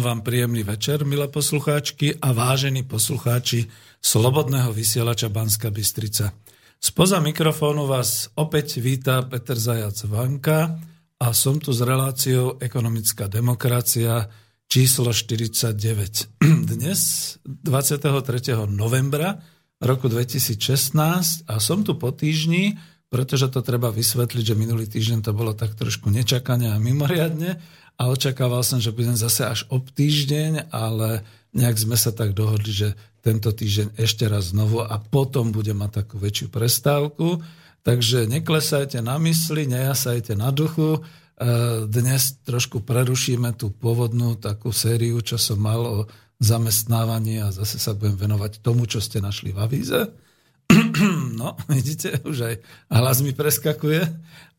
Želám vám príjemný večer, milé poslucháčky a vážení poslucháči Slobodného vysielača Banska Bystrica. Spoza mikrofónu vás opäť víta Peter Zajac Vanka a som tu s reláciou Ekonomická demokracia číslo 49. Dnes 23. novembra roku 2016 a som tu po týždni, pretože to treba vysvetliť, že minulý týždeň to bolo tak trošku nečakane a mimoriadne, a očakával som, že budem zase až ob týždeň, ale nejak sme sa tak dohodli, že tento týždeň ešte raz znovu a potom budem mať takú väčšiu prestávku. Takže neklesajte na mysli, nejasajte na duchu. E, dnes trošku prerušíme tú pôvodnú takú sériu, čo som mal o zamestnávaní a zase sa budem venovať tomu, čo ste našli v avíze. No, vidíte, už aj hlas mi preskakuje,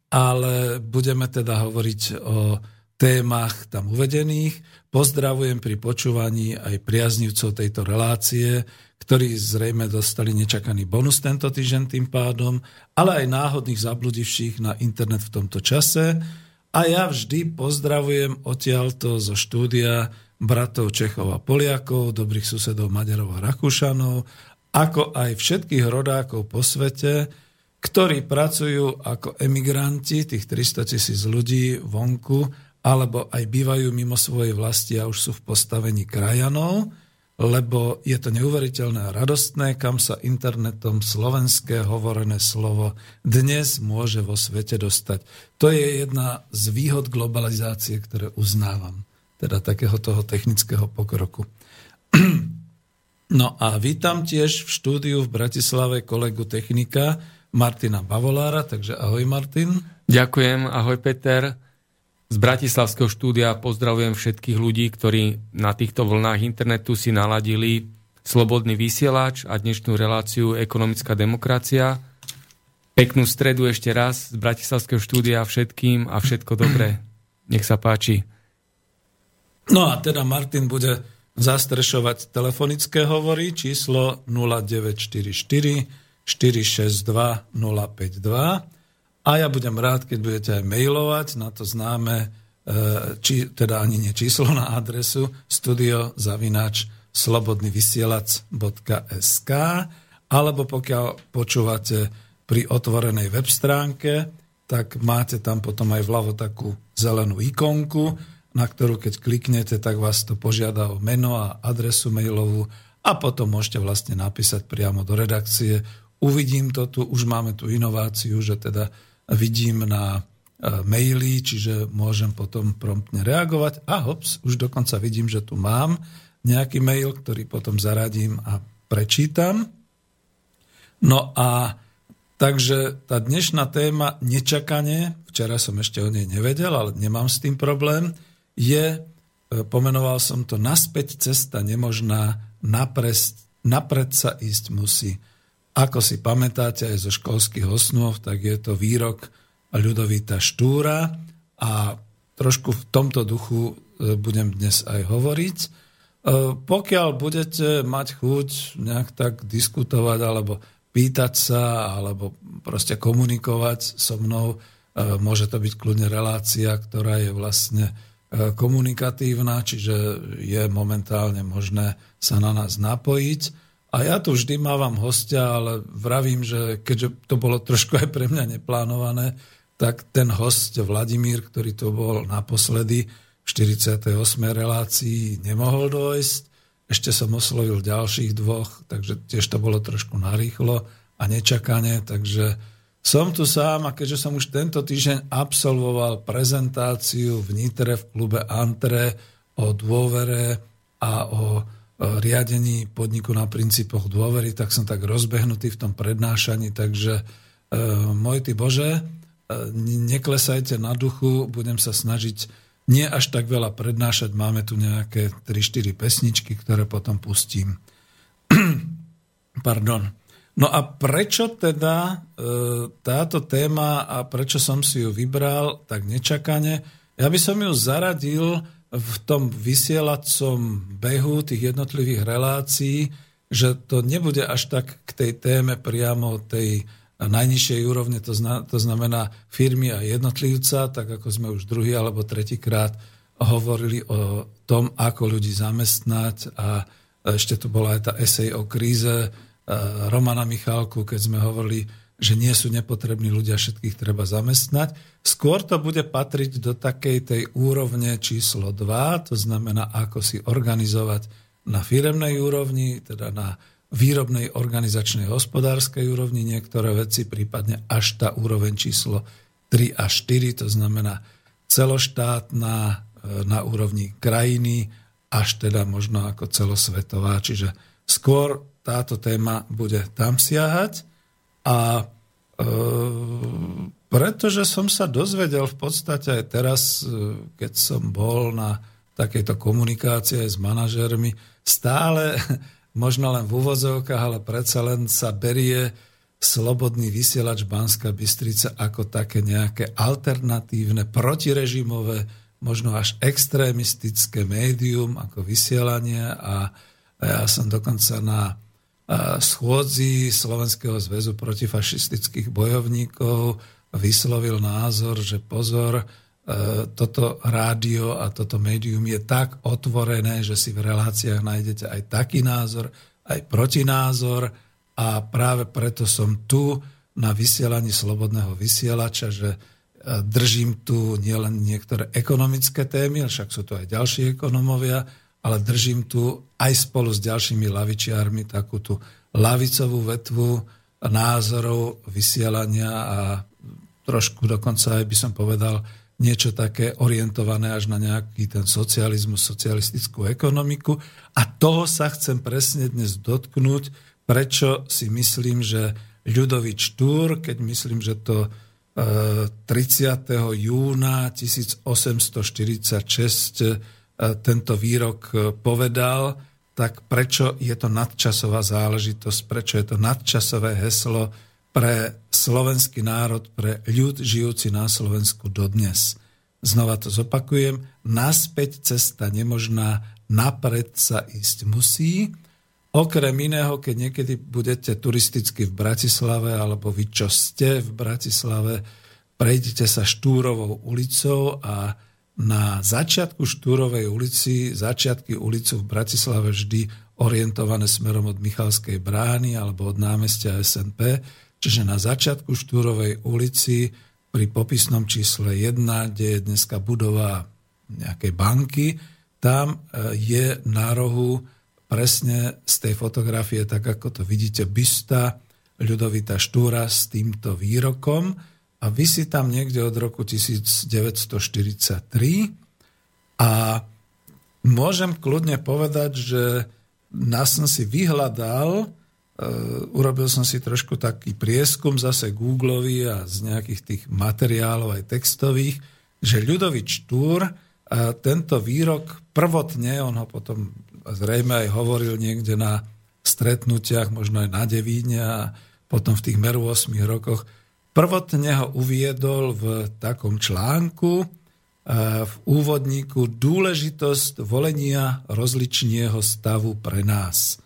ale budeme teda hovoriť o témach tam uvedených. Pozdravujem pri počúvaní aj priaznivcov tejto relácie, ktorí zrejme dostali nečakaný bonus tento týždeň tým pádom, ale aj náhodných zabludivších na internet v tomto čase. A ja vždy pozdravujem odtiaľto zo štúdia bratov Čechov a Poliakov, dobrých susedov Maďarov a Rakúšanov, ako aj všetkých rodákov po svete, ktorí pracujú ako emigranti, tých 300 tisíc ľudí vonku alebo aj bývajú mimo svojej vlasti a už sú v postavení krajanov, lebo je to neuveriteľné a radostné, kam sa internetom slovenské hovorené slovo dnes môže vo svete dostať. To je jedna z výhod globalizácie, ktoré uznávam, teda takého toho technického pokroku. No a vítam tiež v štúdiu v Bratislave kolegu technika Martina Bavolára, takže ahoj Martin. Ďakujem, ahoj Peter. Z Bratislavského štúdia pozdravujem všetkých ľudí, ktorí na týchto vlnách internetu si naladili slobodný vysielač a dnešnú reláciu Ekonomická demokracia. Peknú stredu ešte raz z Bratislavského štúdia všetkým a všetko dobré. Nech sa páči. No a teda Martin bude zastrešovať telefonické hovory číslo 0944 462 052 a ja budem rád, keď budete aj mailovať na to známe, e, či, teda ani nie číslo na adresu studiozavináč slobodnyvysielac.sk alebo pokiaľ počúvate pri otvorenej web stránke, tak máte tam potom aj vľavo takú zelenú ikonku, na ktorú keď kliknete, tak vás to požiada o meno a adresu mailovú a potom môžete vlastne napísať priamo do redakcie. Uvidím to tu, už máme tú inováciu, že teda vidím na e, maily, čiže môžem potom promptne reagovať a hops, už dokonca vidím, že tu mám nejaký mail, ktorý potom zaradím a prečítam. No a takže tá dnešná téma nečakanie, včera som ešte o nej nevedel, ale nemám s tým problém, je, e, pomenoval som to, naspäť cesta nemožná, napres, napred sa ísť musí. Ako si pamätáte aj zo školských osnov, tak je to výrok Ľudovita Štúra a trošku v tomto duchu e, budem dnes aj hovoriť. E, pokiaľ budete mať chuť nejak tak diskutovať alebo pýtať sa alebo proste komunikovať so mnou, môže to byť kľudne relácia, ktorá je vlastne e, komunikatívna, čiže je momentálne možné sa na nás napojiť. A ja tu vždy mávam hostia, ale vravím, že keďže to bolo trošku aj pre mňa neplánované, tak ten host Vladimír, ktorý to bol naposledy v 48. relácii, nemohol dojsť. Ešte som oslovil ďalších dvoch, takže tiež to bolo trošku narýchlo a nečakane, takže som tu sám a keďže som už tento týždeň absolvoval prezentáciu v Nitre v klube Antre o dôvere a o riadení podniku na princípoch dôvery, tak som tak rozbehnutý v tom prednášaní, takže e, môj ty Bože, neklesajte na duchu, budem sa snažiť nie až tak veľa prednášať, máme tu nejaké 3-4 pesničky, ktoré potom pustím. Pardon. No a prečo teda e, táto téma a prečo som si ju vybral tak nečakane? Ja by som ju zaradil v tom vysielacom behu tých jednotlivých relácií, že to nebude až tak k tej téme priamo tej najnižšej úrovne, to, zna, to znamená firmy a jednotlivca, tak ako sme už druhý alebo tretíkrát hovorili o tom, ako ľudí zamestnať a ešte tu bola aj tá esej o kríze Romana Michálku, keď sme hovorili, že nie sú nepotrební ľudia, všetkých treba zamestnať. Skôr to bude patriť do takej tej úrovne číslo 2, to znamená, ako si organizovať na firemnej úrovni, teda na výrobnej organizačnej hospodárskej úrovni niektoré veci, prípadne až tá úroveň číslo 3 a 4, to znamená celoštátna e, na úrovni krajiny, až teda možno ako celosvetová. Čiže skôr táto téma bude tam siahať a e, pretože som sa dozvedel v podstate aj teraz, e, keď som bol na takejto komunikácii s manažermi, stále možno len v úvozovkách, ale predsa len sa berie slobodný vysielač Banska Bystrica ako také nejaké alternatívne, protirežimové, možno až extrémistické médium ako vysielanie a ja som dokonca na schôdzi Slovenského zväzu protifašistických bojovníkov vyslovil názor, že pozor, E, toto rádio a toto médium je tak otvorené, že si v reláciách nájdete aj taký názor, aj protinázor. A práve preto som tu na vysielaní slobodného vysielača, že e, držím tu nielen niektoré ekonomické témy, však sú tu aj ďalší ekonomovia, ale držím tu aj spolu s ďalšími lavičiarmi takú tú lavicovú vetvu názorov vysielania a trošku dokonca aj by som povedal, niečo také orientované až na nejaký ten socializmus, socialistickú ekonomiku. A toho sa chcem presne dnes dotknúť, prečo si myslím, že Ľudovič Túr, keď myslím, že to 30. E, júna 1846 e, tento výrok e, povedal, tak prečo je to nadčasová záležitosť, prečo je to nadčasové heslo pre slovenský národ, pre ľud žijúci na Slovensku dodnes. Znova to zopakujem, naspäť cesta nemožná, napred sa ísť musí. Okrem iného, keď niekedy budete turisticky v Bratislave, alebo vy čo ste v Bratislave, prejdite sa Štúrovou ulicou a na začiatku Štúrovej ulici, začiatky ulicu v Bratislave vždy orientované smerom od Michalskej brány alebo od námestia SNP, Čiže na začiatku Štúrovej ulici pri popisnom čísle 1, kde je dneska budova nejakej banky, tam e, je na rohu presne z tej fotografie, tak ako to vidíte, bysta Ľudovita Štúra s týmto výrokom a vysí tam niekde od roku 1943 a môžem kľudne povedať, že nás som si vyhľadal Eh, urobil som si trošku taký prieskum zase Googlový a z nejakých tých materiálov aj textových, že Ľudovič Túr a tento výrok prvotne, on ho potom zrejme aj hovoril niekde na stretnutiach, možno aj na Devíne a potom v tých meru 8 rokoch, prvotne ho uviedol v takom článku, eh, v úvodníku Dôležitosť volenia rozličného stavu pre nás.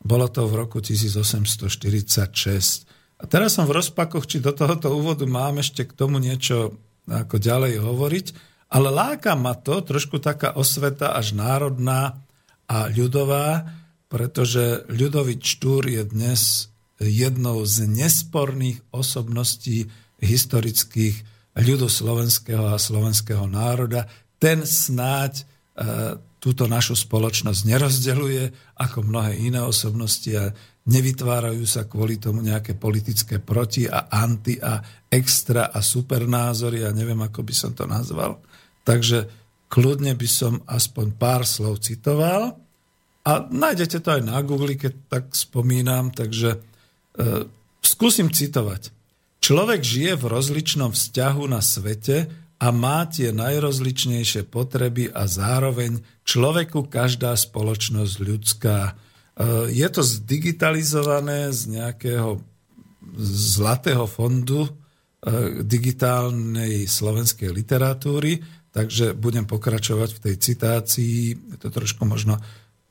Bolo to v roku 1846. A teraz som v rozpakoch, či do tohoto úvodu mám ešte k tomu niečo ako ďalej hovoriť, ale láka ma to, trošku taká osveta až národná a ľudová, pretože Ľudovič Štúr je dnes jednou z nesporných osobností historických ľudu slovenského a slovenského národa. Ten snáď e, túto našu spoločnosť nerozdeluje ako mnohé iné osobnosti a nevytvárajú sa kvôli tomu nejaké politické proti a anti a extra a super názory a neviem, ako by som to nazval. Takže kľudne by som aspoň pár slov citoval a nájdete to aj na Google, keď tak spomínam, takže skúsim citovať. Človek žije v rozličnom vzťahu na svete a má tie najrozličnejšie potreby a zároveň človeku každá spoločnosť ľudská Eh, je to zdigitalizované z nejakého zlatého fondu eh, digitálnej slovenskej literatúry, takže budem pokračovať v tej citácii, je to trošku možno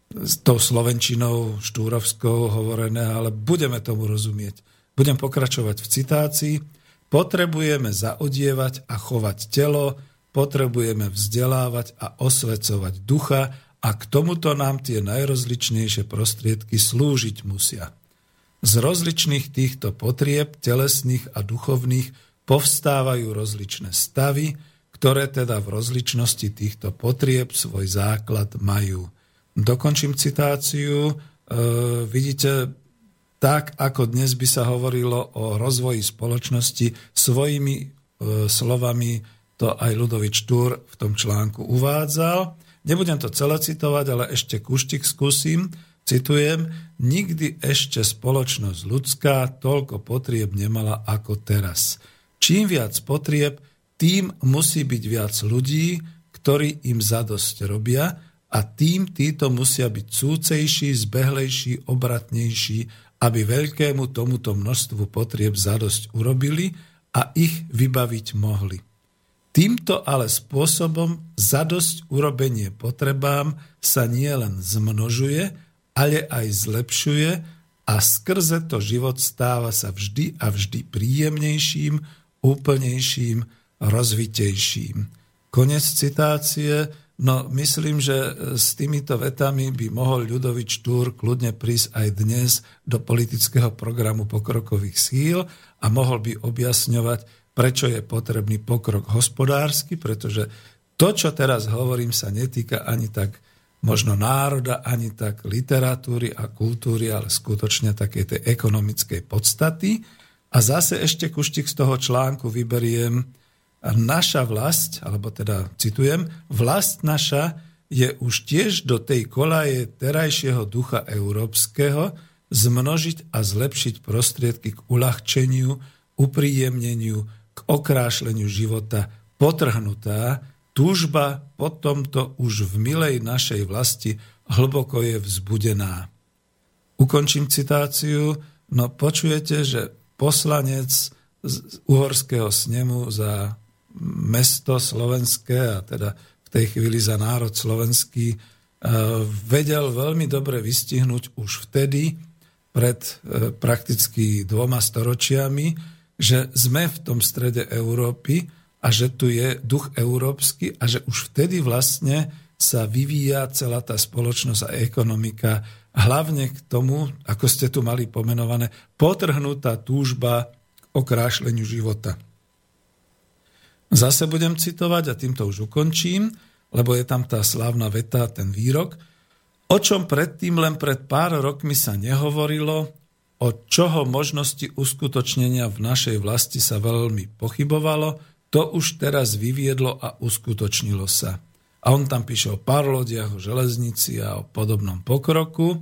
s tou slovenčinou štúrovskou hovorené, ale budeme tomu rozumieť. Budem pokračovať v citácii. Potrebujeme zaodievať a chovať telo, potrebujeme vzdelávať a osvecovať ducha, a k tomuto nám tie najrozličnejšie prostriedky slúžiť musia. Z rozličných týchto potrieb, telesných a duchovných, povstávajú rozličné stavy, ktoré teda v rozličnosti týchto potrieb svoj základ majú. Dokončím citáciu. E, vidíte, tak ako dnes by sa hovorilo o rozvoji spoločnosti, svojimi e, slovami to aj Ludovič Túr v tom článku uvádzal. Nebudem to celé citovať, ale ešte kuštik skúsim. Citujem, nikdy ešte spoločnosť ľudská toľko potrieb nemala ako teraz. Čím viac potrieb, tým musí byť viac ľudí, ktorí im zadosť robia a tým títo musia byť súcejší, zbehlejší, obratnejší, aby veľkému tomuto množstvu potrieb zadosť urobili a ich vybaviť mohli. Týmto ale spôsobom zadosť urobenie potrebám sa nielen zmnožuje, ale aj zlepšuje a skrze to život stáva sa vždy a vždy príjemnejším, úplnejším, rozvitejším. Konec citácie. No myslím, že s týmito vetami by mohol Ľudovič Túr kľudne prísť aj dnes do politického programu pokrokových síl a mohol by objasňovať, prečo je potrebný pokrok hospodársky, pretože to, čo teraz hovorím, sa netýka ani tak možno národa, ani tak literatúry a kultúry, ale skutočne takej tej ekonomickej podstaty. A zase ešte kuštik z toho článku vyberiem naša vlast, alebo teda citujem, vlast naša je už tiež do tej kolaje terajšieho ducha európskeho zmnožiť a zlepšiť prostriedky k uľahčeniu, upríjemneniu, k okrášleniu života potrhnutá, túžba po tomto už v milej našej vlasti hlboko je vzbudená. Ukončím citáciu, no počujete, že poslanec z uhorského snemu za mesto slovenské, a teda v tej chvíli za národ slovenský, e, vedel veľmi dobre vystihnúť už vtedy, pred e, prakticky dvoma storočiami, že sme v tom strede Európy a že tu je duch európsky a že už vtedy vlastne sa vyvíja celá tá spoločnosť a ekonomika hlavne k tomu, ako ste tu mali pomenované, potrhnutá túžba k okrášleniu života. Zase budem citovať a týmto už ukončím, lebo je tam tá slávna veta, ten výrok, o čom predtým len pred pár rokmi sa nehovorilo, od čoho možnosti uskutočnenia v našej vlasti sa veľmi pochybovalo, to už teraz vyviedlo a uskutočnilo sa. A on tam píše o parlodiach, o železnici a o podobnom pokroku.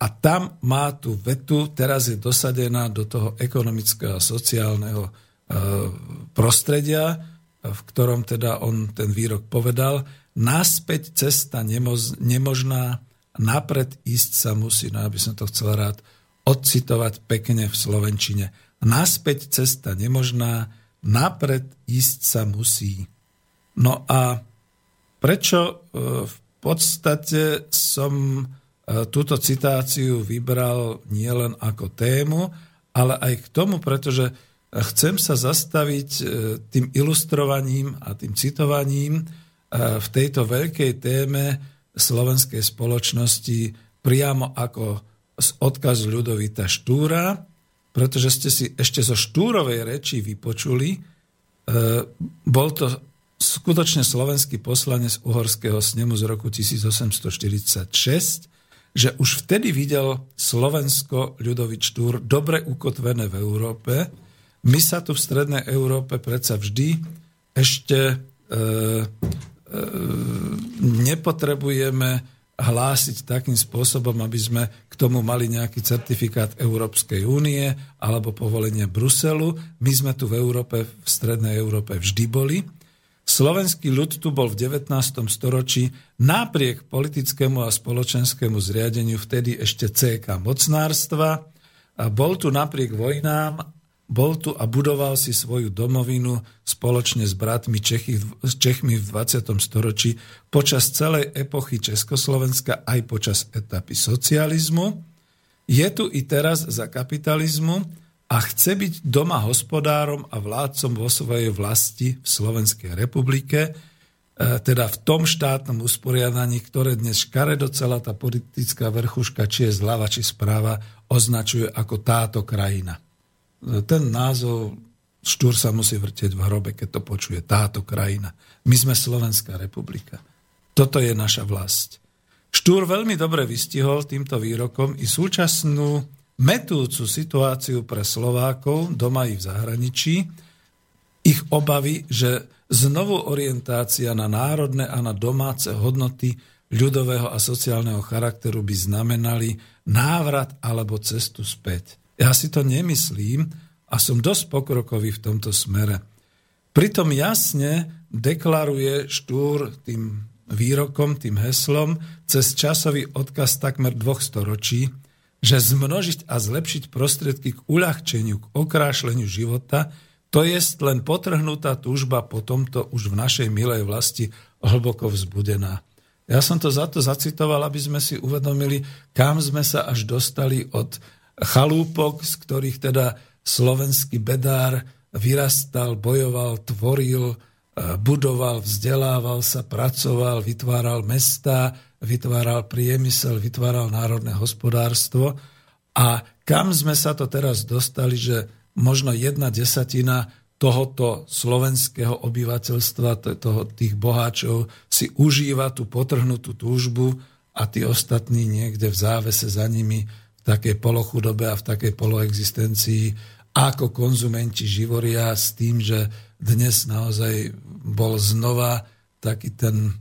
A tam má tú vetu, teraz je dosadená do toho ekonomického a sociálneho e, prostredia, v ktorom teda on ten výrok povedal, naspäť cesta nemožná, napred ísť sa musí, no aby som to chcel rád odcitovať pekne v Slovenčine. Naspäť cesta nemožná, napred ísť sa musí. No a prečo e, v podstate som e, túto citáciu vybral nielen ako tému, ale aj k tomu, pretože chcem sa zastaviť e, tým ilustrovaním a tým citovaním e, v tejto veľkej téme slovenskej spoločnosti priamo ako odkaz Ľudovita Štúra, pretože ste si ešte zo Štúrovej reči vypočuli, e, bol to skutočne slovenský poslanec Uhorského snemu z roku 1846, že už vtedy videl Slovensko Ľudovit Štúr dobre ukotvené v Európe, my sa tu v Strednej Európe predsa vždy ešte e, e, nepotrebujeme hlásiť takým spôsobom, aby sme k tomu mali nejaký certifikát Európskej únie alebo povolenie Bruselu. My sme tu v Európe, v Strednej Európe vždy boli. Slovenský ľud tu bol v 19. storočí napriek politickému a spoločenskému zriadeniu vtedy ešte CK mocnárstva. A bol tu napriek vojnám bol tu a budoval si svoju domovinu spoločne s bratmi Čechy, Čechmi v 20. storočí počas celej epochy Československa aj počas etapy socializmu. Je tu i teraz za kapitalizmu a chce byť doma hospodárom a vládcom vo svojej vlasti v Slovenskej republike, e, teda v tom štátnom usporiadaní, ktoré dnes škaredo celá tá politická vrchuška, či je zľava, či správa, označuje ako táto krajina ten názov Štúr sa musí vrtieť v hrobe, keď to počuje táto krajina. My sme Slovenská republika. Toto je naša vlast. Štúr veľmi dobre vystihol týmto výrokom i súčasnú metúcu situáciu pre Slovákov doma i v zahraničí, ich obavy, že znovu orientácia na národné a na domáce hodnoty ľudového a sociálneho charakteru by znamenali návrat alebo cestu späť. Ja si to nemyslím a som dosť pokrokový v tomto smere. Pritom jasne deklaruje Štúr tým výrokom, tým heslom, cez časový odkaz takmer dvoch storočí, že zmnožiť a zlepšiť prostriedky k uľahčeniu, k okrášleniu života, to je len potrhnutá túžba po tomto už v našej milej vlasti hlboko vzbudená. Ja som to za to zacitoval, aby sme si uvedomili, kam sme sa až dostali od chalúpok, z ktorých teda slovenský bedár vyrastal, bojoval, tvoril, e, budoval, vzdelával sa, pracoval, vytváral mesta, vytváral priemysel, vytváral národné hospodárstvo. A kam sme sa to teraz dostali, že možno jedna desatina tohoto slovenského obyvateľstva, toho, tých boháčov, si užíva tú potrhnutú túžbu a tí ostatní niekde v závese za nimi takej polochudobe a v takej poloexistencii ako konzumenti živoria s tým, že dnes naozaj bol znova taký ten e,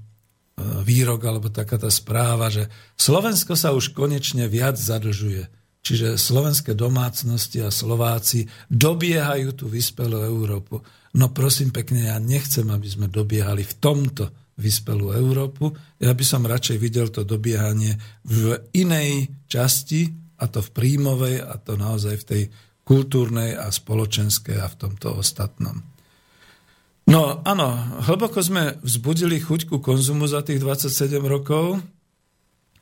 výrok alebo taká tá správa, že Slovensko sa už konečne viac zadlžuje. Čiže slovenské domácnosti a Slováci dobiehajú tú vyspelú Európu. No prosím pekne, ja nechcem, aby sme dobiehali v tomto vyspelú Európu. Ja by som radšej videl to dobiehanie v inej časti a to v príjmovej, a to naozaj v tej kultúrnej a spoločenskej a v tomto ostatnom. No áno, hlboko sme vzbudili chuť ku konzumu za tých 27 rokov.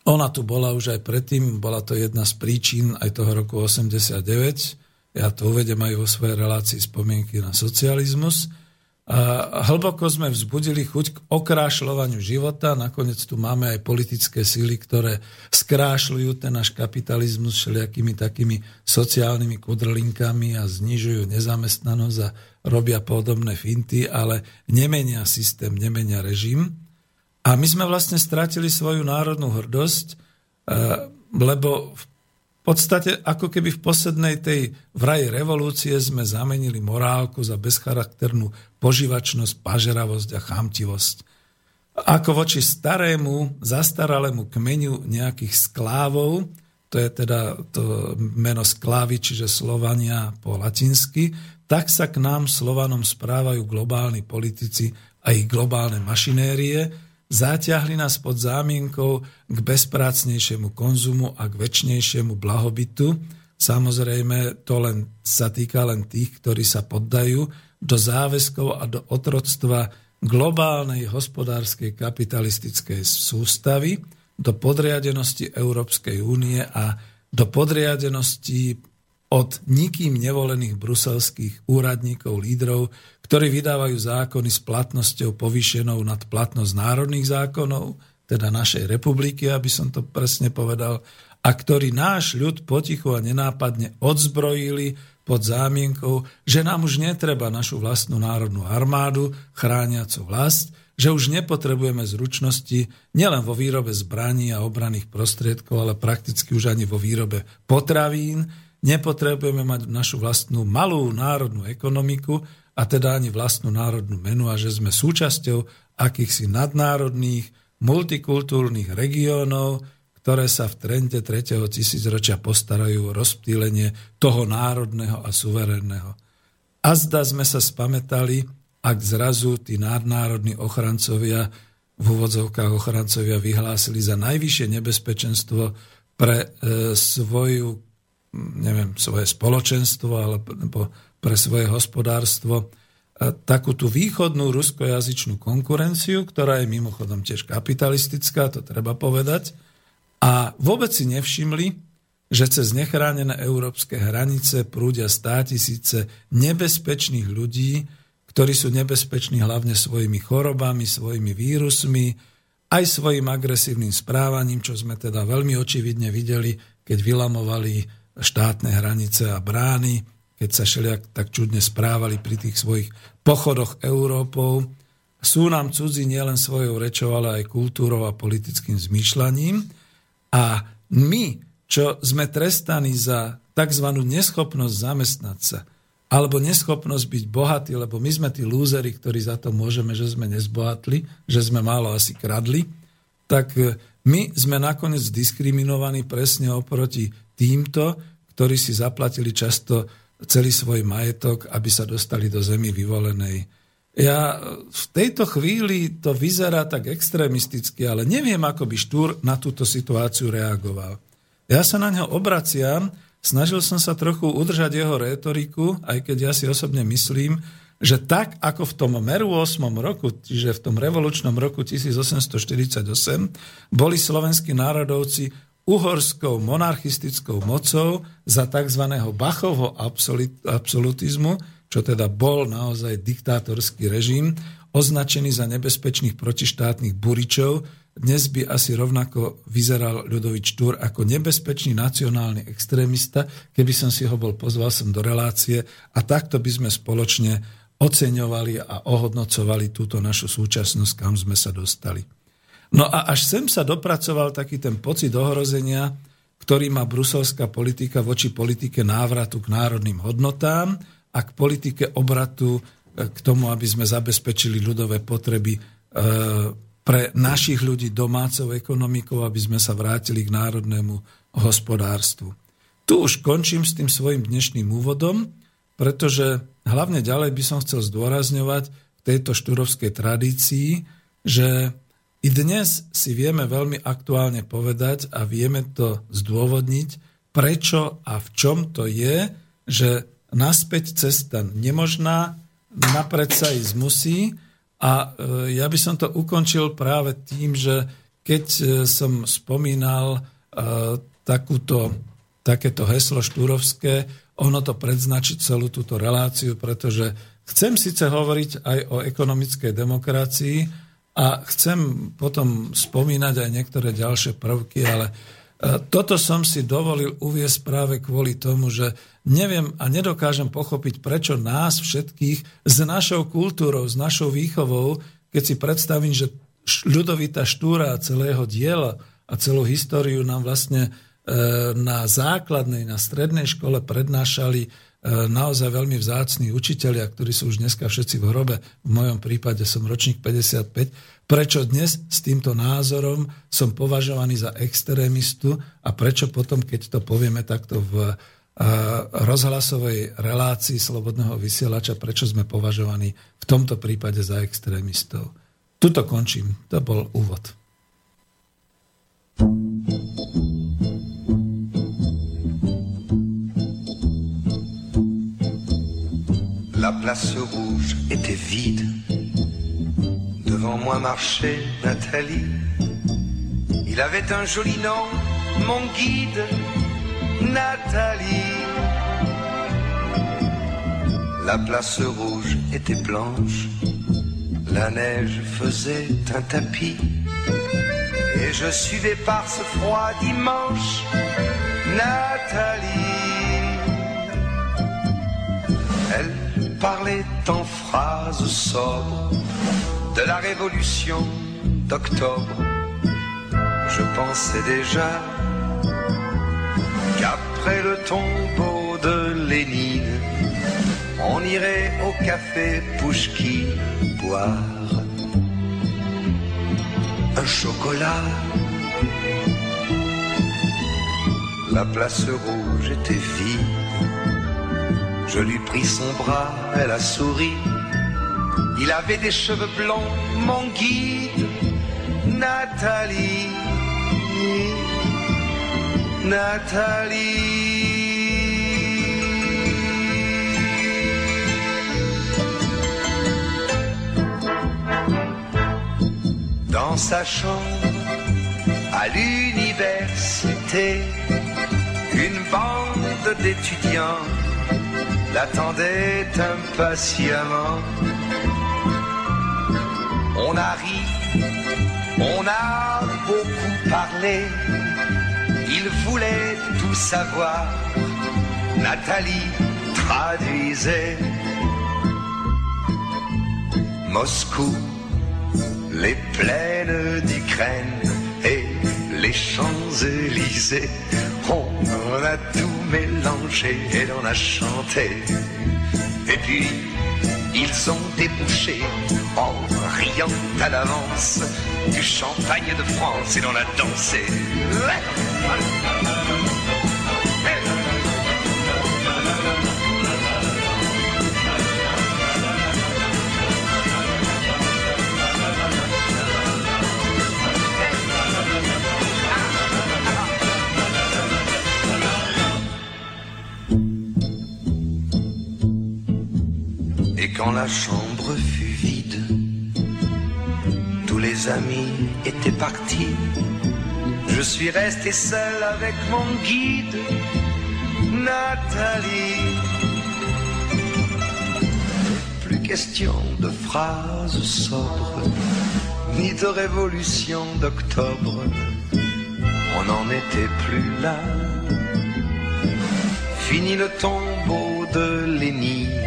Ona tu bola už aj predtým, bola to jedna z príčin aj toho roku 89. Ja to uvedem aj vo svojej relácii spomienky na socializmus. Hlboko sme vzbudili chuť k okrášľovaniu života. Nakoniec tu máme aj politické síly, ktoré skrášľujú ten náš kapitalizmus všelijakými takými sociálnymi kudrlinkami a znižujú nezamestnanosť a robia podobné finty, ale nemenia systém, nemenia režim. A my sme vlastne stratili svoju národnú hrdosť, eh, lebo v podstate ako keby v poslednej tej vraj revolúcie sme zamenili morálku za bezcharakternú požívačnosť, pažeravosť a chamtivosť. Ako voči starému, zastaralému kmeniu nejakých sklávov, to je teda to meno sklávy, čiže Slovania po latinsky, tak sa k nám Slovanom správajú globálni politici a ich globálne mašinérie, Zaťahli nás pod zámienkou k bezprácnejšiemu konzumu a k väčšnejšiemu blahobytu. Samozrejme, to len sa týka len tých, ktorí sa poddajú do záväzkov a do otroctva globálnej hospodárskej kapitalistickej sústavy, do podriadenosti Európskej únie a do podriadenosti od nikým nevolených bruselských úradníkov, lídrov, ktorí vydávajú zákony s platnosťou povýšenou nad platnosť národných zákonov, teda našej republiky, aby som to presne povedal, a ktorí náš ľud potichu a nenápadne odzbrojili pod zámienkou, že nám už netreba našu vlastnú národnú armádu chrániacu vlast, že už nepotrebujeme zručnosti nielen vo výrobe zbraní a obranných prostriedkov, ale prakticky už ani vo výrobe potravín, nepotrebujeme mať našu vlastnú malú národnú ekonomiku a teda ani vlastnú národnú menu a že sme súčasťou akýchsi nadnárodných, multikultúrnych regiónov, ktoré sa v trende 3. tisícročia postarajú o rozptýlenie toho národného a suverénneho. A zda sme sa spametali, ak zrazu tí nadnárodní ochrancovia v úvodzovkách ochrancovia vyhlásili za najvyššie nebezpečenstvo pre e, svoju neviem, svoje spoločenstvo alebo pre svoje hospodárstvo takú tú východnú ruskojazyčnú konkurenciu, ktorá je mimochodom tiež kapitalistická, to treba povedať, a vôbec si nevšimli, že cez nechránené európske hranice prúdia státisíce nebezpečných ľudí, ktorí sú nebezpeční hlavne svojimi chorobami, svojimi vírusmi, aj svojim agresívnym správaním, čo sme teda veľmi očividne videli, keď vylamovali štátne hranice a brány, keď sa šeliak tak čudne správali pri tých svojich pochodoch Európou. Sú nám cudzí nielen svojou rečou, ale aj kultúrou a politickým zmýšľaním. A my, čo sme trestaní za tzv. neschopnosť zamestnať sa, alebo neschopnosť byť bohatí, lebo my sme tí lúzeri, ktorí za to môžeme, že sme nezbohatli, že sme málo asi kradli, tak my sme nakoniec diskriminovaní presne oproti týmto, ktorí si zaplatili často celý svoj majetok, aby sa dostali do zemi vyvolenej. Ja v tejto chvíli to vyzerá tak extrémisticky, ale neviem, ako by Štúr na túto situáciu reagoval. Ja sa na ňo obraciam, snažil som sa trochu udržať jeho rétoriku, aj keď ja si osobne myslím, že tak ako v tom Meru 8. roku, čiže v tom revolučnom roku 1848, boli slovenskí národovci uhorskou monarchistickou mocou za tzv. Bachovho absolutizmu, čo teda bol naozaj diktátorský režim, označený za nebezpečných protištátnych buričov, dnes by asi rovnako vyzeral Ľudovič Štúr ako nebezpečný nacionálny extrémista, keby som si ho bol pozval sem do relácie a takto by sme spoločne oceňovali a ohodnocovali túto našu súčasnosť, kam sme sa dostali. No a až sem sa dopracoval taký ten pocit ohrozenia, ktorý má bruselská politika voči politike návratu k národným hodnotám a k politike obratu e, k tomu, aby sme zabezpečili ľudové potreby e, pre našich ľudí domácou ekonomikou, aby sme sa vrátili k národnému hospodárstvu. Tu už končím s tým svojim dnešným úvodom, pretože hlavne ďalej by som chcel zdôrazňovať v tejto štúrovskej tradícii, že i dnes si vieme veľmi aktuálne povedať a vieme to zdôvodniť, prečo a v čom to je, že naspäť cesta nemožná, napred sa ísť musí. A e, ja by som to ukončil práve tým, že keď e, som spomínal e, takúto, takéto heslo štúrovské, ono to predznačí celú túto reláciu, pretože chcem síce hovoriť aj o ekonomickej demokracii, a chcem potom spomínať aj niektoré ďalšie prvky, ale e, toto som si dovolil uviesť práve kvôli tomu, že neviem a nedokážem pochopiť, prečo nás všetkých s našou kultúrou, s našou výchovou, keď si predstavím, že ľudovita štúra celého diela a celú históriu nám vlastne e, na základnej, na strednej škole prednášali naozaj veľmi vzácní učitelia, ktorí sú už dneska všetci v hrobe, v mojom prípade som ročník 55, prečo dnes s týmto názorom som považovaný za extrémistu a prečo potom, keď to povieme takto v e, rozhlasovej relácii slobodného vysielača, prečo sme považovaní v tomto prípade za extrémistov. Tuto končím. To bol úvod. La place rouge était vide. Devant moi marchait Nathalie. Il avait un joli nom, mon guide, Nathalie. La place rouge était blanche, la neige faisait un tapis, et je suivais par ce froid dimanche Nathalie. Parlait en phrases sobres de la révolution d'octobre. Je pensais déjà qu'après le tombeau de Lénine, on irait au café Pouchki boire un chocolat. La place rouge était vide. Je lui pris son bras, elle a souri. Il avait des cheveux blancs, mon guide, Nathalie. Nathalie. Dans sa chambre, à l'université, une bande d'étudiants l'attendait impatiemment. On a ri, on a beaucoup parlé, il voulait tout savoir. Nathalie traduisait Moscou, les plaines d'Ukraine et les Champs-Élysées. On a tout mélangé et l'on a chanté. Et puis, ils ont débouché en riant à l'avance du champagne de France et l'on a dansé. Quand la chambre fut vide, tous les amis étaient partis. Je suis resté seul avec mon guide, Nathalie. Plus question de phrases sobres, ni de révolution d'octobre. On n'en était plus là. Fini le tombeau de Lénine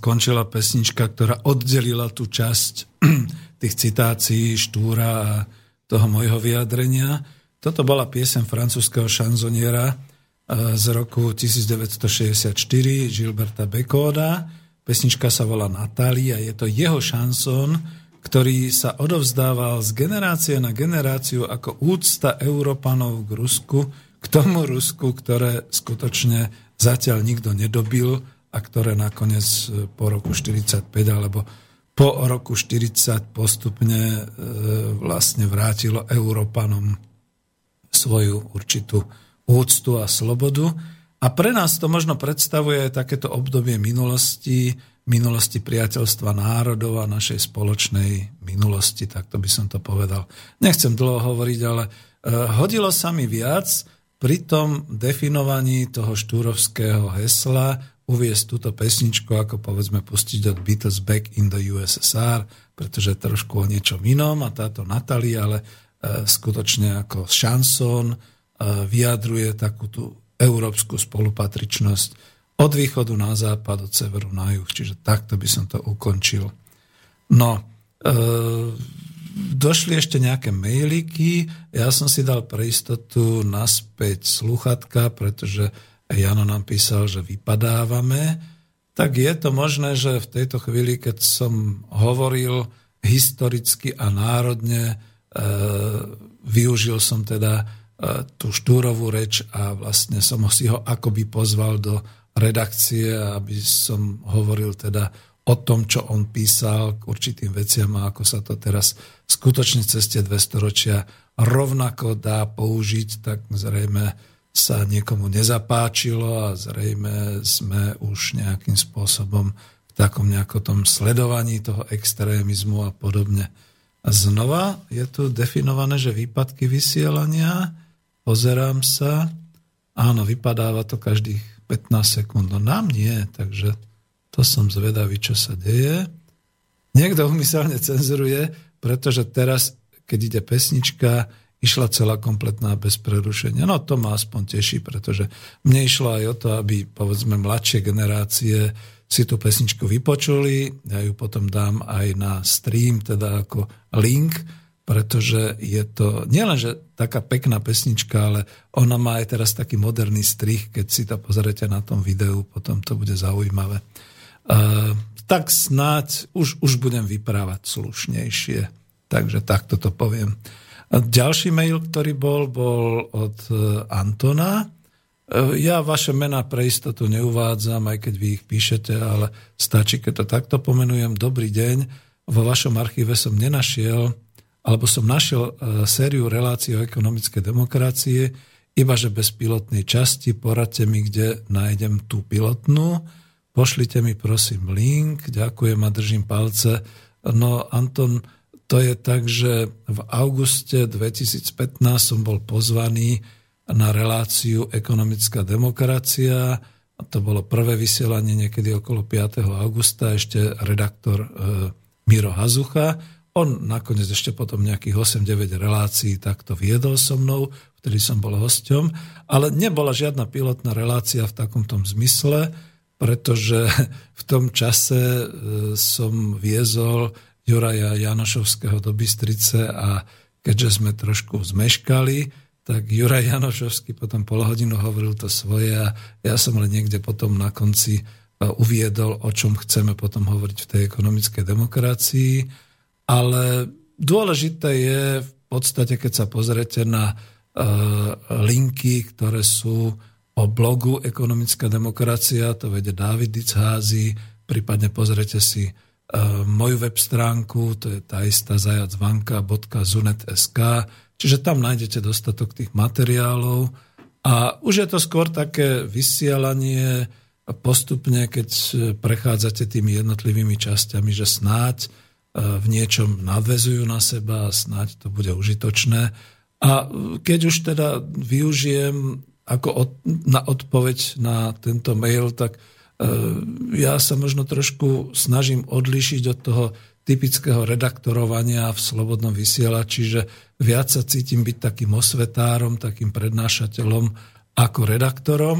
Skončila pesnička, ktorá oddelila tú časť tých citácií Štúra a toho mojho vyjadrenia. Toto bola piesem francúzského šanzoniera e, z roku 1964 Gilberta Bekóda. Pesnička sa volá Natália, je to jeho šanson, ktorý sa odovzdával z generácie na generáciu ako úcta Európanov k Rusku, k tomu Rusku, ktoré skutočne zatiaľ nikto nedobil a ktoré nakoniec e, po roku 45 alebo po roku 40 postupne e, vlastne vrátilo Európanom svoju určitú úctu a slobodu. A pre nás to možno predstavuje takéto obdobie minulosti, minulosti priateľstva národov a našej spoločnej minulosti, tak to by som to povedal. Nechcem dlho hovoriť, ale e, hodilo sa mi viac pri tom definovaní toho štúrovského hesla uviesť túto pesničku, ako povedzme pustiť od Beatles Back in the USSR, pretože trošku o niečom inom a táto Natalie, ale e, skutočne ako šanson e, vyjadruje takú tú európsku spolupatričnosť od východu na západ, od severu na juh. Čiže takto by som to ukončil. No, e, došli ešte nejaké mailiky. Ja som si dal pre istotu naspäť sluchatka, pretože Jano nám písal, že vypadávame. Tak je to možné, že v tejto chvíli, keď som hovoril historicky a národne, e, využil som teda e, tú štúrovú reč a vlastne som si ho akoby pozval do redakcie, aby som hovoril teda o tom, čo on písal k určitým veciam a ako sa to teraz skutočne cez tie dve storočia rovnako dá použiť, tak zrejme sa niekomu nezapáčilo a zrejme sme už nejakým spôsobom v takom nejakom tom sledovaní toho extrémizmu a podobne. A znova je tu definované, že výpadky vysielania, pozerám sa, áno, vypadáva to každých 15 sekúnd. No nám nie, takže to som zvedavý, čo sa deje. Niekto umyselne cenzuruje, pretože teraz, keď ide pesnička, išla celá kompletná bez prerušenia. No to ma aspoň teší, pretože mne išlo aj o to, aby povedzme mladšie generácie si tú pesničku vypočuli. Ja ju potom dám aj na stream, teda ako link, pretože je to nielenže taká pekná pesnička, ale ona má aj teraz taký moderný strich, keď si to pozrete na tom videu, potom to bude zaujímavé. Uh, tak snáď už, už budem vyprávať slušnejšie. Takže takto to poviem. Ďalší mail, ktorý bol, bol od e, Antona. E, ja vaše mená pre istotu neuvádzam, aj keď vy ich píšete, ale stačí, keď to takto pomenujem. Dobrý deň. Vo vašom archíve som nenašiel alebo som našiel e, sériu relácií o ekonomické demokracie, iba že bez pilotnej časti, poradte mi, kde nájdem tú pilotnú, pošlite mi prosím link, ďakujem a držím palce. No Anton, to je tak, že v auguste 2015 som bol pozvaný na reláciu Ekonomická demokracia, to bolo prvé vysielanie niekedy okolo 5. augusta, ešte redaktor e, Miro Hazucha, on nakoniec ešte potom nejakých 8-9 relácií takto viedol so mnou, vtedy som bol hosťom, ale nebola žiadna pilotná relácia v takom tom zmysle, pretože v tom čase e, som viezol Juraja Janošovského do Bystrice a keďže sme trošku zmeškali, tak Juraj Janošovský potom pol hodinu hovoril to svoje a ja som len niekde potom na konci e, uviedol, o čom chceme potom hovoriť v tej ekonomickej demokracii. Ale dôležité je v podstate, keď sa pozrete na uh, linky, ktoré sú o blogu Ekonomická demokracia, to vede David Dicházy, prípadne pozrete si moju web stránku, to je tá istá zajacvanka.zunet.sk, čiže tam nájdete dostatok tých materiálov a už je to skôr také vysielanie postupne, keď prechádzate tými jednotlivými časťami, že snáď v niečom nadvezujú na seba a snáď to bude užitočné. A keď už teda využijem ako od, na odpoveď na tento mail, tak e, ja sa možno trošku snažím odlišiť od toho typického redaktorovania v slobodnom vysielači, že viac sa cítim byť takým osvetárom, takým prednášateľom ako redaktorom,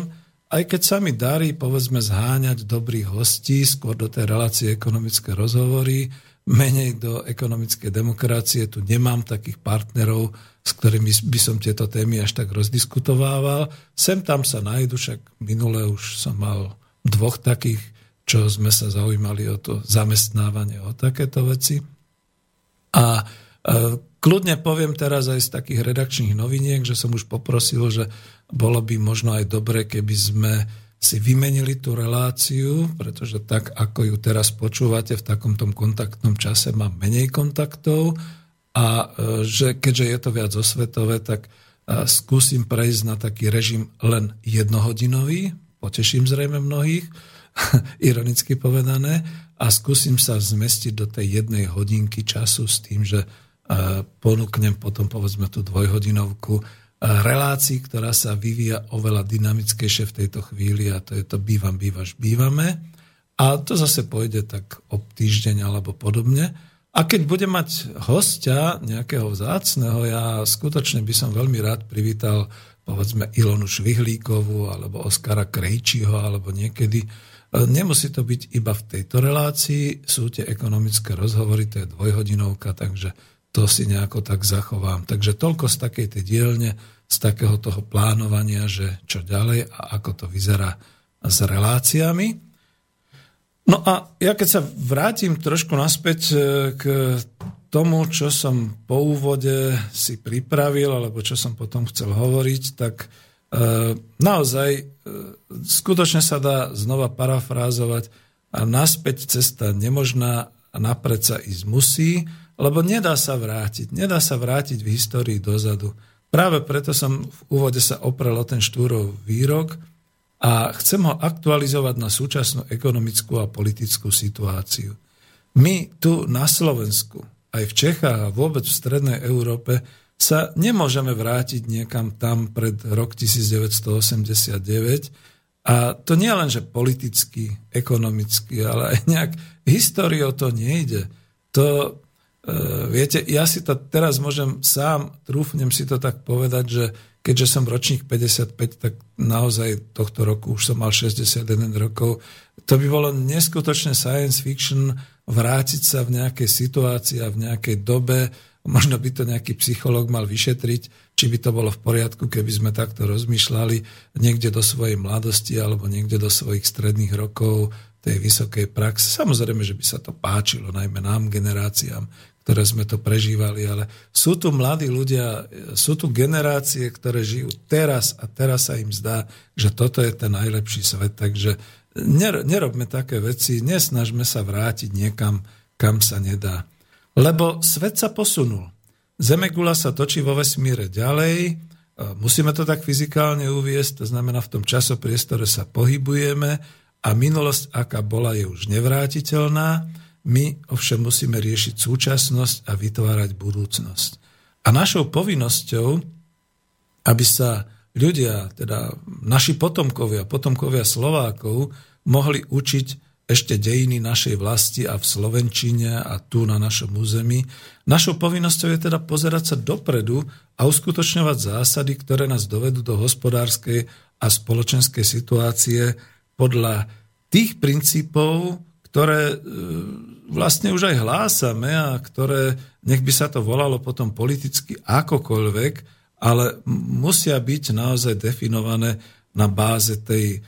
aj keď sa mi darí, povedzme, zháňať dobrých hostí, skôr do tej relácie ekonomické rozhovory, menej do ekonomickej demokracie. Tu nemám takých partnerov, s ktorými by som tieto témy až tak rozdiskutovával. Sem tam sa nájdu, však minule už som mal dvoch takých, čo sme sa zaujímali o to zamestnávanie, o takéto veci. A e, kľudne poviem teraz aj z takých redakčných noviniek, že som už poprosil, že bolo by možno aj dobre, keby sme si vymenili tú reláciu, pretože tak, ako ju teraz počúvate v takomto kontaktnom čase, mám menej kontaktov a e, že keďže je to viac osvetové, tak e, skúsim prejsť na taký režim len jednohodinový, poteším zrejme mnohých, ironicky povedané, a skúsim sa zmestiť do tej jednej hodinky času s tým, že e, ponúknem potom povedzme tú dvojhodinovku relácii, ktorá sa vyvíja oveľa dynamickejšie v tejto chvíli a to je to bývam, bývaš, bývame. A to zase pôjde tak o týždeň alebo podobne. A keď budem mať hostia nejakého vzácného, ja skutočne by som veľmi rád privítal povedzme Ilonu Švihlíkovú alebo Oskara Krejčího alebo niekedy. Nemusí to byť iba v tejto relácii, sú tie ekonomické rozhovory, to je dvojhodinovka, takže to si nejako tak zachovám. Takže toľko z takej tej dielne, z takého toho plánovania, že čo ďalej a ako to vyzerá s reláciami. No a ja keď sa vrátim trošku naspäť e, k tomu, čo som po úvode si pripravil, alebo čo som potom chcel hovoriť, tak e, naozaj e, skutočne sa dá znova parafrázovať a naspäť cesta nemožná a napred sa ísť musí, lebo nedá sa vrátiť. Nedá sa vrátiť v histórii dozadu. Práve preto som v úvode sa oprel o ten štúrov výrok a chcem ho aktualizovať na súčasnú ekonomickú a politickú situáciu. My tu na Slovensku, aj v Čechách a vôbec v Strednej Európe sa nemôžeme vrátiť niekam tam pred rok 1989 a to nie len, že politicky, ekonomicky, ale aj nejak históriou to nejde. To E, viete, ja si to teraz môžem sám, trúfnem si to tak povedať, že keďže som ročník 55, tak naozaj tohto roku už som mal 61 rokov. To by bolo neskutočne science fiction vrátiť sa v nejakej situácii a v nejakej dobe, možno by to nejaký psychológ mal vyšetriť, či by to bolo v poriadku, keby sme takto rozmýšľali niekde do svojej mladosti alebo niekde do svojich stredných rokov tej vysokej praxe. Samozrejme, že by sa to páčilo, najmä nám, generáciám, ktoré sme to prežívali, ale sú tu mladí ľudia, sú tu generácie, ktoré žijú teraz a teraz sa im zdá, že toto je ten najlepší svet, takže nerobme také veci, nesnažme sa vrátiť niekam, kam sa nedá. Lebo svet sa posunul. Zemegula sa točí vo vesmíre ďalej, musíme to tak fyzikálne uviesť, to znamená v tom časopriestore sa pohybujeme a minulosť, aká bola, je už nevrátiteľná my ovšem musíme riešiť súčasnosť a vytvárať budúcnosť. A našou povinnosťou, aby sa ľudia, teda naši potomkovia, potomkovia Slovákov, mohli učiť ešte dejiny našej vlasti a v Slovenčine a tu na našom území. Našou povinnosťou je teda pozerať sa dopredu a uskutočňovať zásady, ktoré nás dovedú do hospodárskej a spoločenskej situácie podľa tých princípov, ktoré e, vlastne už aj hlásame a ktoré, nech by sa to volalo potom politicky akokoľvek, ale musia byť naozaj definované na báze tej e,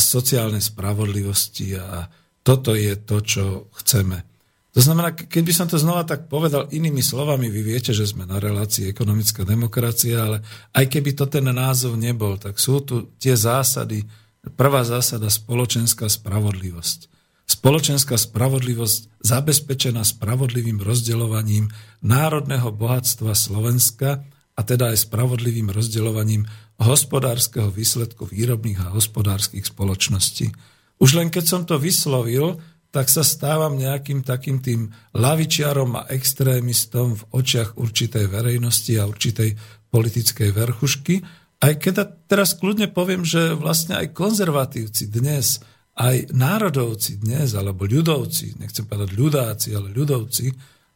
sociálnej spravodlivosti a toto je to, čo chceme. To znamená, keď by som to znova tak povedal inými slovami, vy viete, že sme na relácii ekonomická demokracia, ale aj keby to ten názov nebol, tak sú tu tie zásady. Prvá zásada spoločenská spravodlivosť. Spoločenská spravodlivosť zabezpečená spravodlivým rozdeľovaním národného bohatstva Slovenska a teda aj spravodlivým rozdeľovaním hospodárskeho výsledku výrobných a hospodárskych spoločností. Už len keď som to vyslovil, tak sa stávam nejakým takým tým lavičiarom a extrémistom v očiach určitej verejnosti a určitej politickej verchušky. Aj keď teraz kľudne poviem, že vlastne aj konzervatívci dnes aj národovci dnes, alebo ľudovci, nechcem povedať ľudáci, ale ľudovci,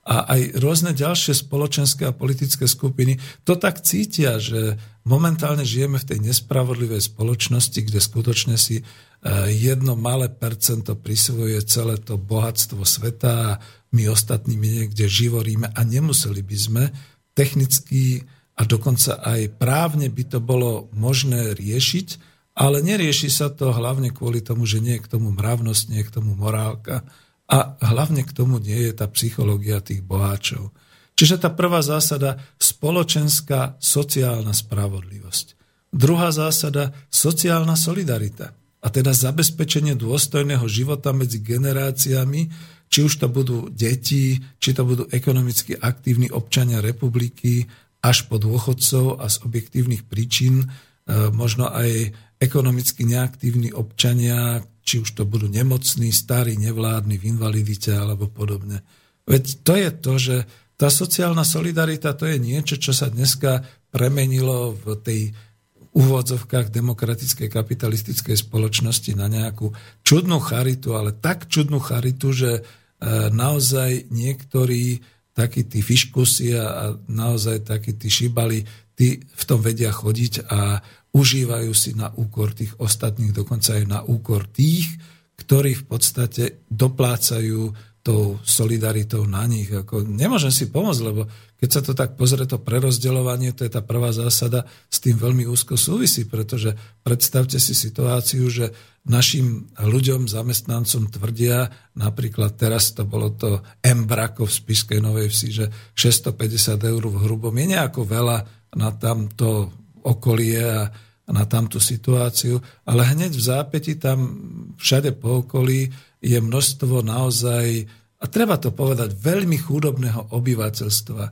a aj rôzne ďalšie spoločenské a politické skupiny to tak cítia, že momentálne žijeme v tej nespravodlivej spoločnosti, kde skutočne si e, jedno malé percento prisvojuje celé to bohatstvo sveta a my ostatní niekde živoríme a nemuseli by sme technicky a dokonca aj právne by to bolo možné riešiť, ale nerieši sa to hlavne kvôli tomu, že nie je k tomu mravnosť, nie je k tomu morálka a hlavne k tomu nie je tá psychológia tých boháčov. Čiže tá prvá zásada spoločenská sociálna spravodlivosť. Druhá zásada sociálna solidarita. A teda zabezpečenie dôstojného života medzi generáciami, či už to budú deti, či to budú ekonomicky aktívni občania republiky, až po dôchodcov a z objektívnych príčin, e, možno aj ekonomicky neaktívni občania, či už to budú nemocní, starí, nevládni, v invalidite alebo podobne. Veď to je to, že tá sociálna solidarita to je niečo, čo sa dneska premenilo v tej úvodzovkách demokratickej kapitalistickej spoločnosti na nejakú čudnú charitu, ale tak čudnú charitu, že e, naozaj niektorí takí tí fiškusi a naozaj takí tí šibali tí v tom vedia chodiť a užívajú si na úkor tých ostatných, dokonca aj na úkor tých, ktorí v podstate doplácajú tou solidaritou na nich. Ako, nemôžem si pomôcť, lebo keď sa to tak pozrie, to prerozdeľovanie, to je tá prvá zásada, s tým veľmi úzko súvisí, pretože predstavte si situáciu, že našim ľuďom, zamestnancom tvrdia, napríklad teraz to bolo to Embrako v Spiskej Novej Vsi, že 650 eur v hrubom je nejako veľa na tamto okolie a na tamtú situáciu, ale hneď v zápäti tam všade po okolí je množstvo naozaj, a treba to povedať, veľmi chudobného obyvateľstva. E,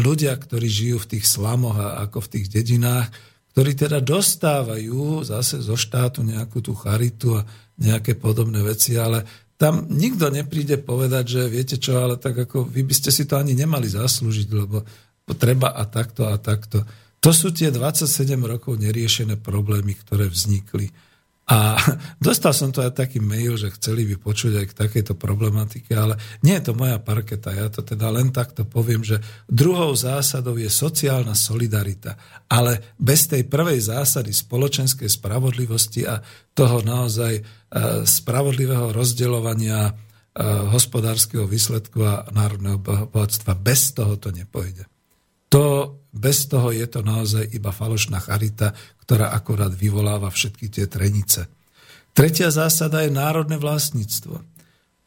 ľudia, ktorí žijú v tých slamoch a ako v tých dedinách, ktorí teda dostávajú zase zo štátu nejakú tú charitu a nejaké podobné veci, ale tam nikto nepríde povedať, že viete čo, ale tak ako vy by ste si to ani nemali zaslúžiť, lebo treba a takto a takto. To sú tie 27 rokov neriešené problémy, ktoré vznikli. A dostal som to aj taký mail, že chceli by počuť aj k takejto problematike, ale nie je to moja parketa. Ja to teda len takto poviem, že druhou zásadou je sociálna solidarita. Ale bez tej prvej zásady spoločenskej spravodlivosti a toho naozaj e, spravodlivého rozdeľovania e, hospodárskeho výsledku a národného bohatstva, bez toho to nepojde. To, bez toho je to naozaj iba falošná charita, ktorá akorát vyvoláva všetky tie trenice. Tretia zásada je národné vlastníctvo.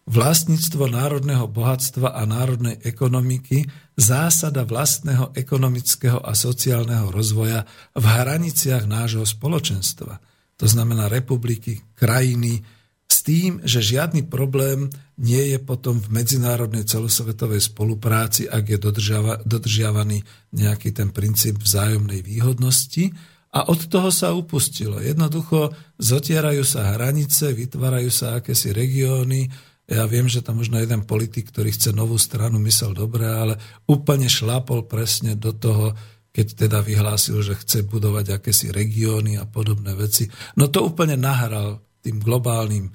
Vlastníctvo národného bohatstva a národnej ekonomiky, zásada vlastného ekonomického a sociálneho rozvoja v hraniciach nášho spoločenstva. To znamená republiky, krajiny, s tým, že žiadny problém nie je potom v medzinárodnej celosvetovej spolupráci, ak je dodržiava, dodržiavaný nejaký ten princíp vzájomnej výhodnosti. A od toho sa upustilo. Jednoducho zotierajú sa hranice, vytvárajú sa akési regióny. Ja viem, že tam možno jeden politik, ktorý chce novú stranu, myslel dobre, ale úplne šlapol presne do toho, keď teda vyhlásil, že chce budovať akési regióny a podobné veci. No to úplne nahral tým globálnym e,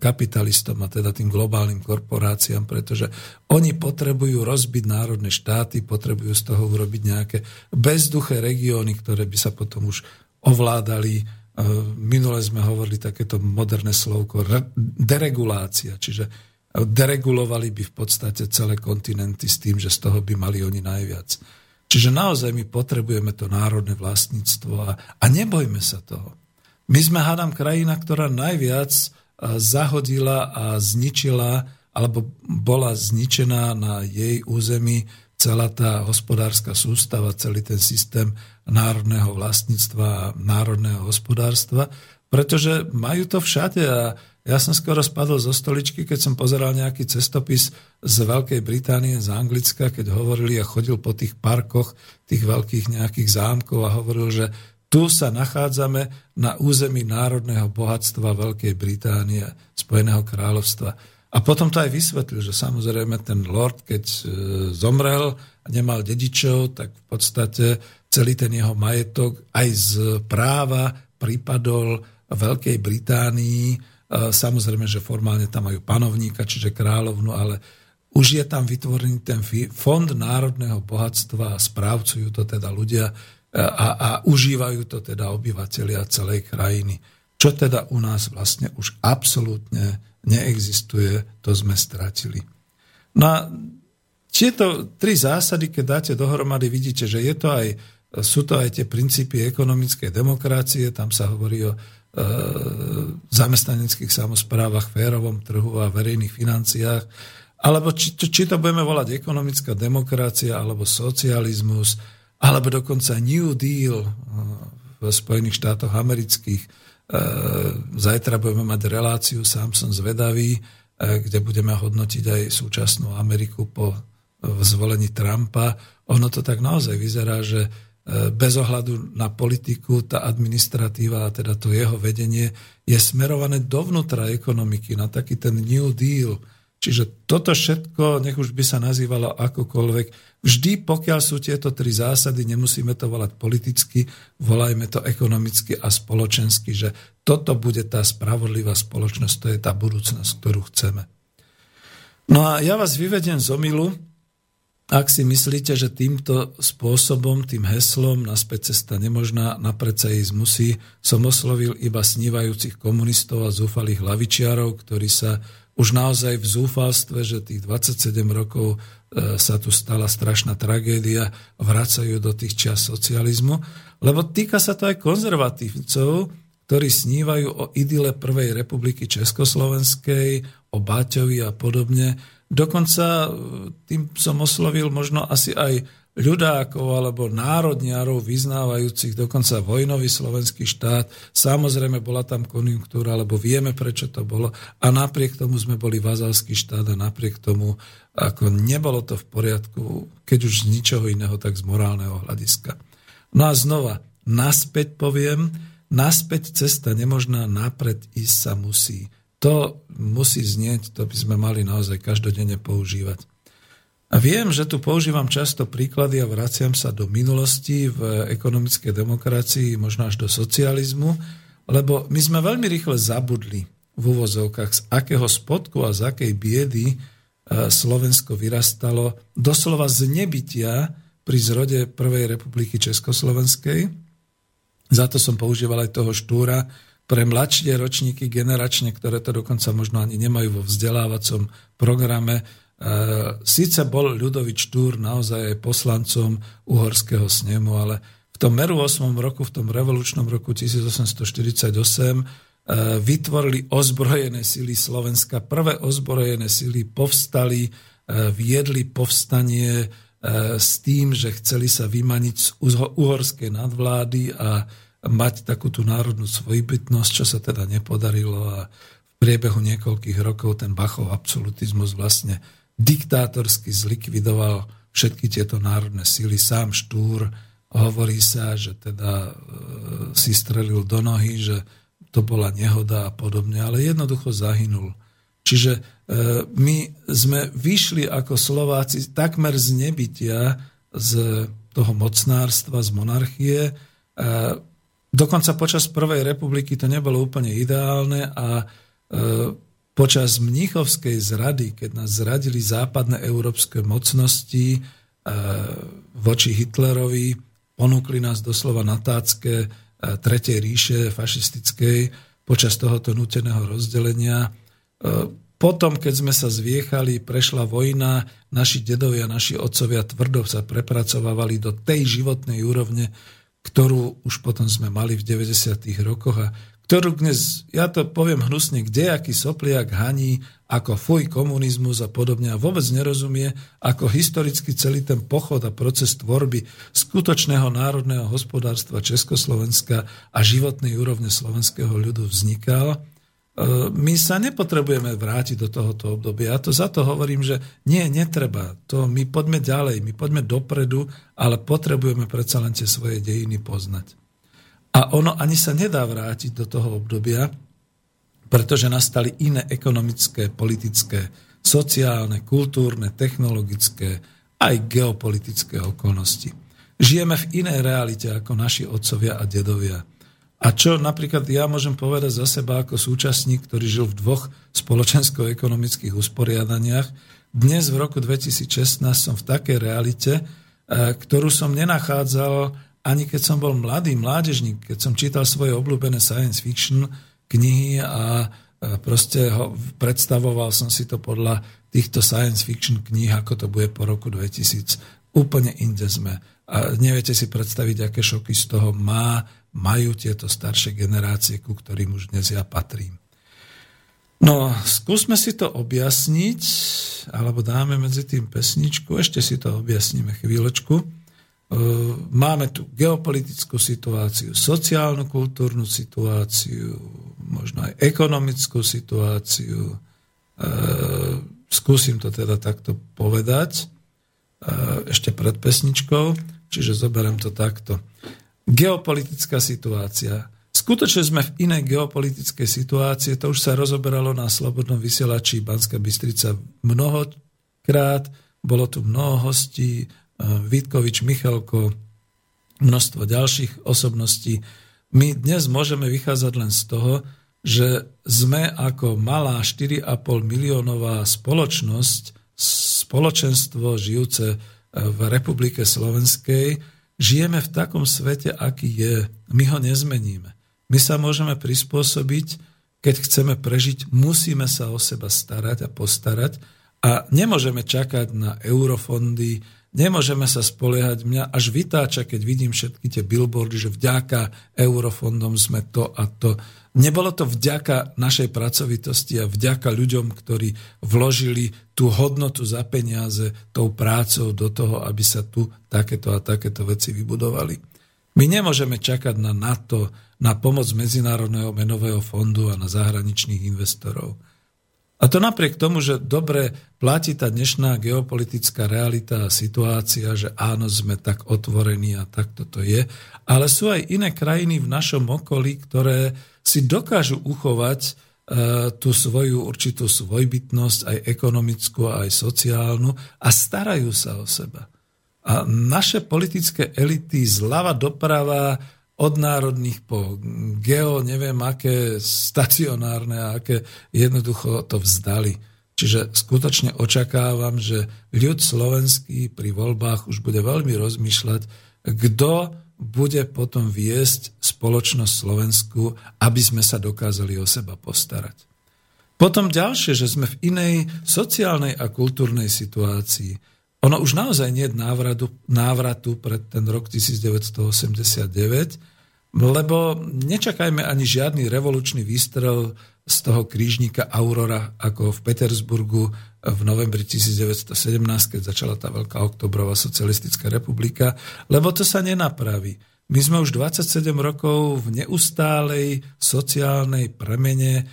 kapitalistom a teda tým globálnym korporáciám, pretože oni potrebujú rozbiť národné štáty, potrebujú z toho urobiť nejaké bezduché regióny, ktoré by sa potom už ovládali. E, minule sme hovorili takéto moderné slovko deregulácia, čiže deregulovali by v podstate celé kontinenty s tým, že z toho by mali oni najviac. Čiže naozaj my potrebujeme to národné vlastníctvo a, a nebojme sa toho. My sme, hádam, krajina, ktorá najviac e, zahodila a zničila, alebo bola zničená na jej území celá tá hospodárska sústava, celý ten systém národného vlastníctva a národného hospodárstva, pretože majú to všade a ja som skoro spadol zo stoličky, keď som pozeral nejaký cestopis z Veľkej Británie, z Anglicka, keď hovorili a chodil po tých parkoch, tých veľkých nejakých zámkov a hovoril, že tu sa nachádzame na území národného bohatstva Veľkej Británie, Spojeného kráľovstva. A potom to aj vysvetlil, že samozrejme ten lord, keď e, zomrel a nemal dedičov, tak v podstate celý ten jeho majetok aj z práva pripadol Veľkej Británii. E, samozrejme, že formálne tam majú panovníka, čiže kráľovnu, ale už je tam vytvorený ten fond národného bohatstva a správcujú to teda ľudia, a, a užívajú to teda obyvateľia celej krajiny. Čo teda u nás vlastne už absolútne neexistuje, to sme stratili. No a tieto tri zásady, keď dáte dohromady, vidíte, že je to aj, sú to aj tie princípy ekonomickej demokracie, tam sa hovorí o e, zamestnaneckých samozprávach, férovom trhu a verejných financiách, alebo či, či to budeme volať ekonomická demokracia, alebo socializmus, alebo dokonca New Deal eh, v Spojených štátoch amerických. Eh, zajtra budeme mať reláciu, sám som zvedavý, eh, kde budeme hodnotiť aj súčasnú Ameriku po zvolení Trumpa. Ono to tak naozaj vyzerá, že bez ohľadu na politiku, tá administratíva a teda to jeho vedenie je smerované dovnútra ekonomiky, na taký ten New Deal, Čiže toto všetko, nech už by sa nazývalo akokoľvek, vždy pokiaľ sú tieto tri zásady, nemusíme to volať politicky, volajme to ekonomicky a spoločensky, že toto bude tá spravodlivá spoločnosť, to je tá budúcnosť, ktorú chceme. No a ja vás vyvediem z omilu, ak si myslíte, že týmto spôsobom, tým heslom naspäť cesta nemožná, napredsa ísť musí, som oslovil iba snívajúcich komunistov a zúfalých lavičiarov, ktorí sa už naozaj v zúfalstve, že tých 27 rokov sa tu stala strašná tragédia, vracajú do tých čas socializmu, lebo týka sa to aj konzervatívcov, ktorí snívajú o idyle Prvej republiky Československej, o Báťovi a podobne, Dokonca e, tým som oslovil možno asi aj ľudákov alebo národniarov vyznávajúcich dokonca vojnový slovenský štát. Samozrejme bola tam konjunktúra, lebo vieme, prečo to bolo. A napriek tomu sme boli vazalský štát a napriek tomu ako nebolo to v poriadku, keď už z ničoho iného, tak z morálneho hľadiska. No a znova, naspäť poviem, naspäť cesta nemožná, napred ísť sa musí. To musí znieť, to by sme mali naozaj každodenne používať. Viem, že tu používam často príklady a vraciam sa do minulosti v ekonomickej demokracii, možno až do socializmu, lebo my sme veľmi rýchle zabudli v úvozovkách, z akého spodku a z akej biedy e, Slovensko vyrastalo doslova z nebytia pri zrode Prvej republiky Československej. Za to som používal aj toho štúra, pre mladšie ročníky generačne, ktoré to dokonca možno ani nemajú vo vzdelávacom programe. E, Sice bol Ľudovič Štúr naozaj aj poslancom uhorského snemu, ale v tom Meru 8. roku, v tom revolučnom roku 1848 e, vytvorili ozbrojené sily Slovenska. Prvé ozbrojené sily povstali, e, viedli povstanie s tým, že chceli sa vymaniť z uhorskej nadvlády a mať takú tú národnú svojbytnosť, čo sa teda nepodarilo a v priebehu niekoľkých rokov ten Bachov absolutizmus vlastne diktátorsky zlikvidoval všetky tieto národné síly. Sám Štúr hovorí sa, že teda e, si strelil do nohy, že to bola nehoda a podobne, ale jednoducho zahynul. Čiže e, my sme vyšli ako Slováci takmer z nebytia, z toho mocnárstva, z monarchie, e, Dokonca počas Prvej republiky to nebolo úplne ideálne a počas Mnichovskej zrady, keď nás zradili západné európske mocnosti e, voči Hitlerovi, ponúkli nás doslova na tácke e, Tretej ríše fašistickej počas tohoto nuteného rozdelenia. E, potom, keď sme sa zviechali, prešla vojna, naši dedovia, naši otcovia tvrdo sa prepracovávali do tej životnej úrovne, ktorú už potom sme mali v 90. rokoch a ktorú dnes, ja to poviem hnusne, kde aký sopliak haní, ako fuj komunizmus a podobne a vôbec nerozumie, ako historicky celý ten pochod a proces tvorby skutočného národného hospodárstva Československa a životnej úrovne slovenského ľudu vznikal E, my sa nepotrebujeme vrátiť do tohoto obdobia. Ja to za to hovorím, že nie, netreba. To my poďme ďalej, my poďme dopredu, ale potrebujeme predsa len tie svoje dejiny poznať. A ono ani sa nedá vrátiť do toho obdobia, pretože nastali iné ekonomické, politické, sociálne, kultúrne, technologické, aj geopolitické okolnosti. Žijeme v inej realite ako naši otcovia a dedovia. A čo napríklad ja môžem povedať za seba ako súčasník, ktorý žil v dvoch spoločensko-ekonomických usporiadaniach, dnes v roku 2016 som v takej realite, e, ktorú som nenachádzal ani keď som bol mladý mládežník, keď som čítal svoje obľúbené science fiction knihy a proste ho, predstavoval som si to podľa týchto science fiction kníh, ako to bude po roku 2000. Úplne inde sme. A neviete si predstaviť, aké šoky z toho má majú tieto staršie generácie, ku ktorým už dnes ja patrím. No, skúsme si to objasniť, alebo dáme medzi tým pesničku, ešte si to objasníme chvíľočku. E, máme tu geopolitickú situáciu, sociálnu, kultúrnu situáciu, možno aj ekonomickú situáciu. E, skúsim to teda takto povedať e, ešte pred pesničkou, čiže zoberiem to takto geopolitická situácia. Skutočne sme v inej geopolitickej situácii, to už sa rozoberalo na Slobodnom vysielači Banská Bystrica mnohokrát, bolo tu mnoho hostí, Vítkovič, Michalko, množstvo ďalších osobností. My dnes môžeme vychádzať len z toho, že sme ako malá 4,5 miliónová spoločnosť, spoločenstvo žijúce v Republike Slovenskej, žijeme v takom svete, aký je. My ho nezmeníme. My sa môžeme prispôsobiť, keď chceme prežiť, musíme sa o seba starať a postarať a nemôžeme čakať na eurofondy, Nemôžeme sa spoliehať, mňa až vytáča, keď vidím všetky tie billboardy, že vďaka eurofondom sme to a to. Nebolo to vďaka našej pracovitosti a vďaka ľuďom, ktorí vložili tú hodnotu za peniaze tou prácou do toho, aby sa tu takéto a takéto veci vybudovali. My nemôžeme čakať na NATO, na pomoc Medzinárodného menového fondu a na zahraničných investorov. A to napriek tomu, že dobre platí tá dnešná geopolitická realita a situácia, že áno, sme tak otvorení a tak toto je, ale sú aj iné krajiny v našom okolí, ktoré si dokážu uchovať e, tú svoju určitú svojbytnosť, aj ekonomickú, aj sociálnu a starajú sa o seba. A naše politické elity zľava doprava od národných po geo, neviem aké stacionárne a aké jednoducho to vzdali. Čiže skutočne očakávam, že ľud slovenský pri voľbách už bude veľmi rozmýšľať, kto bude potom viesť spoločnosť Slovensku, aby sme sa dokázali o seba postarať. Potom ďalšie, že sme v inej sociálnej a kultúrnej situácii. Ono už naozaj nie je návratu, návratu pred ten rok 1989, lebo nečakajme ani žiadny revolučný výstrel z toho krížnika Aurora, ako v Petersburgu v novembri 1917, keď začala tá veľká oktobrová socialistická republika, lebo to sa nenapraví. My sme už 27 rokov v neustálej sociálnej premene, e,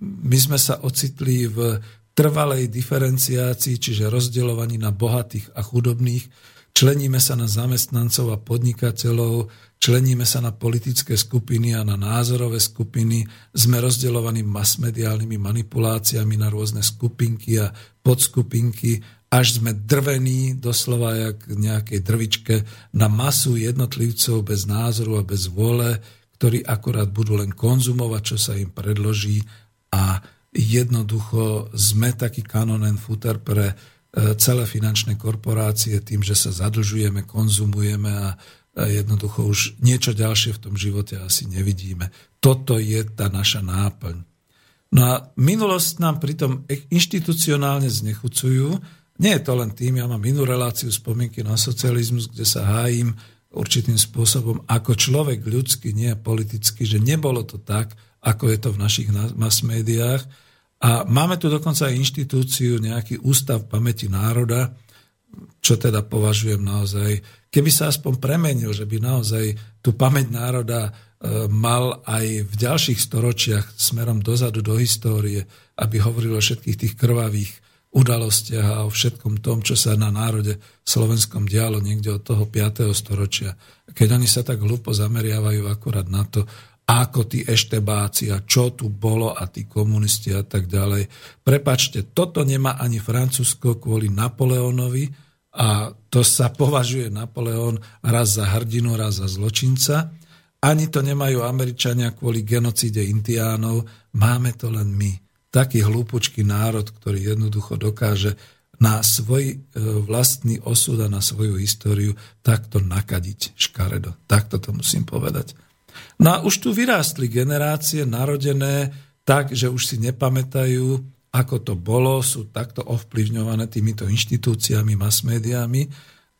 my sme sa ocitli v trvalej diferenciácii, čiže rozdeľovaní na bohatých a chudobných, členíme sa na zamestnancov a podnikateľov, členíme sa na politické skupiny a na názorové skupiny, sme rozdeľovaní masmediálnymi manipuláciami na rôzne skupinky a podskupinky, až sme drvení, doslova jak nejakej drvičke, na masu jednotlivcov bez názoru a bez vôle, ktorí akorát budú len konzumovať, čo sa im predloží. A jednoducho sme taký kanonen futer pre e, celé finančné korporácie tým, že sa zadlžujeme, konzumujeme a jednoducho už niečo ďalšie v tom živote asi nevidíme. Toto je tá naša náplň. No a minulosť nám pritom inštitucionálne znechucujú. Nie je to len tým, ja mám inú reláciu spomienky na socializmus, kde sa hájim určitým spôsobom ako človek ľudský, nie politický, že nebolo to tak, ako je to v našich mass médiách. A máme tu dokonca aj inštitúciu, nejaký ústav pamäti národa, čo teda považujem naozaj, keby sa aspoň premenil, že by naozaj tú pamäť národa e, mal aj v ďalších storočiach smerom dozadu do histórie, aby hovoril o všetkých tých krvavých udalostiach a o všetkom tom, čo sa na národe slovenskom dialo niekde od toho 5. storočia. Keď oni sa tak hlúpo zameriavajú akurát na to, ako tí eštebáci a čo tu bolo a tí komunisti a tak ďalej. Prepačte, toto nemá ani Francúzsko kvôli Napoleonovi, a to sa považuje Napoleon raz za hrdinu, raz za zločinca. Ani to nemajú Američania kvôli genocíde indiánov. Máme to len my. Taký hlúpučký národ, ktorý jednoducho dokáže na svoj e, vlastný osud a na svoju históriu takto nakadiť škaredo. Takto to musím povedať. No a už tu vyrástli generácie narodené tak, že už si nepamätajú ako to bolo, sú takto ovplyvňované týmito inštitúciami, mass.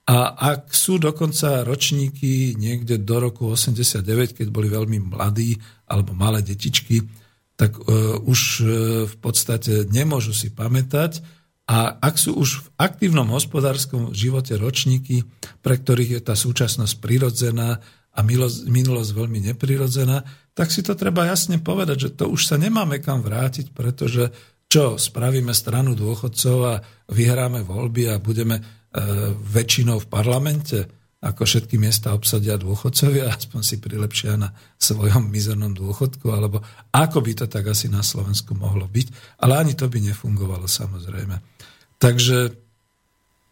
A ak sú dokonca ročníky niekde do roku 89, keď boli veľmi mladí alebo malé detičky, tak uh, už uh, v podstate nemôžu si pamätať. A ak sú už v aktívnom hospodárskom živote ročníky, pre ktorých je tá súčasnosť prirodzená a minulosť veľmi neprirodzená, tak si to treba jasne povedať, že to už sa nemáme kam vrátiť, pretože čo, spravíme stranu dôchodcov a vyhráme voľby a budeme e, väčšinou v parlamente, ako všetky miesta obsadia dôchodcovia, aspoň si prilepšia na svojom mizernom dôchodku, alebo ako by to tak asi na Slovensku mohlo byť, ale ani to by nefungovalo samozrejme. Takže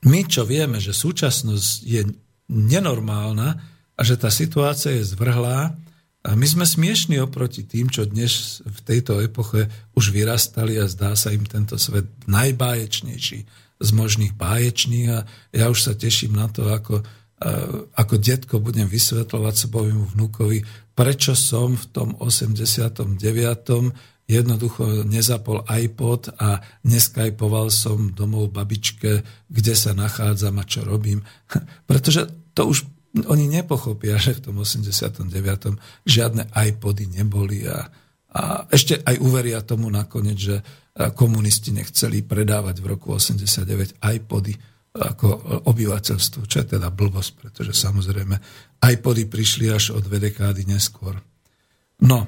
my, čo vieme, že súčasnosť je nenormálna a že tá situácia je zvrhlá, a my sme smiešni oproti tým, čo dnes v tejto epoche už vyrastali a zdá sa im tento svet najbáječnejší, z možných báječných a ja už sa teším na to, ako, ako detko budem vysvetľovať svojmu vnúkovi, prečo som v tom 89 jednoducho nezapol iPod a neskajpoval som domov babičke, kde sa nachádzam a čo robím. Pretože to už oni nepochopia, že v tom 89. žiadne iPody neboli a, a ešte aj uveria tomu nakoniec, že komunisti nechceli predávať v roku 89 iPody ako obyvateľstvu, čo je teda blbosť, pretože samozrejme iPody prišli až od dve dekády neskôr. No,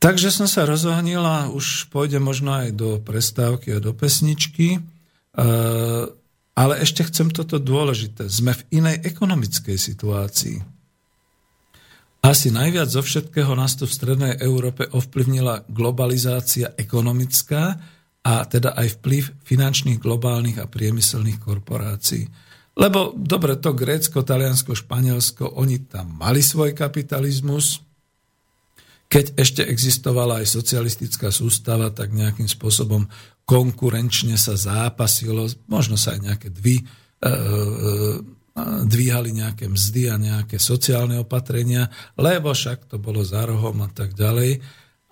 Takže som sa rozohnil už pôjde možno aj do prestávky a do pesničky. E, ale ešte chcem toto dôležité. Sme v inej ekonomickej situácii. Asi najviac zo všetkého nás tu v Strednej Európe ovplyvnila globalizácia ekonomická a teda aj vplyv finančných, globálnych a priemyselných korporácií. Lebo dobre, to Grécko, Taliansko, Španielsko, oni tam mali svoj kapitalizmus, keď ešte existovala aj socialistická sústava, tak nejakým spôsobom konkurenčne sa zápasilo, možno sa aj nejaké dvy, e, e, dvíhali nejaké mzdy a nejaké sociálne opatrenia, lebo však to bolo za rohom a tak ďalej.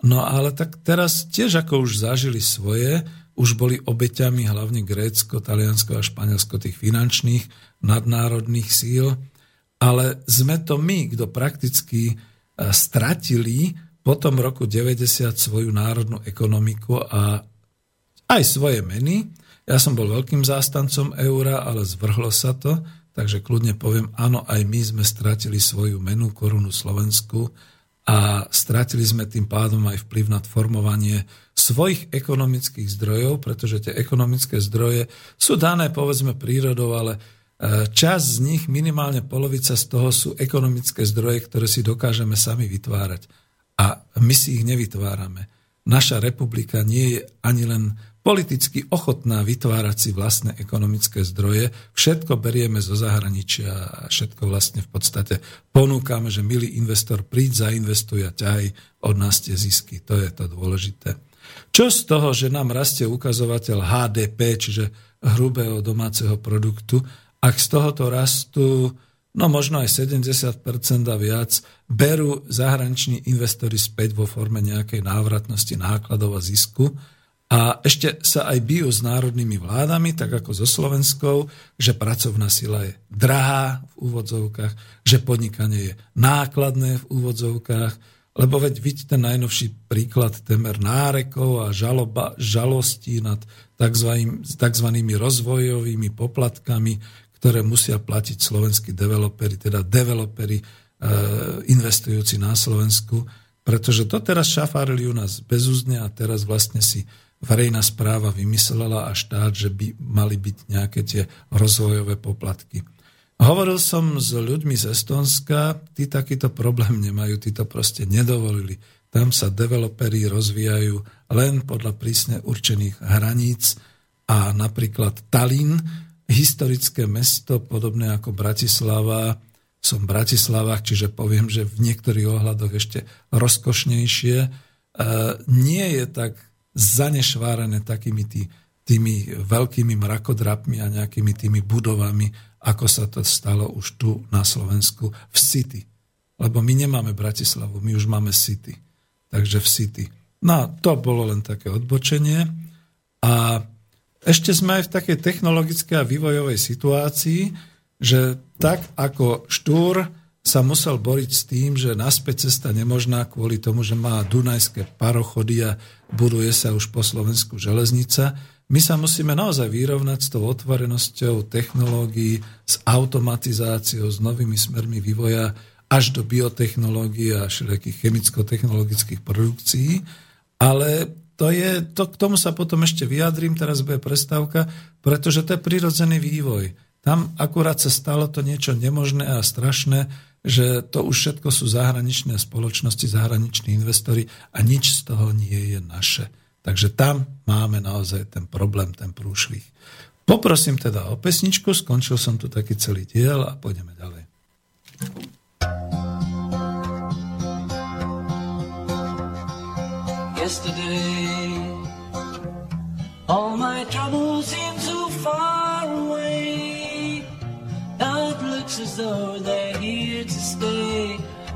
No ale tak teraz tiež ako už zažili svoje, už boli obeťami hlavne Grécko, Taliansko a Španielsko tých finančných nadnárodných síl, ale sme to my, kto prakticky e, stratili po tom roku 90 svoju národnú ekonomiku a aj svoje meny. Ja som bol veľkým zástancom eura, ale zvrhlo sa to, takže kľudne poviem, áno, aj my sme stratili svoju menu korunu Slovensku a stratili sme tým pádom aj vplyv na formovanie svojich ekonomických zdrojov, pretože tie ekonomické zdroje sú dané povedzme prírodou, ale e, čas z nich, minimálne polovica z toho sú ekonomické zdroje, ktoré si dokážeme sami vytvárať. A my si ich nevytvárame. Naša republika nie je ani len politicky ochotná vytvárať si vlastné ekonomické zdroje. Všetko berieme zo zahraničia a všetko vlastne v podstate ponúkame, že milý investor, príď, zainvestuj a ťahaj od nás tie zisky. To je to dôležité. Čo z toho, že nám rastie ukazovateľ HDP, čiže hrubého domáceho produktu, ak z tohoto rastu no možno aj 70% a viac, berú zahraniční investori späť vo forme nejakej návratnosti nákladov a zisku a ešte sa aj bijú s národnými vládami, tak ako so Slovenskou, že pracovná sila je drahá v úvodzovkách, že podnikanie je nákladné v úvodzovkách, lebo veď vidíte ten najnovší príklad temer nárekov a žaloba, žalostí nad tzv. rozvojovými poplatkami, ktoré musia platiť slovenskí developeri, teda developeri e, investujúci na Slovensku, pretože to teraz šafárili u nás bezúzne a teraz vlastne si verejná správa vymyslela a štát, že by mali byť nejaké tie rozvojové poplatky. Hovoril som s ľuďmi z Estonska, tí takýto problém nemajú, tí to proste nedovolili. Tam sa developeri rozvíjajú len podľa prísne určených hraníc a napríklad Tallinn historické mesto, podobné ako Bratislava. Som v Bratislavách, čiže poviem, že v niektorých ohľadoch ešte rozkošnejšie. E, nie je tak zanešvárené takými tý, tými veľkými mrakodrapmi a nejakými tými budovami, ako sa to stalo už tu na Slovensku v City. Lebo my nemáme Bratislavu, my už máme City. Takže v City. No to bolo len také odbočenie. A ešte sme aj v takej technologickej a vývojovej situácii, že tak ako Štúr sa musel boriť s tým, že naspäť cesta nemožná kvôli tomu, že má Dunajské parochody a buduje sa už po Slovensku železnica. My sa musíme naozaj vyrovnať s tou otvorenosťou technológií, s automatizáciou, s novými smermi vývoja až do biotechnológií a všelijakých chemicko-technologických produkcií. Ale to je, to, k tomu sa potom ešte vyjadrím, teraz bude prestávka, pretože to je prirodzený vývoj. Tam akurát sa stalo to niečo nemožné a strašné, že to už všetko sú zahraničné spoločnosti, zahraniční investori a nič z toho nie je naše. Takže tam máme naozaj ten problém, ten prúšvih. Poprosím teda o pesničku, skončil som tu taký celý diel a pôjdeme ďalej. Yesterday All my troubles seem to far away. Now it looks as though stay.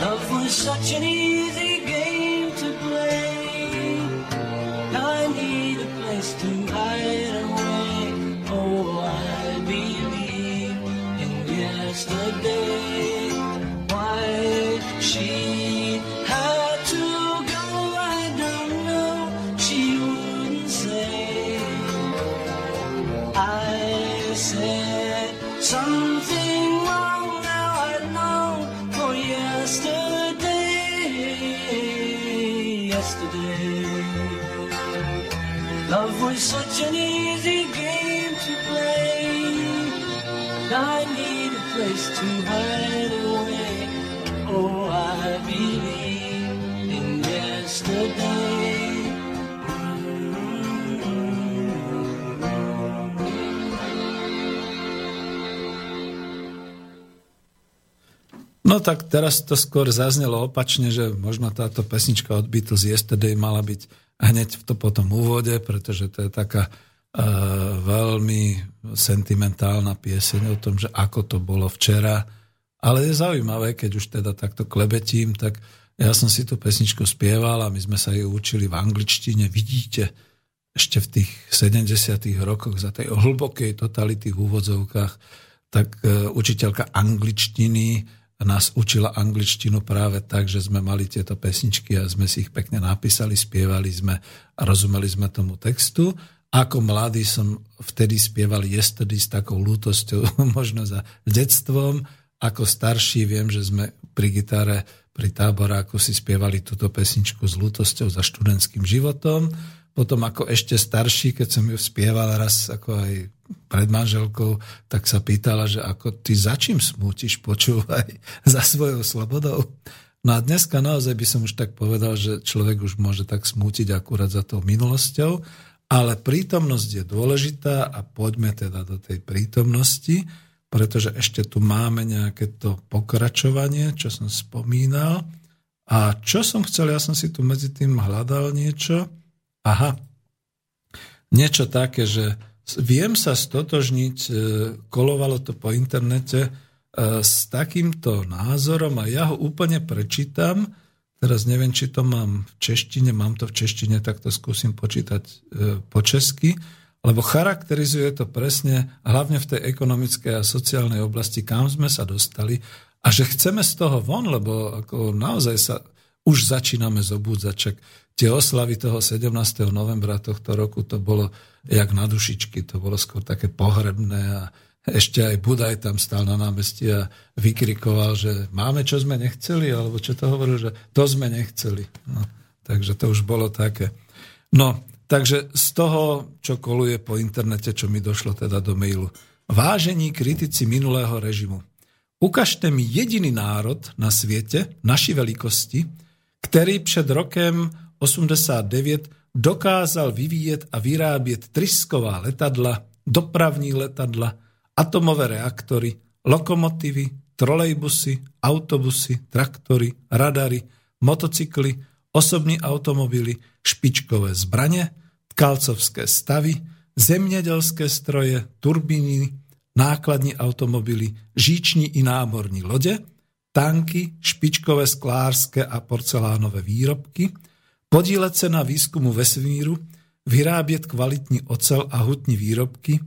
Love was such an No tak teraz to skôr zaznelo opačne, že možno táto pesnička od Beatles Yesterday mala byť hneď v to potom úvode, pretože to je taká uh, veľmi sentimentálna pieseň o tom, že ako to bolo včera. Ale je zaujímavé, keď už teda takto klebetím, tak ja som si tú pesničku spieval a my sme sa ju učili v angličtine. Vidíte, ešte v tých 70 rokoch za tej hlbokej totality v úvodzovkách, tak uh, učiteľka angličtiny nás učila angličtinu práve tak, že sme mali tieto pesničky a sme si ich pekne napísali, spievali sme a rozumeli sme tomu textu. Ako mladý som vtedy spieval Yesterday s takou lútosťou, možno za detstvom. Ako starší viem, že sme pri gitare, pri táboráku si spievali túto pesničku s lútosťou za študentským životom. Potom ako ešte starší, keď som ju spieval raz ako aj pred manželkou, tak sa pýtala, že ako ty za čím smútiš, počúvaj, za svojou slobodou. No a dneska naozaj by som už tak povedal, že človek už môže tak smútiť akurát za tou minulosťou, ale prítomnosť je dôležitá a poďme teda do tej prítomnosti, pretože ešte tu máme nejaké to pokračovanie, čo som spomínal. A čo som chcel, ja som si tu medzi tým hľadal niečo, Aha, niečo také, že viem sa stotožniť, e, kolovalo to po internete e, s takýmto názorom a ja ho úplne prečítam. Teraz neviem, či to mám v češtine, mám to v češtine, tak to skúsim počítať e, po česky, lebo charakterizuje to presne, hlavne v tej ekonomickej a sociálnej oblasti, kam sme sa dostali a že chceme z toho von, lebo ako naozaj sa už začíname zobúdzať. Tie oslavy toho 17. novembra tohto roku, to bolo jak na dušičky, to bolo skôr také pohrebné a ešte aj Budaj tam stál na námestí a vykrikoval, že máme, čo sme nechceli, alebo čo to hovoril, že to sme nechceli. No, takže to už bolo také. No, takže z toho, čo koluje po internete, čo mi došlo teda do mailu. Vážení kritici minulého režimu, ukažte mi jediný národ na svete, naši velikosti, ktorý před rokem 89 dokázal vyvíjet a vyrábět trysková letadla, dopravní letadla, atomové reaktory, lokomotivy, trolejbusy, autobusy, traktory, radary, motocykly, osobní automobily, špičkové zbranie, tkalcovské stavy, zemědělské stroje, turbíny, nákladní automobily, žíční i námorní lode, tanky, špičkové sklárske a porcelánové výrobky – podílet se na výzkumu vesmíru, vyrábět kvalitní ocel a hutní výrobky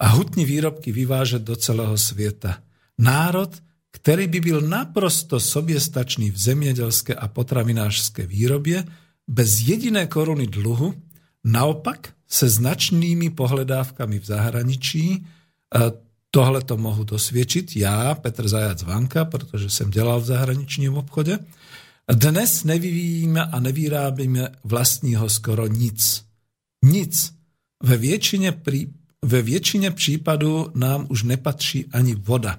a hutní výrobky vyvážet do celého světa. Národ, který by byl naprosto soběstačný v zemědělské a potravinářské výrobě, bez jediné koruny dluhu, naopak se značnými pohledávkami v zahraničí, tohle to mohu dosvědčit já, Petr Zajac Vanka, protože jsem dělal v zahraničním obchode. Dnes nevyvíjíme a nevyrábíme vlastního skoro nic. Nic. Ve většině, prí, ve většině případů nám už nepatří ani voda.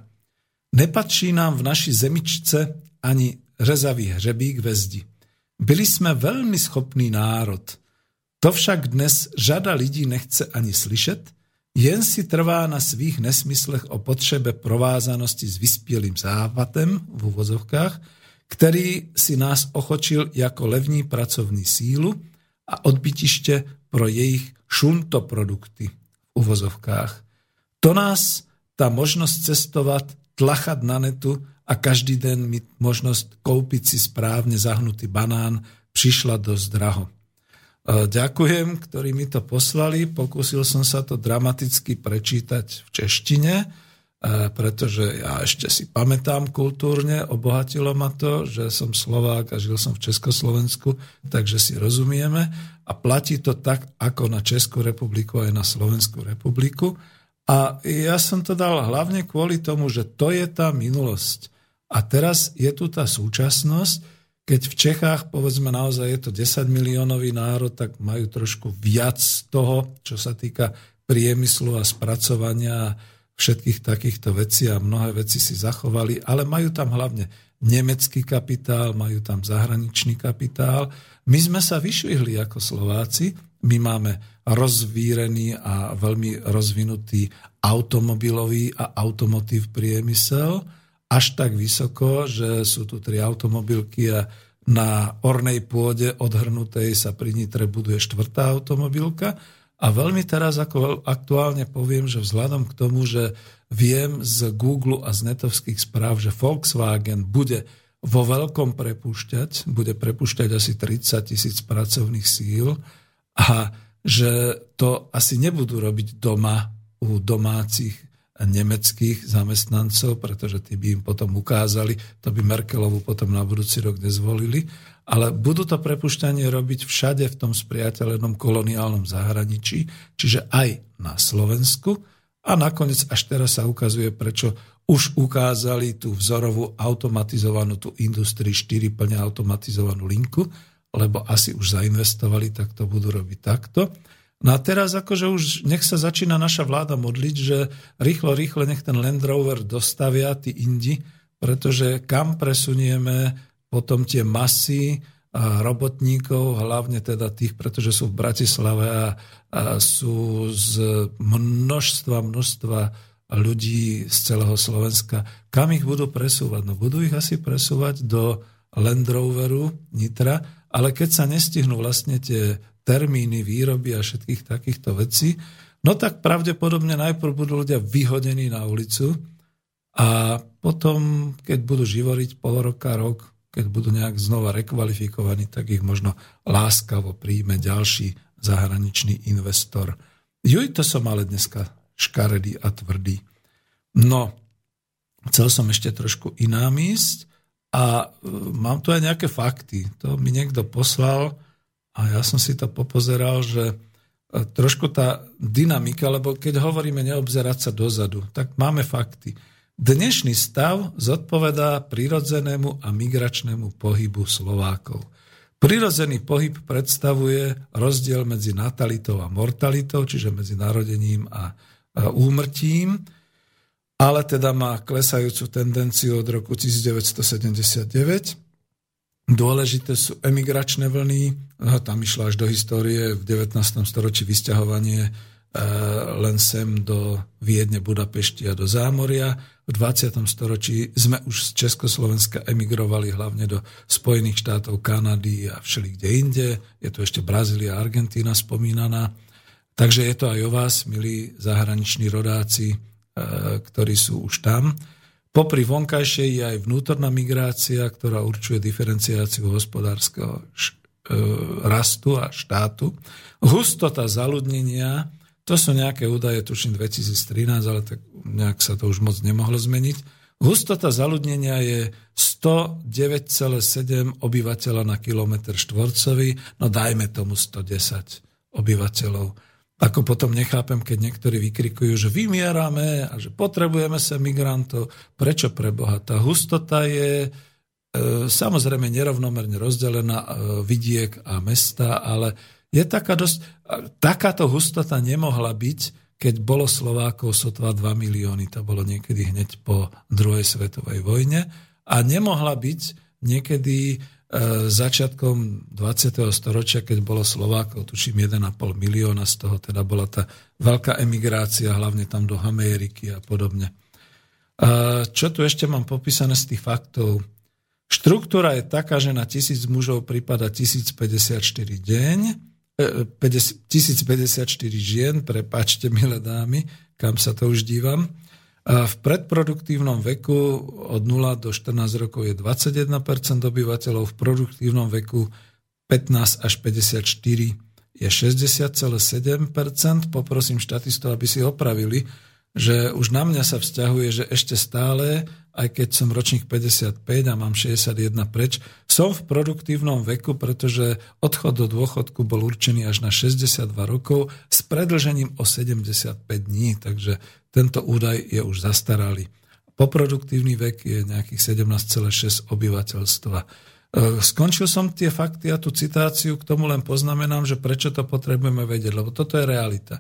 Nepatří nám v naší zemičce ani řezavý hřebík ve zdi. Byli jsme velmi schopný národ. To však dnes řada lidí nechce ani slyšet, jen si trvá na svých nesmyslech o potřebe provázanosti s vyspělým závatem v uvozovkách, který si nás ochočil jako levní pracovní sílu a odbytiště pro jejich šuntoprodukty v uvozovkách. To nás ta možnost cestovat, tlachat na netu a každý den mít možnost koupit si správne zahnutý banán přišla dosť draho. E, ďakujem, ktorí mi to poslali. Pokúsil som sa to dramaticky prečítať v češtine, pretože ja ešte si pamätám kultúrne, obohatilo ma to, že som Slovák a žil som v Československu, takže si rozumieme. A platí to tak, ako na Českú republiku aj na Slovenskú republiku. A ja som to dal hlavne kvôli tomu, že to je tá minulosť. A teraz je tu tá súčasnosť, keď v Čechách, povedzme naozaj je to 10 miliónový národ, tak majú trošku viac toho, čo sa týka priemyslu a spracovania všetkých takýchto vecí a mnohé veci si zachovali, ale majú tam hlavne nemecký kapitál, majú tam zahraničný kapitál. My sme sa vyšvihli ako Slováci, my máme rozvírený a veľmi rozvinutý automobilový a automotív priemysel, až tak vysoko, že sú tu tri automobilky a na ornej pôde odhrnutej sa pri Nitre buduje štvrtá automobilka. A veľmi teraz ako aktuálne poviem, že vzhľadom k tomu, že viem z Google a z netovských správ, že Volkswagen bude vo veľkom prepúšťať, bude prepúšťať asi 30 tisíc pracovných síl a že to asi nebudú robiť doma u domácich nemeckých zamestnancov, pretože tí by im potom ukázali, to by Merkelovu potom na budúci rok nezvolili, ale budú to prepušťanie robiť všade v tom spriateľenom koloniálnom zahraničí, čiže aj na Slovensku a nakoniec až teraz sa ukazuje, prečo už ukázali tú vzorovú automatizovanú, tú Industrii 4 plne automatizovanú linku, lebo asi už zainvestovali, tak to budú robiť takto. No a teraz akože už nech sa začína naša vláda modliť, že rýchlo, rýchlo nech ten Land Rover dostavia tí indi, pretože kam presunieme potom tie masy a robotníkov, hlavne teda tých, pretože sú v Bratislave a sú z množstva, množstva ľudí z celého Slovenska. Kam ich budú presúvať? No budú ich asi presúvať do Land Roveru Nitra, ale keď sa nestihnú vlastne tie termíny výroby a všetkých takýchto vecí, no tak pravdepodobne najprv budú ľudia vyhodení na ulicu a potom, keď budú živoriť pol roka, rok, keď budú nejak znova rekvalifikovaní, tak ich možno láskavo príjme ďalší zahraničný investor. Juj, to som ale dneska škaredý a tvrdý. No, chcel som ešte trošku inám ísť a e, mám tu aj nejaké fakty. To mi niekto poslal, a ja som si to popozeral, že e, trošku tá dynamika, lebo keď hovoríme neobzerať sa dozadu, tak máme fakty. Dnešný stav zodpovedá prirodzenému a migračnému pohybu Slovákov. Prirodzený pohyb predstavuje rozdiel medzi natalitou a mortalitou, čiže medzi narodením a úmrtím, ale teda má klesajúcu tendenciu od roku 1979 Dôležité sú emigračné vlny, tam išlo až do histórie v 19. storočí vysťahovanie e, len sem do Viedne, Budapešti a do Zámoria. V 20. storočí sme už z Československa emigrovali hlavne do Spojených štátov, Kanady a všelikde inde. Je tu ešte Brazília a Argentína spomínaná. Takže je to aj o vás, milí zahraniční rodáci, e, ktorí sú už tam. Popri vonkajšej je aj vnútorná migrácia, ktorá určuje diferenciáciu hospodárskeho e, rastu a štátu. Hustota zaludnenia, to sú nejaké údaje, tuším 2013, ale tak nejak sa to už moc nemohlo zmeniť. Hustota zaludnenia je 109,7 obyvateľa na kilometr štvorcový, no dajme tomu 110 obyvateľov. Ako potom nechápem, keď niektorí vykrikujú, že vymierame a že potrebujeme sa migrantov. Prečo pre Boha? Tá hustota je e, samozrejme nerovnomerne rozdelená e, vidiek a mesta, ale je taká dosť... Takáto hustota nemohla byť, keď bolo Slovákov sotva 2 milióny. To bolo niekedy hneď po druhej svetovej vojne. A nemohla byť niekedy E, začiatkom 20. storočia, keď bolo Slovákov, tuším 1,5 milióna, z toho teda bola tá veľká emigrácia, hlavne tam do Ameriky a podobne. Čo tu ešte mám popísané z tých faktov? Štruktúra je taká, že na tisíc mužov prípada 1054 deň, 1054 e, žien, prepáčte, milé dámy, kam sa to už dívam. V predproduktívnom veku od 0 do 14 rokov je 21% obyvateľov, v produktívnom veku 15 až 54 je 60,7%. Poprosím štatistov, aby si opravili, že už na mňa sa vzťahuje, že ešte stále, aj keď som ročník 55 a mám 61 preč, som v produktívnom veku, pretože odchod do dôchodku bol určený až na 62 rokov s predlžením o 75 dní, takže tento údaj je už zastaralý. Poproduktívny vek je nejakých 17,6 obyvateľstva. E, skončil som tie fakty a tú citáciu, k tomu len poznamenám, že prečo to potrebujeme vedieť, lebo toto je realita.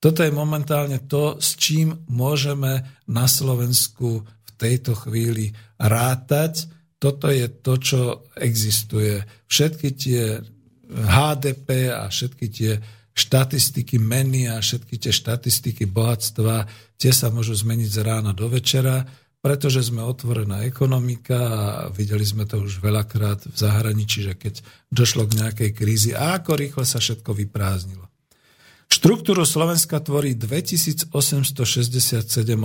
Toto je momentálne to, s čím môžeme na Slovensku v tejto chvíli rátať. Toto je to, čo existuje. Všetky tie HDP a všetky tie štatistiky meny a všetky tie štatistiky bohatstva, tie sa môžu zmeniť z rána do večera, pretože sme otvorená ekonomika a videli sme to už veľakrát v zahraničí, že keď došlo k nejakej krízi a ako rýchlo sa všetko vyprázdnilo. Štruktúru Slovenska tvorí 2867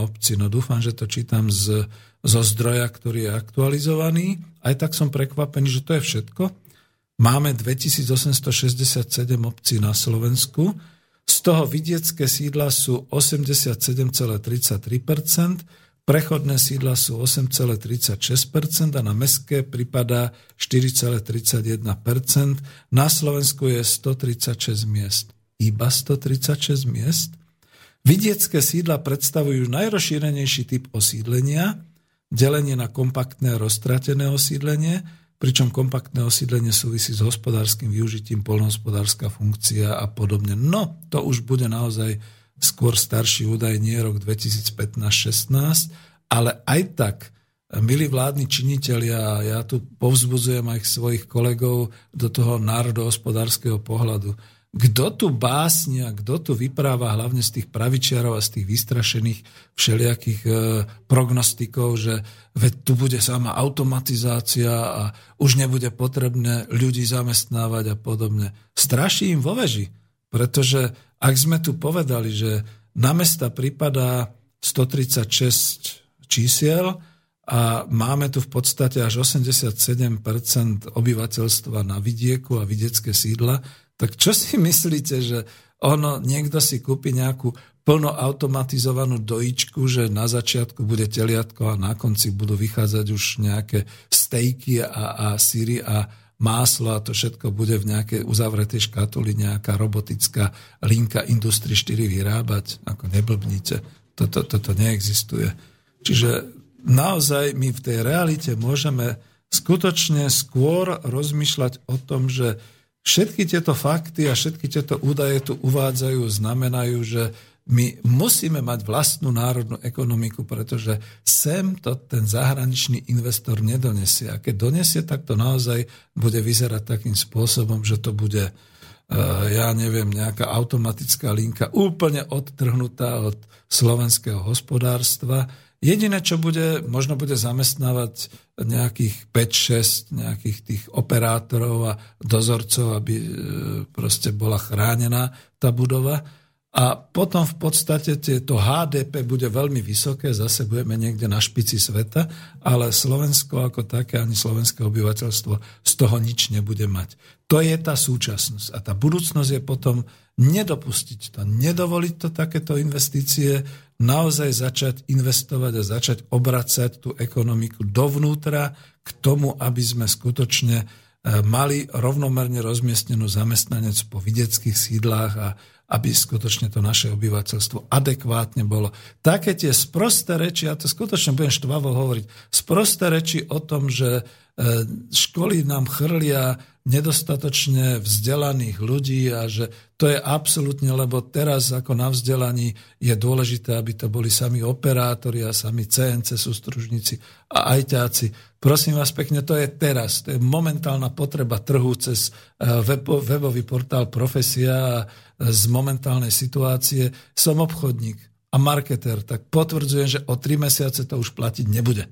obcí. No dúfam, že to čítam z, zo zdroja, ktorý je aktualizovaný. Aj tak som prekvapený, že to je všetko. Máme 2867 obcí na Slovensku, z toho vidiecké sídla sú 87,33%, prechodné sídla sú 8,36% a na mestské pripadá 4,31%. Na Slovensku je 136 miest. Iba 136 miest? Vidiecké sídla predstavujú najrozšírenejší typ osídlenia, delenie na kompaktné roztratené osídlenie, pričom kompaktné osídlenie súvisí s hospodárskym využitím, polnohospodárska funkcia a podobne. No, to už bude naozaj skôr starší údaj, nie rok 2015-16, ale aj tak, milí vládni činitelia, ja tu povzbudzujem aj svojich kolegov do toho národohospodárskeho pohľadu, kto tu básnia, kto tu vypráva hlavne z tých pravičiarov a z tých vystrašených všelijakých e, prognostikov, že veď tu bude sama automatizácia a už nebude potrebné ľudí zamestnávať a podobne. Straší im vo veži, pretože ak sme tu povedali, že na mesta pripadá 136 čísiel a máme tu v podstate až 87% obyvateľstva na vidieku a vidiecké sídla, tak čo si myslíte, že ono, niekto si kúpi nejakú plno automatizovanú dojičku, že na začiatku bude teliatko a na konci budú vychádzať už nejaké stejky a, a síry a máslo a to všetko bude v nejakej uzavretej škatuli nejaká robotická linka Industry 4 vyrábať. Ako neblbnite. Toto, toto neexistuje. Čiže naozaj my v tej realite môžeme skutočne skôr rozmýšľať o tom, že Všetky tieto fakty a všetky tieto údaje tu uvádzajú, znamenajú, že my musíme mať vlastnú národnú ekonomiku, pretože sem to ten zahraničný investor nedonesie. A keď donesie, tak to naozaj bude vyzerať takým spôsobom, že to bude, e, ja neviem, nejaká automatická linka úplne odtrhnutá od slovenského hospodárstva, Jediné, čo bude, možno bude zamestnávať nejakých 5-6 nejakých tých operátorov a dozorcov, aby e, proste bola chránená tá budova. A potom v podstate to HDP bude veľmi vysoké, zase budeme niekde na špici sveta, ale Slovensko ako také, ani slovenské obyvateľstvo z toho nič nebude mať. To je tá súčasnosť. A tá budúcnosť je potom nedopustiť to, nedovoliť to takéto investície, naozaj začať investovať a začať obracať tú ekonomiku dovnútra k tomu, aby sme skutočne mali rovnomerne rozmiestnenú zamestnanec po videckých sídlách a aby skutočne to naše obyvateľstvo adekvátne bolo. Také tie sprosté reči, ja to skutočne budem štvavo hovoriť, sprosté reči o tom, že E, školy nám chrlia nedostatočne vzdelaných ľudí a že to je absolútne, lebo teraz ako na vzdelaní je dôležité, aby to boli sami operátori a sami CNC sústružníci a ajťáci. Prosím vás pekne, to je teraz. To je momentálna potreba trhu cez e, webový portál Profesia a z momentálnej situácie. Som obchodník a marketer, tak potvrdzujem, že o tri mesiace to už platiť nebude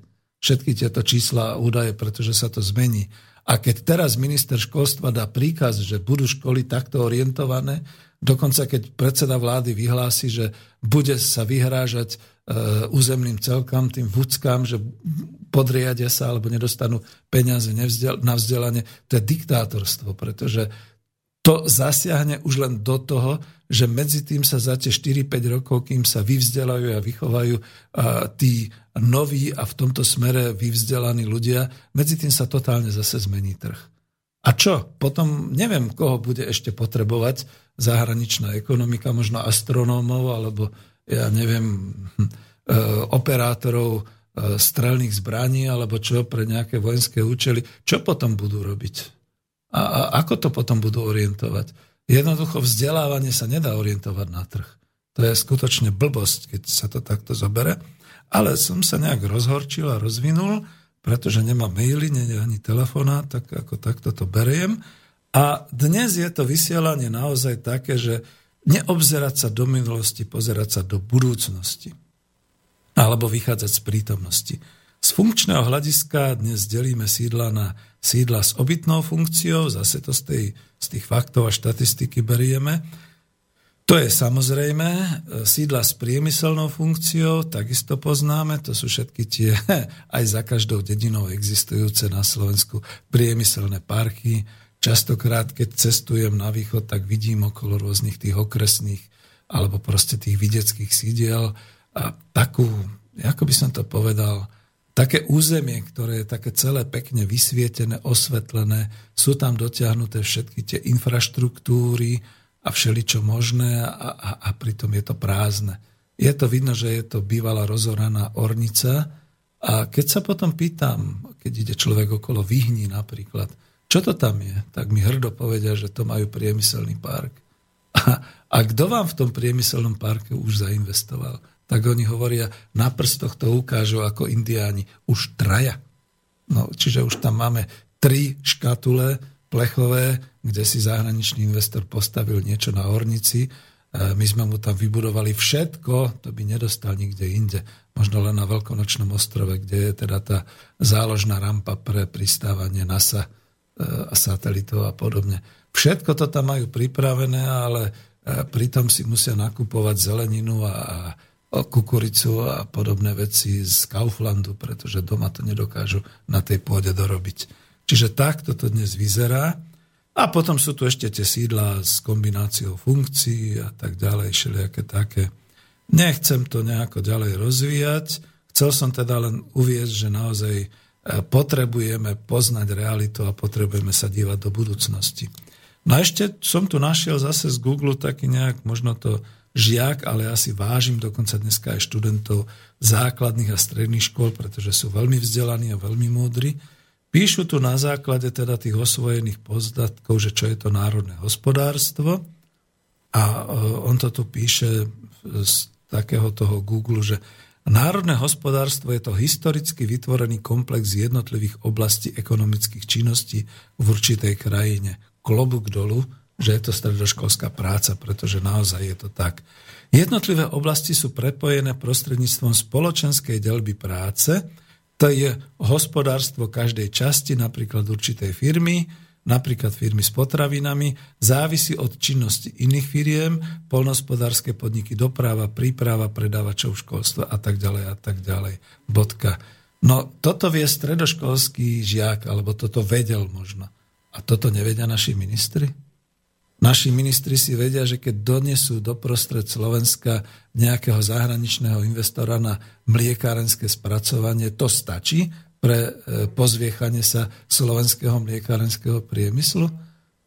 všetky tieto čísla a údaje, pretože sa to zmení. A keď teraz minister školstva dá príkaz, že budú školy takto orientované, dokonca keď predseda vlády vyhlási, že bude sa vyhrážať e, územným celkám, tým vúckám, že podriadia sa alebo nedostanú peniaze na vzdelanie, to je diktátorstvo, pretože to zasiahne už len do toho, že medzi tým sa za tie 4-5 rokov, kým sa vyvzdelajú a vychovajú tí noví a v tomto smere vyvzdelaní ľudia, medzi tým sa totálne zase zmení trh. A čo? Potom neviem, koho bude ešte potrebovať zahraničná ekonomika, možno astronómov, alebo ja neviem, hm, e, operátorov e, strelných zbraní, alebo čo pre nejaké vojenské účely. Čo potom budú robiť? A, a ako to potom budú orientovať? Jednoducho vzdelávanie sa nedá orientovať na trh. To je skutočne blbosť, keď sa to takto zobere. Ale som sa nejak rozhorčil a rozvinul, pretože nemám maily, ani telefonát, tak ako takto to beriem. A dnes je to vysielanie naozaj také, že neobzerať sa do minulosti, pozerať sa do budúcnosti. Alebo vychádzať z prítomnosti. Z funkčného hľadiska dnes delíme sídla na sídla s obytnou funkciou, zase to z, tej, z tých faktov a štatistiky berieme. To je samozrejme sídla s priemyselnou funkciou, takisto poznáme, to sú všetky tie aj za každou dedinou existujúce na Slovensku priemyselné parky. Častokrát, keď cestujem na východ, tak vidím okolo rôznych tých okresných alebo proste tých videckých sídiel a takú, ako by som to povedal, také územie, ktoré je také celé pekne vysvietené, osvetlené, sú tam dotiahnuté všetky tie infraštruktúry a všeličo možné a, a, a pritom je to prázdne. Je to vidno, že je to bývalá rozoraná ornica a keď sa potom pýtam, keď ide človek okolo Vyhní napríklad, čo to tam je, tak mi hrdo povedia, že to majú priemyselný park. A, a kto vám v tom priemyselnom parku už zainvestoval? Tak oni hovoria, na prstoch to ukážu ako indiáni. Už traja. No, čiže už tam máme tri škatule plechové, kde si zahraničný investor postavil niečo na ornici. E, my sme mu tam vybudovali všetko, to by nedostal nikde inde. Možno len na Veľkonočnom ostrove, kde je teda tá záložná rampa pre pristávanie NASA e, a satelitov a podobne. Všetko to tam majú pripravené, ale e, pritom si musia nakupovať zeleninu a kukuricu a podobné veci z Kauflandu, pretože doma to nedokážu na tej pôde dorobiť. Čiže takto to dnes vyzerá. A potom sú tu ešte tie sídla s kombináciou funkcií a tak ďalej, všelijaké také. Nechcem to nejako ďalej rozvíjať. Chcel som teda len uviezť, že naozaj e, potrebujeme poznať realitu a potrebujeme sa dívať do budúcnosti. No a ešte som tu našiel zase z Google taký nejak, možno to žiak, ale ja si vážim dokonca dneska aj študentov základných a stredných škôl, pretože sú veľmi vzdelaní a veľmi múdri. Píšu tu na základe teda tých osvojených poznatkov, že čo je to národné hospodárstvo. A e, on to tu píše z takého toho Google, že národné hospodárstvo je to historicky vytvorený komplex jednotlivých oblastí ekonomických činností v určitej krajine. Klobuk dolu, že je to stredoškolská práca, pretože naozaj je to tak. Jednotlivé oblasti sú prepojené prostredníctvom spoločenskej delby práce, to je hospodárstvo každej časti, napríklad určitej firmy, napríklad firmy s potravinami, závisí od činnosti iných firiem, polnospodárske podniky, doprava, príprava predávačov školstva a tak ďalej a tak ďalej. Bodka. No toto vie stredoškolský žiak, alebo toto vedel možno. A toto nevedia naši ministri? Naši ministri si vedia, že keď donesú do prostred Slovenska nejakého zahraničného investora na mliekárenské spracovanie, to stačí pre e, pozviechanie sa slovenského mliekarenského priemyslu,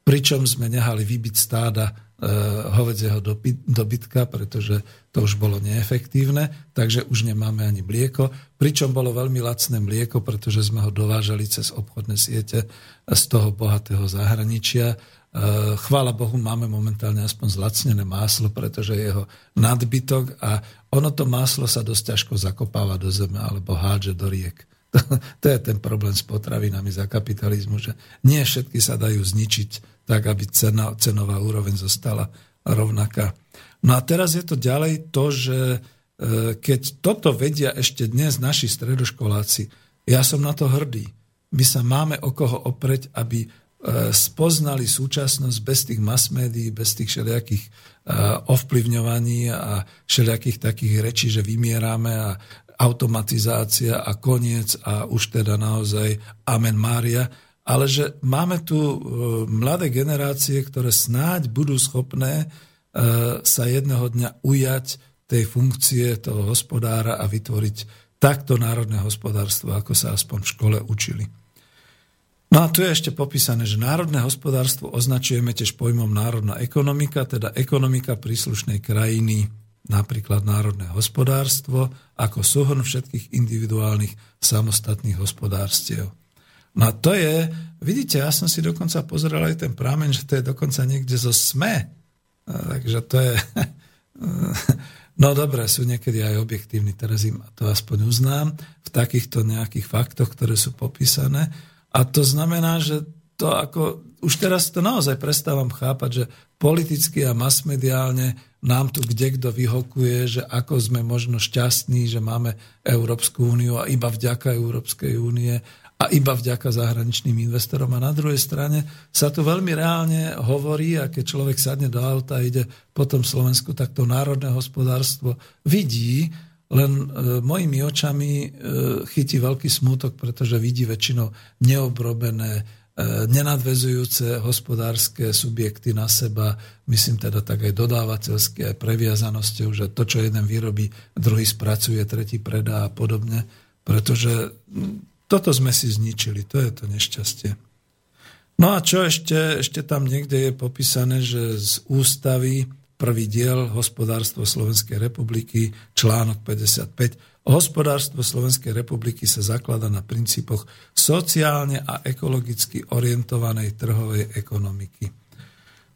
pričom sme nehali vybiť stáda Eh, hovedzieho dobytka, pretože to už bolo neefektívne, takže už nemáme ani mlieko, pričom bolo veľmi lacné mlieko, pretože sme ho dovážali cez obchodné siete z toho bohatého zahraničia. Eh, chvála Bohu, máme momentálne aspoň zlacnené máslo, pretože je jeho nadbytok a ono to máslo sa dosť ťažko zakopáva do zeme alebo hádže do riek. To je ten problém s potravinami za kapitalizmu, že nie všetky sa dajú zničiť tak aby cena, cenová úroveň zostala rovnaká. No a teraz je to ďalej to, že e, keď toto vedia ešte dnes naši stredoškoláci, ja som na to hrdý. My sa máme o koho opreť, aby spoznali súčasnosť bez tých mass médií, bez tých všelijakých e, ovplyvňovaní a všelijakých takých rečí, že vymierame a automatizácia a koniec a už teda naozaj Amen Mária ale že máme tu e, mladé generácie, ktoré snáď budú schopné e, sa jedného dňa ujať tej funkcie toho hospodára a vytvoriť takto národné hospodárstvo, ako sa aspoň v škole učili. No a tu je ešte popísané, že národné hospodárstvo označujeme tiež pojmom národná ekonomika, teda ekonomika príslušnej krajiny, napríklad národné hospodárstvo, ako súhrn všetkých individuálnych samostatných hospodárstiev. No a to je, vidíte, ja som si dokonca pozrel aj ten prámen, že to je dokonca niekde zo SME. Takže to je... No dobre, sú niekedy aj objektívni, teraz im to aspoň uznám, v takýchto nejakých faktoch, ktoré sú popísané. A to znamená, že to ako, už teraz to naozaj prestávam chápať, že politicky a masmediálne nám tu kde kto vyhokuje, že ako sme možno šťastní, že máme Európsku úniu a iba vďaka Európskej únie a iba vďaka zahraničným investorom. A na druhej strane sa tu veľmi reálne hovorí, a keď človek sadne do auta a ide po tom Slovensku, tak to národné hospodárstvo vidí, len e, mojimi očami e, chytí veľký smútok, pretože vidí väčšinou neobrobené, e, nenadvezujúce hospodárske subjekty na seba, myslím teda tak aj dodávateľské, aj previazanosťou, že to, čo jeden vyrobí, druhý spracuje, tretí predá a podobne. Pretože toto sme si zničili, to je to nešťastie. No a čo ešte? Ešte tam niekde je popísané, že z ústavy prvý diel Hospodárstvo Slovenskej republiky, článok 55. Hospodárstvo Slovenskej republiky sa zaklada na princípoch sociálne a ekologicky orientovanej trhovej ekonomiky.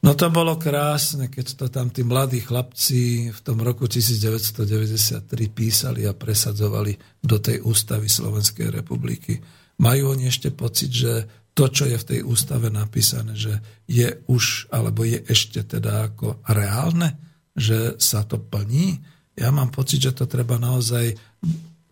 No to bolo krásne, keď to tam tí mladí chlapci v tom roku 1993 písali a presadzovali do tej ústavy Slovenskej republiky. Majú oni ešte pocit, že to, čo je v tej ústave napísané, že je už, alebo je ešte teda ako reálne, že sa to plní. Ja mám pocit, že to treba naozaj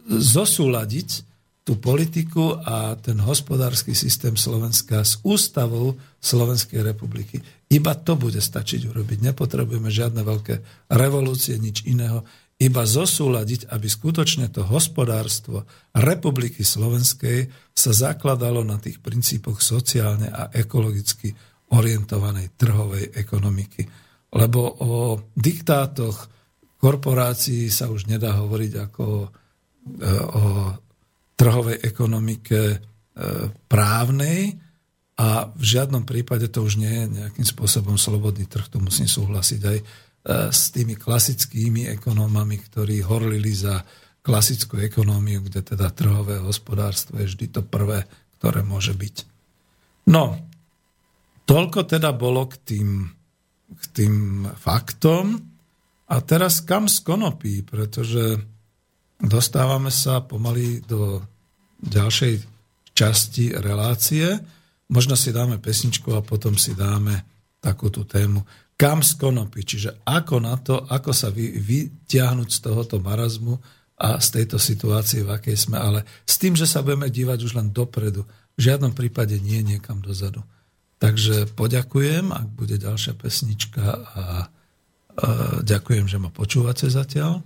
zosúľadiť tú politiku a ten hospodársky systém Slovenska s ústavou Slovenskej republiky. Iba to bude stačiť urobiť. Nepotrebujeme žiadne veľké revolúcie, nič iného. Iba zosúľadiť, aby skutočne to hospodárstvo Republiky Slovenskej sa zakladalo na tých princípoch sociálne a ekologicky orientovanej trhovej ekonomiky. Lebo o diktátoch korporácií sa už nedá hovoriť ako e, o trhovej ekonomike e, právnej a v žiadnom prípade to už nie je nejakým spôsobom slobodný trh, to musím súhlasiť aj s tými klasickými ekonómami, ktorí horlili za klasickú ekonómiu, kde teda trhové hospodárstvo je vždy to prvé, ktoré môže byť. No, toľko teda bolo k tým, k tým faktom. A teraz kam z konopí, pretože dostávame sa pomaly do ďalšej časti relácie. Možno si dáme pesničku a potom si dáme takúto tému. Kam z čiže ako na to, ako sa vy, vyťahnuť z tohoto marazmu a z tejto situácie, v akej sme, ale s tým, že sa budeme dívať už len dopredu. V žiadnom prípade nie niekam dozadu. Takže poďakujem, ak bude ďalšia pesnička a, a ďakujem, že ma počúvate zatiaľ.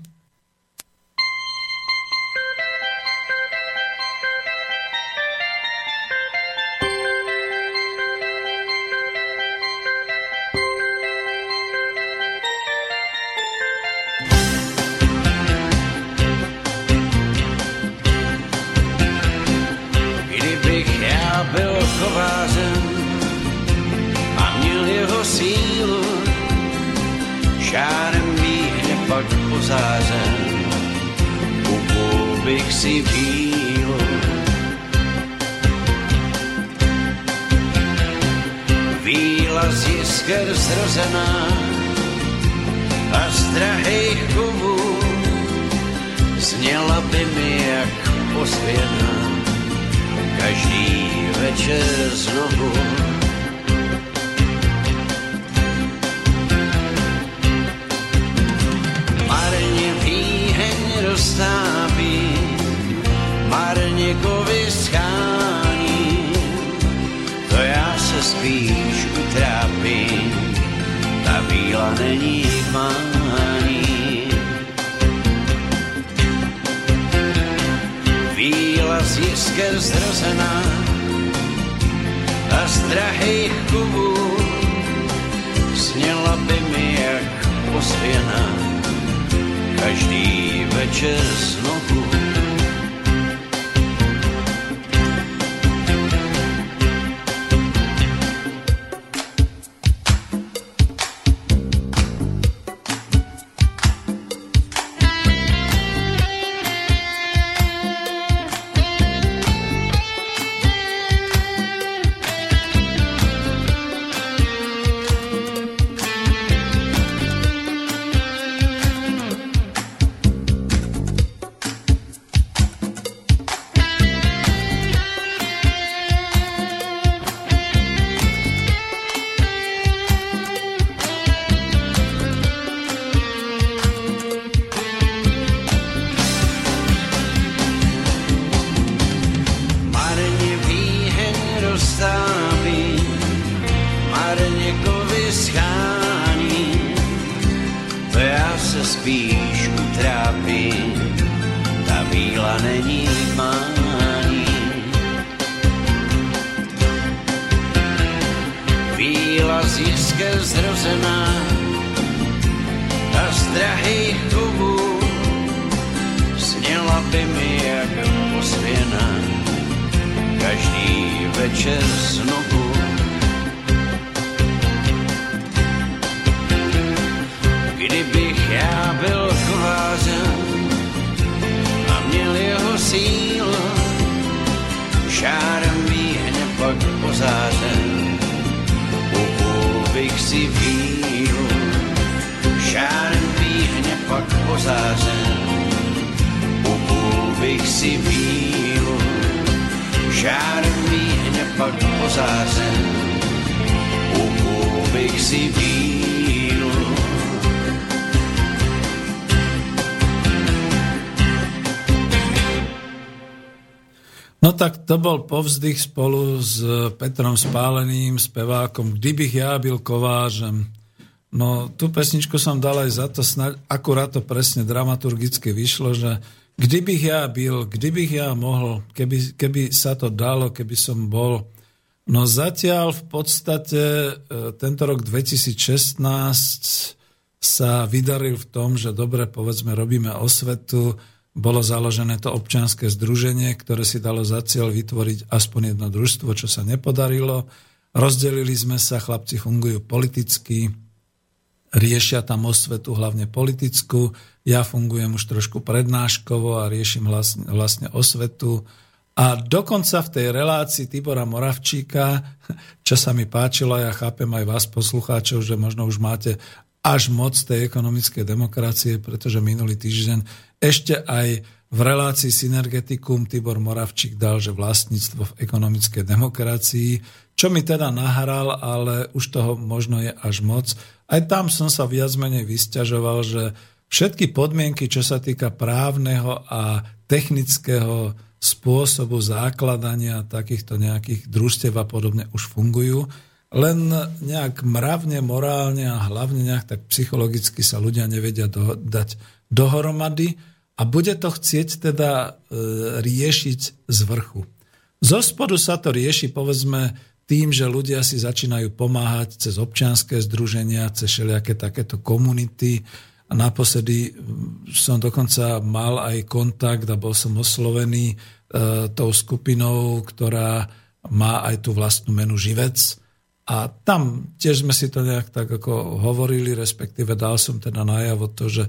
To bol povzdych spolu s Petrom Spáleným, spevákom Kdybych ja byl kovážem. No tú pesničku som dal aj za to, snáď akurát to presne dramaturgicky vyšlo, že kdybych ja byl, kdybych ja mohol, keby, keby sa to dalo, keby som bol. No zatiaľ v podstate e, tento rok 2016 sa vydaril v tom, že dobre, povedzme, robíme osvetu, bolo založené to občianske združenie, ktoré si dalo za cieľ vytvoriť aspoň jedno družstvo, čo sa nepodarilo. Rozdelili sme sa, chlapci fungujú politicky, riešia tam osvetu, hlavne politickú. Ja fungujem už trošku prednáškovo a riešim vlastne, vlastne osvetu. A dokonca v tej relácii Tibora Moravčíka, čo sa mi páčilo, ja chápem aj vás poslucháčov, že možno už máte až moc tej ekonomickej demokracie, pretože minulý týždeň ešte aj v relácii Synergeticum Tibor Moravčík dal, že vlastníctvo v ekonomickej demokracii, čo mi teda nahral, ale už toho možno je až moc. Aj tam som sa viac menej vysťažoval, že všetky podmienky, čo sa týka právneho a technického spôsobu základania takýchto nejakých družstev a podobne už fungujú, len nejak mravne, morálne a hlavne nejak tak psychologicky sa ľudia nevedia do, dať dohromady a bude to chcieť teda e, riešiť z vrchu. Zo spodu sa to rieši, povedzme, tým, že ľudia si začínajú pomáhať cez občianské združenia, cez všelijaké takéto komunity. A naposledy som dokonca mal aj kontakt a bol som oslovený e, tou skupinou, ktorá má aj tú vlastnú menu Živec. A tam tiež sme si to nejak tak ako hovorili, respektíve dal som teda najavo to, že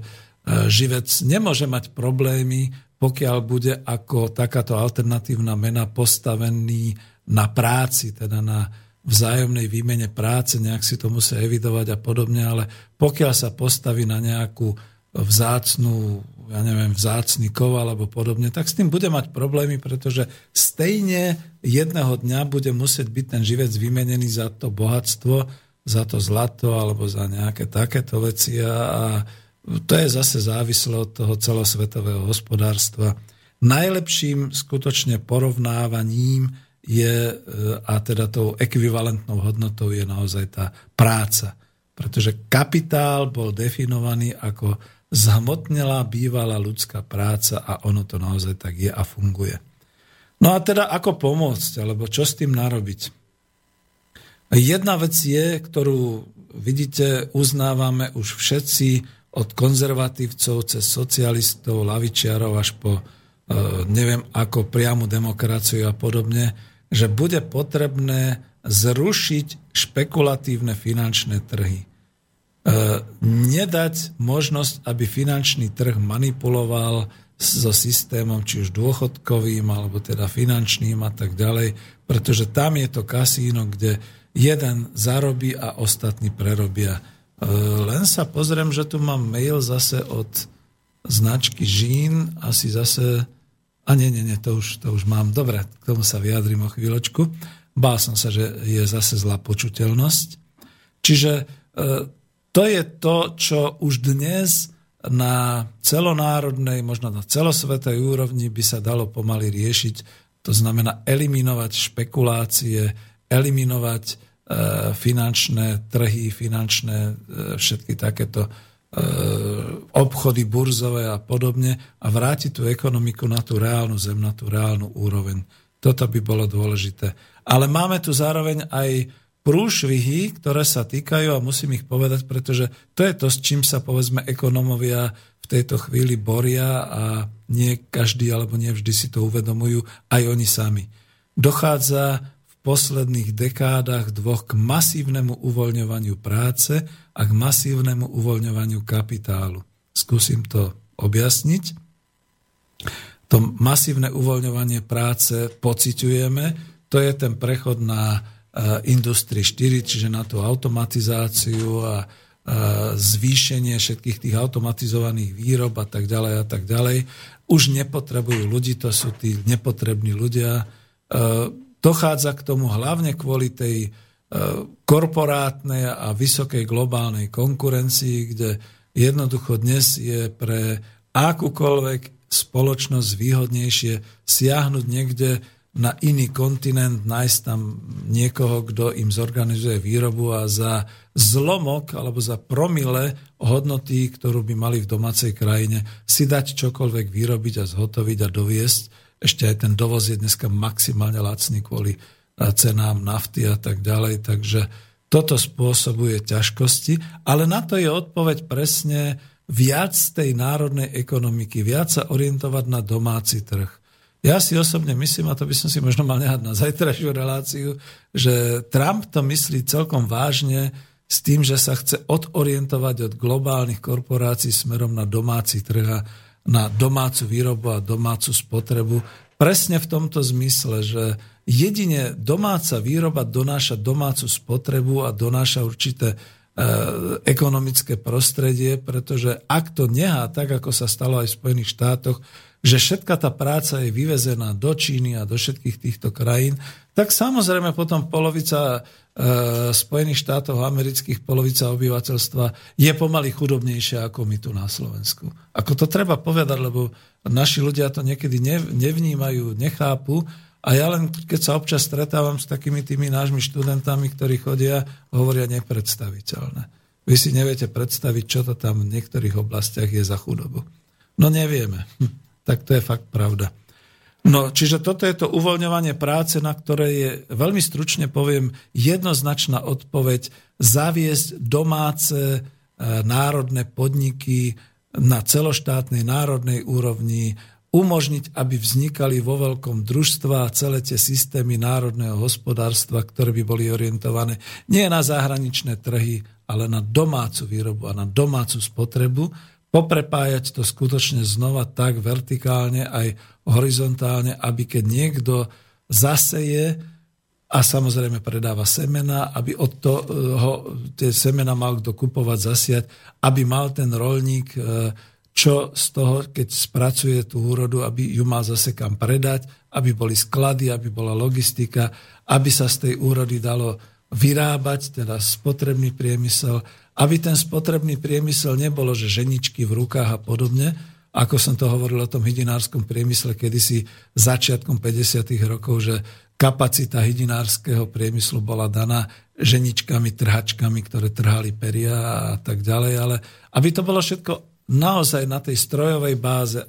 živec nemôže mať problémy, pokiaľ bude ako takáto alternatívna mena postavený na práci, teda na vzájomnej výmene práce, nejak si to musia evidovať a podobne, ale pokiaľ sa postaví na nejakú vzácnú, ja neviem, vzácný kov alebo podobne, tak s tým bude mať problémy, pretože stejne jedného dňa bude musieť byť ten živec vymenený za to bohatstvo, za to zlato alebo za nejaké takéto veci a to je zase závislé od toho celosvetového hospodárstva. Najlepším skutočne porovnávaním je, e, a teda tou ekvivalentnou hodnotou je naozaj tá práca. Pretože kapitál bol definovaný ako zhmotnelá bývalá ľudská práca a ono to naozaj tak je a funguje. No a teda ako pomôcť, alebo čo s tým narobiť? Jedna vec je, ktorú vidíte, uznávame už všetci od konzervatívcov cez socialistov, lavičiarov až po e, neviem ako priamu demokraciu a podobne, že bude potrebné zrušiť špekulatívne finančné trhy. E, nedať možnosť, aby finančný trh manipuloval so systémom, či už dôchodkovým, alebo teda finančným a tak ďalej, pretože tam je to kasíno, kde jeden zarobí a ostatní prerobia. E, len sa pozriem, že tu mám mail zase od značky Žín, asi zase a nie, nie, nie, to už, to už mám. Dobre, k tomu sa vyjadrím o chvíľočku. Bál som sa, že je zase zlá počuteľnosť. Čiže e, to je to, čo už dnes na celonárodnej, možno na celosvetovej úrovni by sa dalo pomaly riešiť. To znamená eliminovať špekulácie, eliminovať finančné trhy, finančné e, všetky takéto E, obchody burzové a podobne a vrátiť tú ekonomiku na tú reálnu zem, na tú reálnu úroveň. Toto by bolo dôležité. Ale máme tu zároveň aj prúšvihy, ktoré sa týkajú, a musím ich povedať, pretože to je to, s čím sa povedzme ekonomovia v tejto chvíli boria a nie každý alebo nie vždy si to uvedomujú, aj oni sami. Dochádza posledných dekádach dvoch k masívnemu uvoľňovaniu práce a k masívnemu uvoľňovaniu kapitálu. Skúsim to objasniť. To masívne uvoľňovanie práce pociťujeme, to je ten prechod na uh, Industry 4, čiže na tú automatizáciu a uh, zvýšenie všetkých tých automatizovaných výrob a tak ďalej a tak ďalej. Už nepotrebujú ľudí, to sú tí nepotrební ľudia. Dochádza k tomu hlavne kvôli tej e, korporátnej a vysokej globálnej konkurencii, kde jednoducho dnes je pre akúkoľvek spoločnosť výhodnejšie siahnuť niekde na iný kontinent, nájsť tam niekoho, kto im zorganizuje výrobu a za zlomok alebo za promile hodnoty, ktorú by mali v domácej krajine, si dať čokoľvek vyrobiť a zhotoviť a doviesť ešte aj ten dovoz je dneska maximálne lacný kvôli e, cenám nafty a tak ďalej, takže toto spôsobuje ťažkosti, ale na to je odpoveď presne viac tej národnej ekonomiky, viac sa orientovať na domáci trh. Ja si osobne myslím, a to by som si možno mal nehať na zajtrajšiu reláciu, že Trump to myslí celkom vážne s tým, že sa chce odorientovať od globálnych korporácií smerom na domáci trh na domácu výrobu a domácu spotrebu. Presne v tomto zmysle, že jedine domáca výroba donáša domácu spotrebu a donáša určité ekonomické prostredie, pretože ak to nehá, tak ako sa stalo aj v Spojených štátoch, že všetka tá práca je vyvezená do Číny a do všetkých týchto krajín, tak samozrejme potom polovica e, Spojených štátov amerických, polovica obyvateľstva je pomaly chudobnejšia ako my tu na Slovensku. Ako to treba povedať, lebo naši ľudia to niekedy nevnímajú, nechápu a ja len, keď sa občas stretávam s takými tými nášmi študentami, ktorí chodia, hovoria nepredstaviteľné. Vy si neviete predstaviť, čo to tam v niektorých oblastiach je za chudobu. No nevieme. Hm tak to je fakt pravda. No, čiže toto je to uvoľňovanie práce, na ktoré je, veľmi stručne poviem, jednoznačná odpoveď zaviesť domáce e, národné podniky na celoštátnej národnej úrovni, umožniť, aby vznikali vo veľkom družstva celé tie systémy národného hospodárstva, ktoré by boli orientované nie na zahraničné trhy, ale na domácu výrobu a na domácu spotrebu, poprepájať to skutočne znova tak vertikálne aj horizontálne, aby keď niekto zaseje a samozrejme predáva semena, aby od toho tie semena mal kto kupovať, zasiať, aby mal ten rolník e, čo z toho, keď spracuje tú úrodu, aby ju mal zase kam predať, aby boli sklady, aby bola logistika, aby sa z tej úrody dalo vyrábať, teda spotrebný priemysel, aby ten spotrebný priemysel nebolo, že ženičky v rukách a podobne, ako som to hovoril o tom hydinárskom priemysle kedysi začiatkom 50. rokov, že kapacita hydinárskeho priemyslu bola daná ženičkami, trhačkami, ktoré trhali peria a tak ďalej, ale aby to bolo všetko naozaj na tej strojovej báze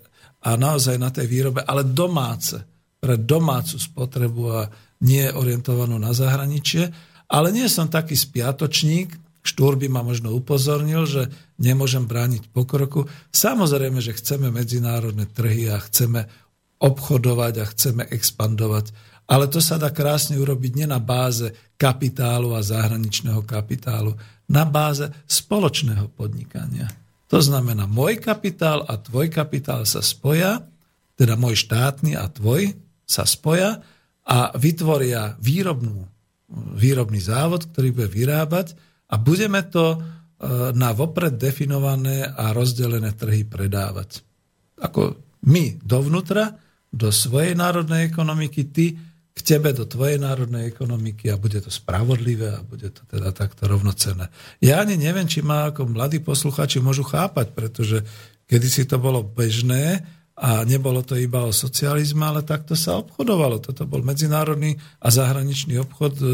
a naozaj na tej výrobe, ale domáce, pre domácu spotrebu a nie orientovanú na zahraničie. Ale nie som taký spiatočník, Štúr by ma možno upozornil, že nemôžem brániť pokroku. Samozrejme, že chceme medzinárodné trhy a chceme obchodovať a chceme expandovať. Ale to sa dá krásne urobiť nie na báze kapitálu a zahraničného kapitálu, na báze spoločného podnikania. To znamená, môj kapitál a tvoj kapitál sa spoja, teda môj štátny a tvoj sa spoja a vytvoria výrobnú, výrobný závod, ktorý bude vyrábať a budeme to e, na vopred definované a rozdelené trhy predávať. Ako my dovnútra, do svojej národnej ekonomiky, ty k tebe do tvojej národnej ekonomiky a bude to spravodlivé a bude to teda takto rovnocenné. Ja ani neviem, či ma ako mladí posluchači môžu chápať, pretože kedysi to bolo bežné a nebolo to iba o socializme, ale takto sa obchodovalo. Toto bol medzinárodný a zahraničný obchod e,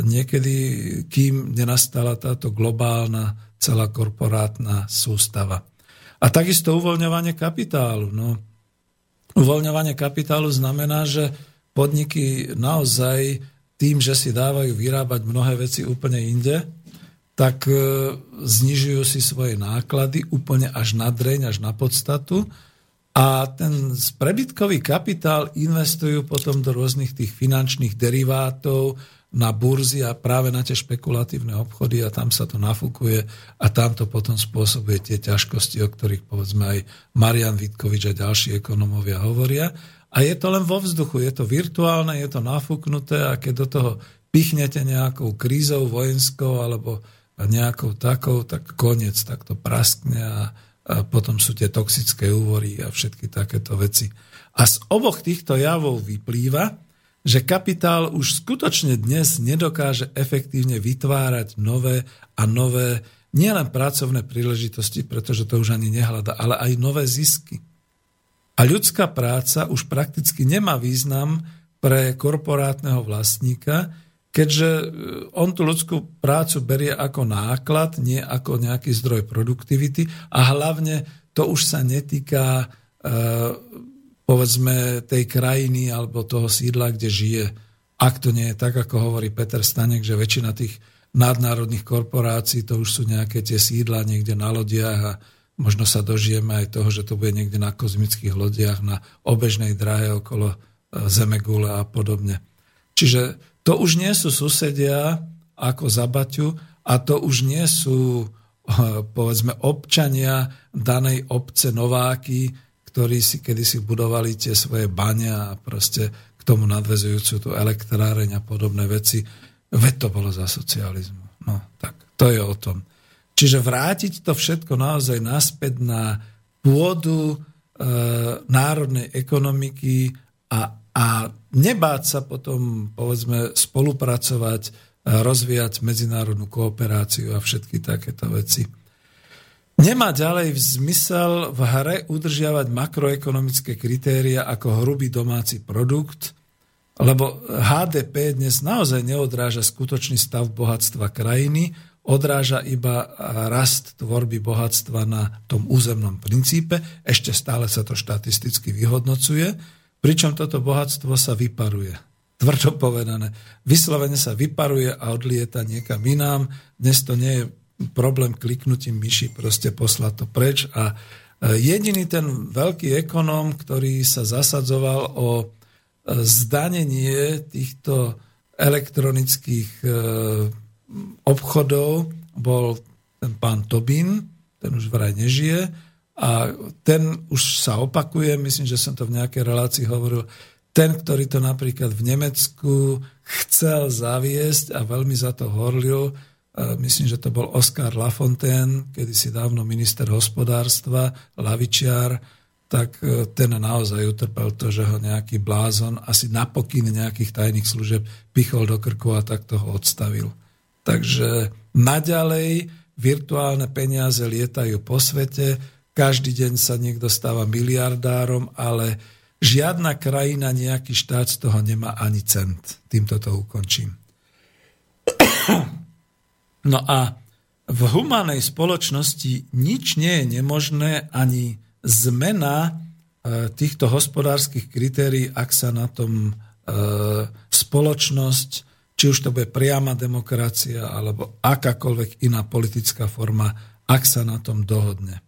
niekedy, kým nenastala táto globálna celá korporátna sústava. A takisto uvoľňovanie kapitálu. No, uvoľňovanie kapitálu znamená, že podniky naozaj tým, že si dávajú vyrábať mnohé veci úplne inde, tak e, znižujú si svoje náklady úplne až na dreň, až na podstatu a ten prebytkový kapitál investujú potom do rôznych tých finančných derivátov, na burzy a práve na tie špekulatívne obchody a tam sa to nafúkuje a tam to potom spôsobuje tie ťažkosti, o ktorých povedzme aj Marian Vitkovič a ďalší ekonomovia hovoria. A je to len vo vzduchu, je to virtuálne, je to nafúknuté a keď do toho pichnete nejakou krízou vojenskou alebo nejakou takou, tak koniec, tak to praskne a, a potom sú tie toxické úvory a všetky takéto veci. A z oboch týchto javov vyplýva, že kapitál už skutočne dnes nedokáže efektívne vytvárať nové a nové nielen pracovné príležitosti, pretože to už ani nehľada, ale aj nové zisky. A ľudská práca už prakticky nemá význam pre korporátneho vlastníka, keďže e, on tú ľudskú prácu berie ako náklad, nie ako nejaký zdroj produktivity a hlavne to už sa netýka e, povedzme tej krajiny alebo toho sídla, kde žije. Ak to nie je tak, ako hovorí Peter Stanek, že väčšina tých nadnárodných korporácií to už sú nejaké tie sídla niekde na lodiach a Možno sa dožijeme aj toho, že to bude niekde na kozmických lodiach, na obežnej dráhe okolo e, Zemegule a podobne. Čiže to už nie sú susedia ako za Baťu a to už nie sú e, povedzme občania danej obce Nováky, ktorí si kedysi budovali tie svoje bane a proste k tomu nadvezujúcu tú elektráreň a podobné veci. Veď to bolo za socializmu. No tak, to je o tom. Čiže vrátiť to všetko naozaj naspäť na pôdu e, národnej ekonomiky a, a nebáť sa potom, povedzme, spolupracovať, e, rozvíjať medzinárodnú kooperáciu a všetky takéto veci. Nemá ďalej zmysel v hre udržiavať makroekonomické kritéria ako hrubý domáci produkt, lebo HDP dnes naozaj neodráža skutočný stav bohatstva krajiny, odráža iba rast tvorby bohatstva na tom územnom princípe, ešte stále sa to štatisticky vyhodnocuje, pričom toto bohatstvo sa vyparuje. Tvrdo povedané. Vyslovene sa vyparuje a odlieta niekam inám. Dnes to nie je problém kliknutím myši, proste poslať to preč. A e, jediný ten veľký ekonóm, ktorý sa zasadzoval o e, zdanenie týchto elektronických e, obchodov bol ten pán Tobin, ten už vraj nežije, A ten už sa opakuje, myslím, že som to v nejakej relácii hovoril, ten, ktorý to napríklad v Nemecku chcel zaviesť a veľmi za to horlil, myslím, že to bol Oskar Lafontaine, kedysi dávno minister hospodárstva, lavičiar, tak e, ten naozaj utrpel to, že ho nejaký blázon asi napokyn nejakých tajných služeb pichol do krku a tak toho odstavil. Takže naďalej virtuálne peniaze lietajú po svete, každý deň sa niekto stáva miliardárom, ale žiadna krajina, nejaký štát z toho nemá ani cent. Týmto to ukončím. No a v humanej spoločnosti nič nie je nemožné, ani zmena e, týchto hospodárskych kritérií, ak sa na tom e, spoločnosť, či už to bude priama demokracia alebo akákoľvek iná politická forma, ak sa na tom dohodne. E,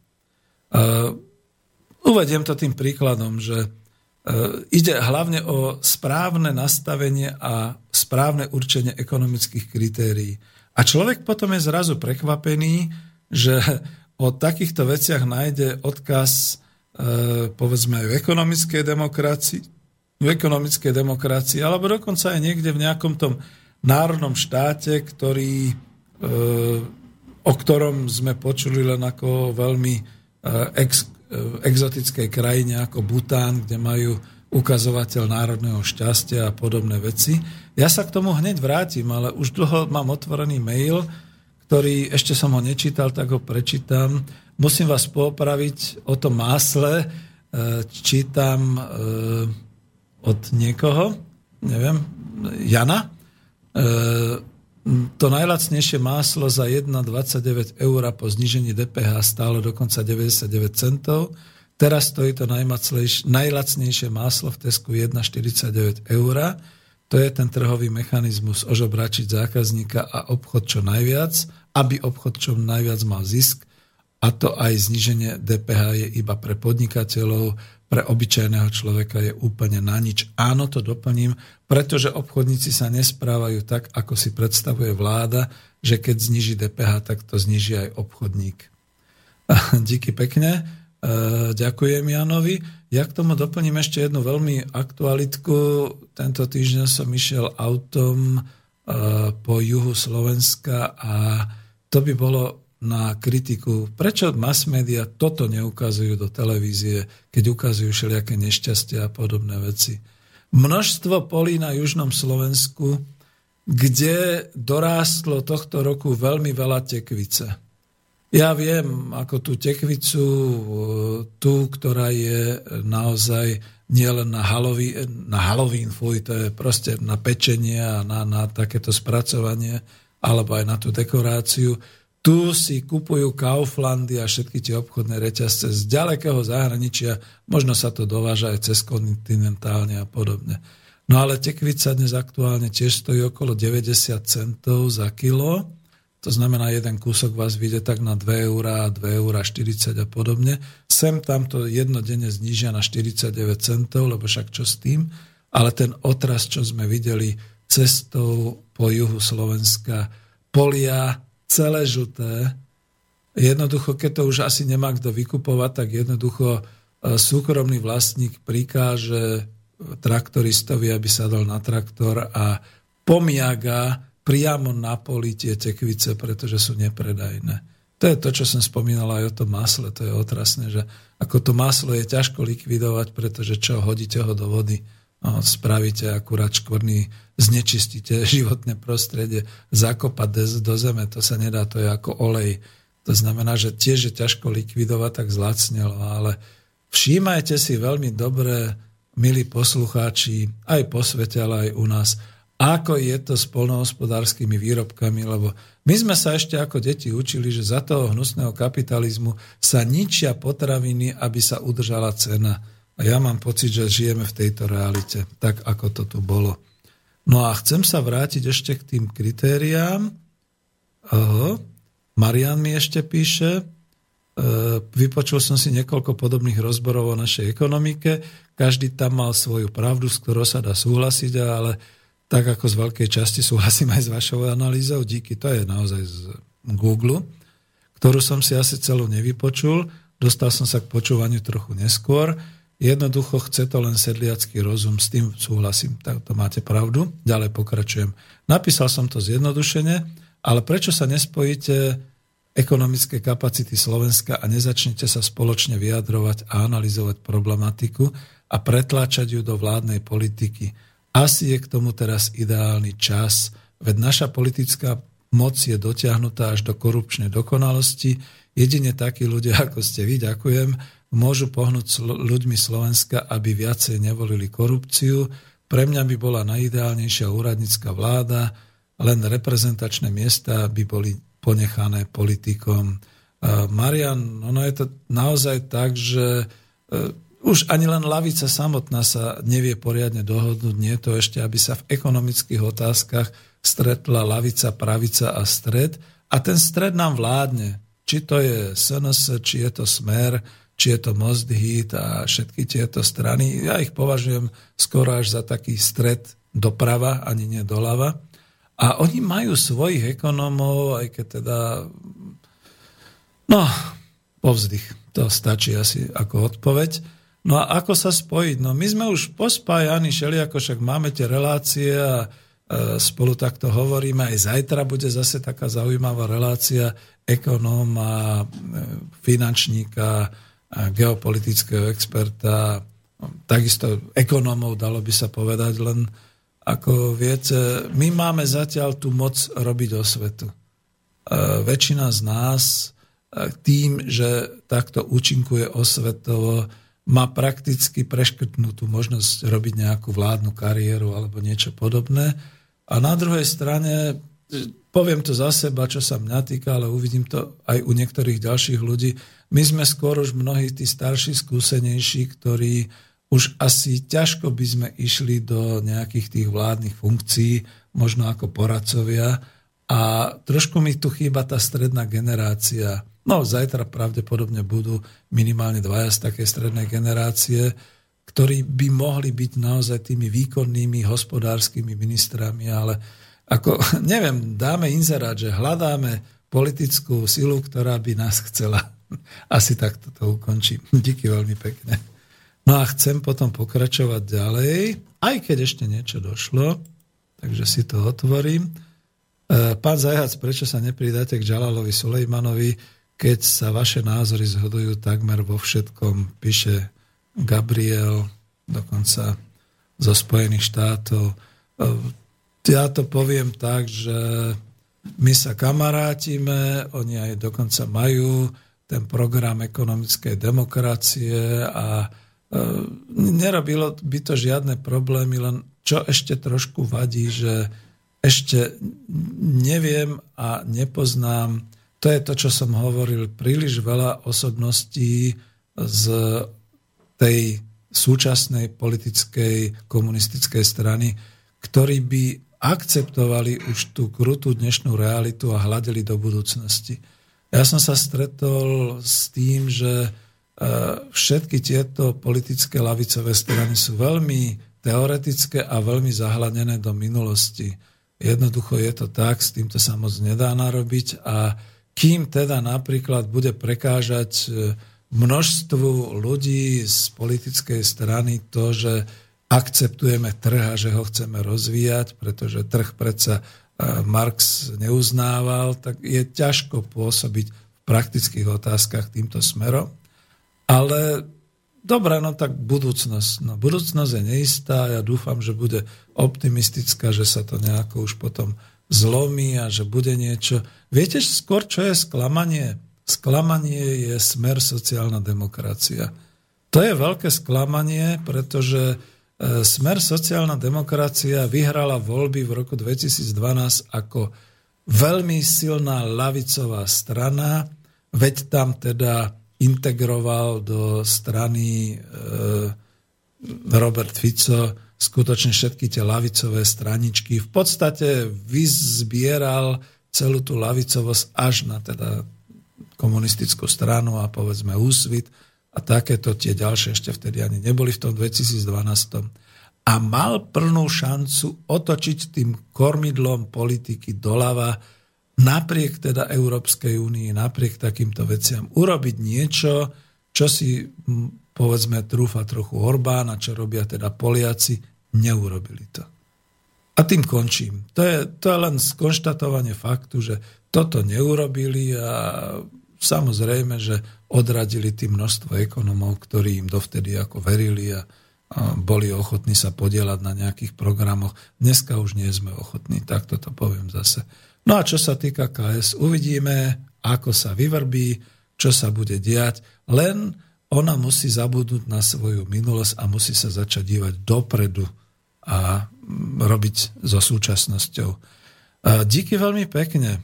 uvediem to tým príkladom, že ide hlavne o správne nastavenie a správne určenie ekonomických kritérií. A človek potom je zrazu prekvapený, že o takýchto veciach nájde odkaz e, povedzme aj v ekonomickej demokracii, v ekonomickej demokracii, alebo dokonca aj niekde v nejakom tom národnom štáte, ktorý, e, o ktorom sme počuli len ako veľmi e, ex, exotickej krajine ako Bután, kde majú ukazovateľ národného šťastia a podobné veci. Ja sa k tomu hneď vrátim, ale už dlho mám otvorený mail, ktorý ešte som ho nečítal, tak ho prečítam. Musím vás popraviť o tom másle. E, čítam e, od niekoho, neviem, Jana. E, to najlacnejšie máslo za 1,29 eur po znižení DPH stálo dokonca 99 centov. Teraz stojí to najlacnejšie máslo v Tesku 1,49 eur. To je ten trhový mechanizmus ožobračiť zákazníka a obchod čo najviac, aby obchod čo najviac mal zisk a to aj zniženie DPH je iba pre podnikateľov, pre obyčajného človeka je úplne na nič. Áno, to doplním, pretože obchodníci sa nesprávajú tak, ako si predstavuje vláda, že keď zniží DPH, tak to zniží aj obchodník. Díky pekne. E, ďakujem Janovi. Ja k tomu doplním ešte jednu veľmi aktualitku. Tento týždeň som išiel autom e, po juhu Slovenska a to by bolo na kritiku, prečo mass media toto neukazujú do televízie, keď ukazujú všelijaké nešťastia a podobné veci. Množstvo polí na južnom Slovensku, kde dorástlo tohto roku veľmi veľa tekvice. Ja viem, ako tú tekvicu, e, tú, ktorá je naozaj nielen na Halloween, na Halloween, fuj, to je proste na pečenie a na, na takéto spracovanie, alebo aj na tú dekoráciu. Tu si kupujú Kauflandy a všetky tie obchodné reťazce z ďalekého zahraničia, možno sa to dováža aj cez kontinentálne a podobne. No ale tekvica dnes aktuálne tiež stojí okolo 90 centov za kilo, to znamená, jeden kúsok vás vyjde tak na 2 eurá, 2 eurá 40 a podobne. Sem tam to jednodenne znižia na 49 centov, lebo však čo s tým? Ale ten otras, čo sme videli cestou po juhu Slovenska, polia celé žuté, jednoducho, keď to už asi nemá kto vykupovať, tak jednoducho e, súkromný vlastník prikáže traktoristovi, aby sadol na traktor a pomiaga priamo na poli tie tekvice, pretože sú nepredajné. To je to, čo som spomínal aj o tom masle. To je otrasné, že ako to maslo je ťažko likvidovať, pretože čo, hodíte ho do vody, spravíte akurát škvrný, znečistíte životné prostredie, zakopať do zeme, to sa nedá, to je ako olej. To znamená, že tiež je ťažko likvidovať, tak zlacnelo, ale všímajte si veľmi dobre, milí poslucháči, aj po svete, ale aj u nás, ako je to s polnohospodárskymi výrobkami, lebo my sme sa ešte ako deti učili, že za toho hnusného kapitalizmu sa ničia potraviny, aby sa udržala cena. A ja mám pocit, že žijeme v tejto realite, tak ako to tu bolo. No a chcem sa vrátiť ešte k tým kritériám. Aha. Marian mi ešte píše, e, vypočul som si niekoľko podobných rozborov o našej ekonomike, každý tam mal svoju pravdu, s ktorou sa dá súhlasiť, ale tak ako z veľkej časti súhlasím aj s vašou analýzou, díky, to je naozaj z Google, ktorú som si asi celú nevypočul. dostal som sa k počúvaniu trochu neskôr. Jednoducho chce to len sedliacký rozum, s tým súhlasím, tak to máte pravdu. Ďalej pokračujem. Napísal som to zjednodušene, ale prečo sa nespojíte ekonomické kapacity Slovenska a nezačnete sa spoločne vyjadrovať a analyzovať problematiku a pretláčať ju do vládnej politiky. Asi je k tomu teraz ideálny čas, veď naša politická moc je dotiahnutá až do korupčnej dokonalosti. Jedine takí ľudia, ako ste vy, ďakujem, môžu pohnúť ľuďmi Slovenska, aby viacej nevolili korupciu. Pre mňa by bola najideálnejšia úradnícka vláda, len reprezentačné miesta by boli ponechané politikom. Marian, ono je to naozaj tak, že e, už ani len lavica samotná sa nevie poriadne dohodnúť, nie to ešte, aby sa v ekonomických otázkach stretla lavica, pravica a stred. A ten stred nám vládne. Či to je SNS, či je to Smer, či je to Most Hit a všetky tieto strany. Ja ich považujem skoro až za taký stred doprava, ani nie doľava. A oni majú svojich ekonómov, aj keď teda... No, povzdych. To stačí asi ako odpoveď. No a ako sa spojiť? No my sme už pospájani, ako však máme tie relácie a e, spolu takto hovoríme. Aj zajtra bude zase taká zaujímavá relácia ekonóma, e, finančníka, geopolitického experta, takisto ekonómov, dalo by sa povedať, len ako viete, my máme zatiaľ tú moc robiť osvetu. E, väčšina z nás e, tým, že takto účinkuje osvetovo, má prakticky preškrtnutú možnosť robiť nejakú vládnu kariéru alebo niečo podobné. A na druhej strane poviem to za seba, čo sa mňa týka, ale uvidím to aj u niektorých ďalších ľudí. My sme skôr už mnohí tí starší, skúsenejší, ktorí už asi ťažko by sme išli do nejakých tých vládnych funkcií, možno ako poradcovia. A trošku mi tu chýba tá stredná generácia. No, zajtra pravdepodobne budú minimálne dvaja z takej strednej generácie, ktorí by mohli byť naozaj tými výkonnými hospodárskymi ministrami, ale ako, neviem, dáme inzerát, že hľadáme politickú silu, ktorá by nás chcela. Asi takto to ukončím. Díky veľmi pekne. No a chcem potom pokračovať ďalej, aj keď ešte niečo došlo, takže si to otvorím. E, pán Zajac, prečo sa nepridáte k Žalalovi Sulejmanovi, keď sa vaše názory zhodujú takmer vo všetkom, píše Gabriel, dokonca zo Spojených štátov. E, ja to poviem tak, že my sa kamarátime, oni aj dokonca majú ten program ekonomickej demokracie a e, nerobilo by to žiadne problémy, len čo ešte trošku vadí, že ešte neviem a nepoznám, to je to, čo som hovoril, príliš veľa osobností z tej súčasnej politickej komunistickej strany, ktorí by akceptovali už tú krutú dnešnú realitu a hľadeli do budúcnosti. Ja som sa stretol s tým, že e, všetky tieto politické lavicové strany sú veľmi teoretické a veľmi zahladené do minulosti. Jednoducho je to tak, s týmto sa moc nedá narobiť a kým teda napríklad bude prekážať e, množstvu ľudí z politickej strany to, že akceptujeme trh a že ho chceme rozvíjať, pretože trh predsa Marx neuznával, tak je ťažko pôsobiť v praktických otázkach týmto smerom. Ale dobre, no tak budúcnosť. No, budúcnosť je neistá, ja dúfam, že bude optimistická, že sa to nejako už potom zlomí a že bude niečo. Viete skôr, čo je sklamanie? Sklamanie je smer sociálna demokracia. To je veľké sklamanie, pretože Smer sociálna demokracia vyhrala voľby v roku 2012 ako veľmi silná lavicová strana, veď tam teda integroval do strany e, Robert Fico skutočne všetky tie lavicové straničky. V podstate vyzbieral celú tú lavicovosť až na teda komunistickú stranu a povedzme úsvit a takéto tie ďalšie ešte vtedy ani neboli v tom 2012. A mal plnú šancu otočiť tým kormidlom politiky doľava napriek teda Európskej únii, napriek takýmto veciam, urobiť niečo, čo si povedzme trúfa trochu Orbán a čo robia teda Poliaci, neurobili to. A tým končím. To je, to je len skonštatovanie faktu, že toto neurobili a samozrejme, že odradili tým množstvo ekonomov, ktorí im dovtedy ako verili a, boli ochotní sa podielať na nejakých programoch. Dneska už nie sme ochotní, tak toto poviem zase. No a čo sa týka KS, uvidíme, ako sa vyvrbí, čo sa bude diať, len ona musí zabudnúť na svoju minulosť a musí sa začať dívať dopredu a robiť so súčasnosťou. Díky veľmi pekne.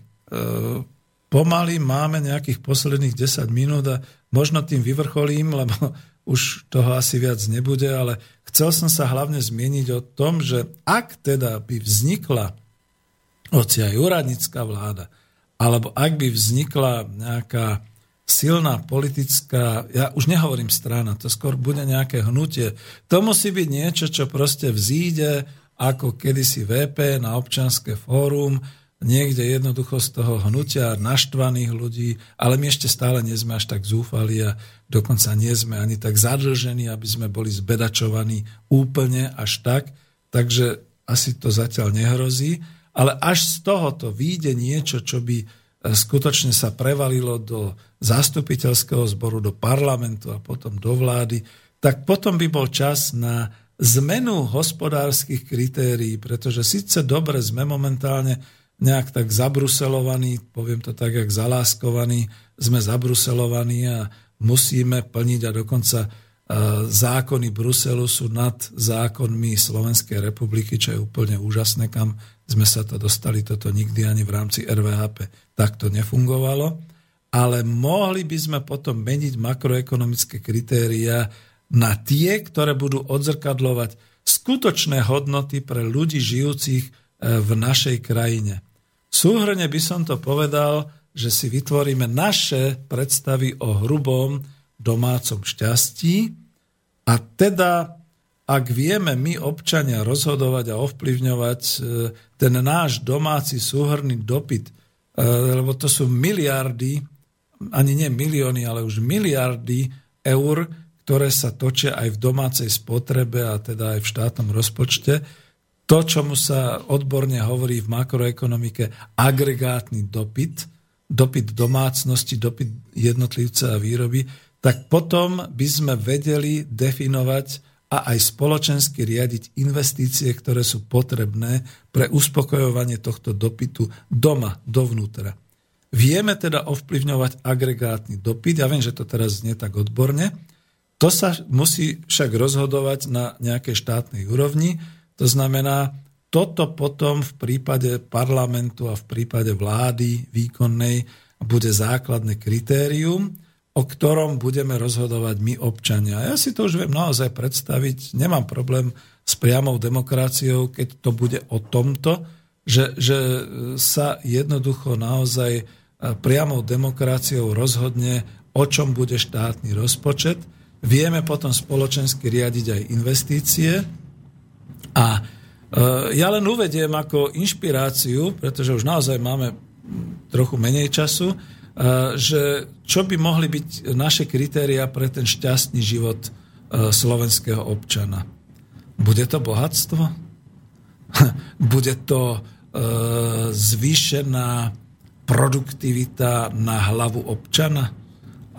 Pomaly máme nejakých posledných 10 minút a možno tým vyvrcholím, lebo už toho asi viac nebude, ale chcel som sa hlavne zmieniť o tom, že ak teda by vznikla hoci aj úradnícká vláda, alebo ak by vznikla nejaká silná politická, ja už nehovorím strana, to skôr bude nejaké hnutie. To musí byť niečo, čo proste vzíde ako kedysi VP na občanské fórum, niekde jednoducho z toho hnutia naštvaných ľudí, ale my ešte stále nie sme až tak zúfali a dokonca nie sme ani tak zadlžení, aby sme boli zbedačovaní úplne až tak. Takže asi to zatiaľ nehrozí. Ale až z tohoto vyjde niečo, čo by skutočne sa prevalilo do zastupiteľského zboru, do parlamentu a potom do vlády, tak potom by bol čas na zmenu hospodárskych kritérií, pretože síce dobre sme momentálne nejak tak zabruselovaní, poviem to tak, jak zaláskovaní, sme zabruselovaní a musíme plniť a dokonca e, zákony Bruselu sú nad zákonmi Slovenskej republiky, čo je úplne úžasné, kam sme sa to dostali, toto nikdy ani v rámci RVHP takto nefungovalo, ale mohli by sme potom meniť makroekonomické kritéria na tie, ktoré budú odzrkadlovať skutočné hodnoty pre ľudí žijúcich e, v našej krajine. Súhrne by som to povedal, že si vytvoríme naše predstavy o hrubom domácom šťastí a teda ak vieme my občania rozhodovať a ovplyvňovať e, ten náš domáci súhrný dopyt E, lebo to sú miliardy, ani nie milióny, ale už miliardy eur, ktoré sa točia aj v domácej spotrebe a teda aj v štátnom rozpočte. To, čomu sa odborne hovorí v makroekonomike agregátny dopyt, dopyt domácnosti, dopyt jednotlivca a výroby, tak potom by sme vedeli definovať a aj spoločensky riadiť investície, ktoré sú potrebné pre uspokojovanie tohto dopytu doma, dovnútra. Vieme teda ovplyvňovať agregátny dopyt, ja viem, že to teraz znie tak odborne, to sa musí však rozhodovať na nejakej štátnej úrovni, to znamená, toto potom v prípade parlamentu a v prípade vlády výkonnej bude základné kritérium, o ktorom budeme rozhodovať my občania. Ja si to už viem naozaj predstaviť, nemám problém s priamou demokraciou, keď to bude o tomto, že, že sa jednoducho naozaj e, priamou demokraciou rozhodne, o čom bude štátny rozpočet. Vieme potom spoločensky riadiť aj investície a e, ja len uvediem ako inšpiráciu, pretože už naozaj máme trochu menej času, že čo by mohli byť naše kritéria pre ten šťastný život slovenského občana. Bude to bohatstvo? Bude to zvýšená produktivita na hlavu občana?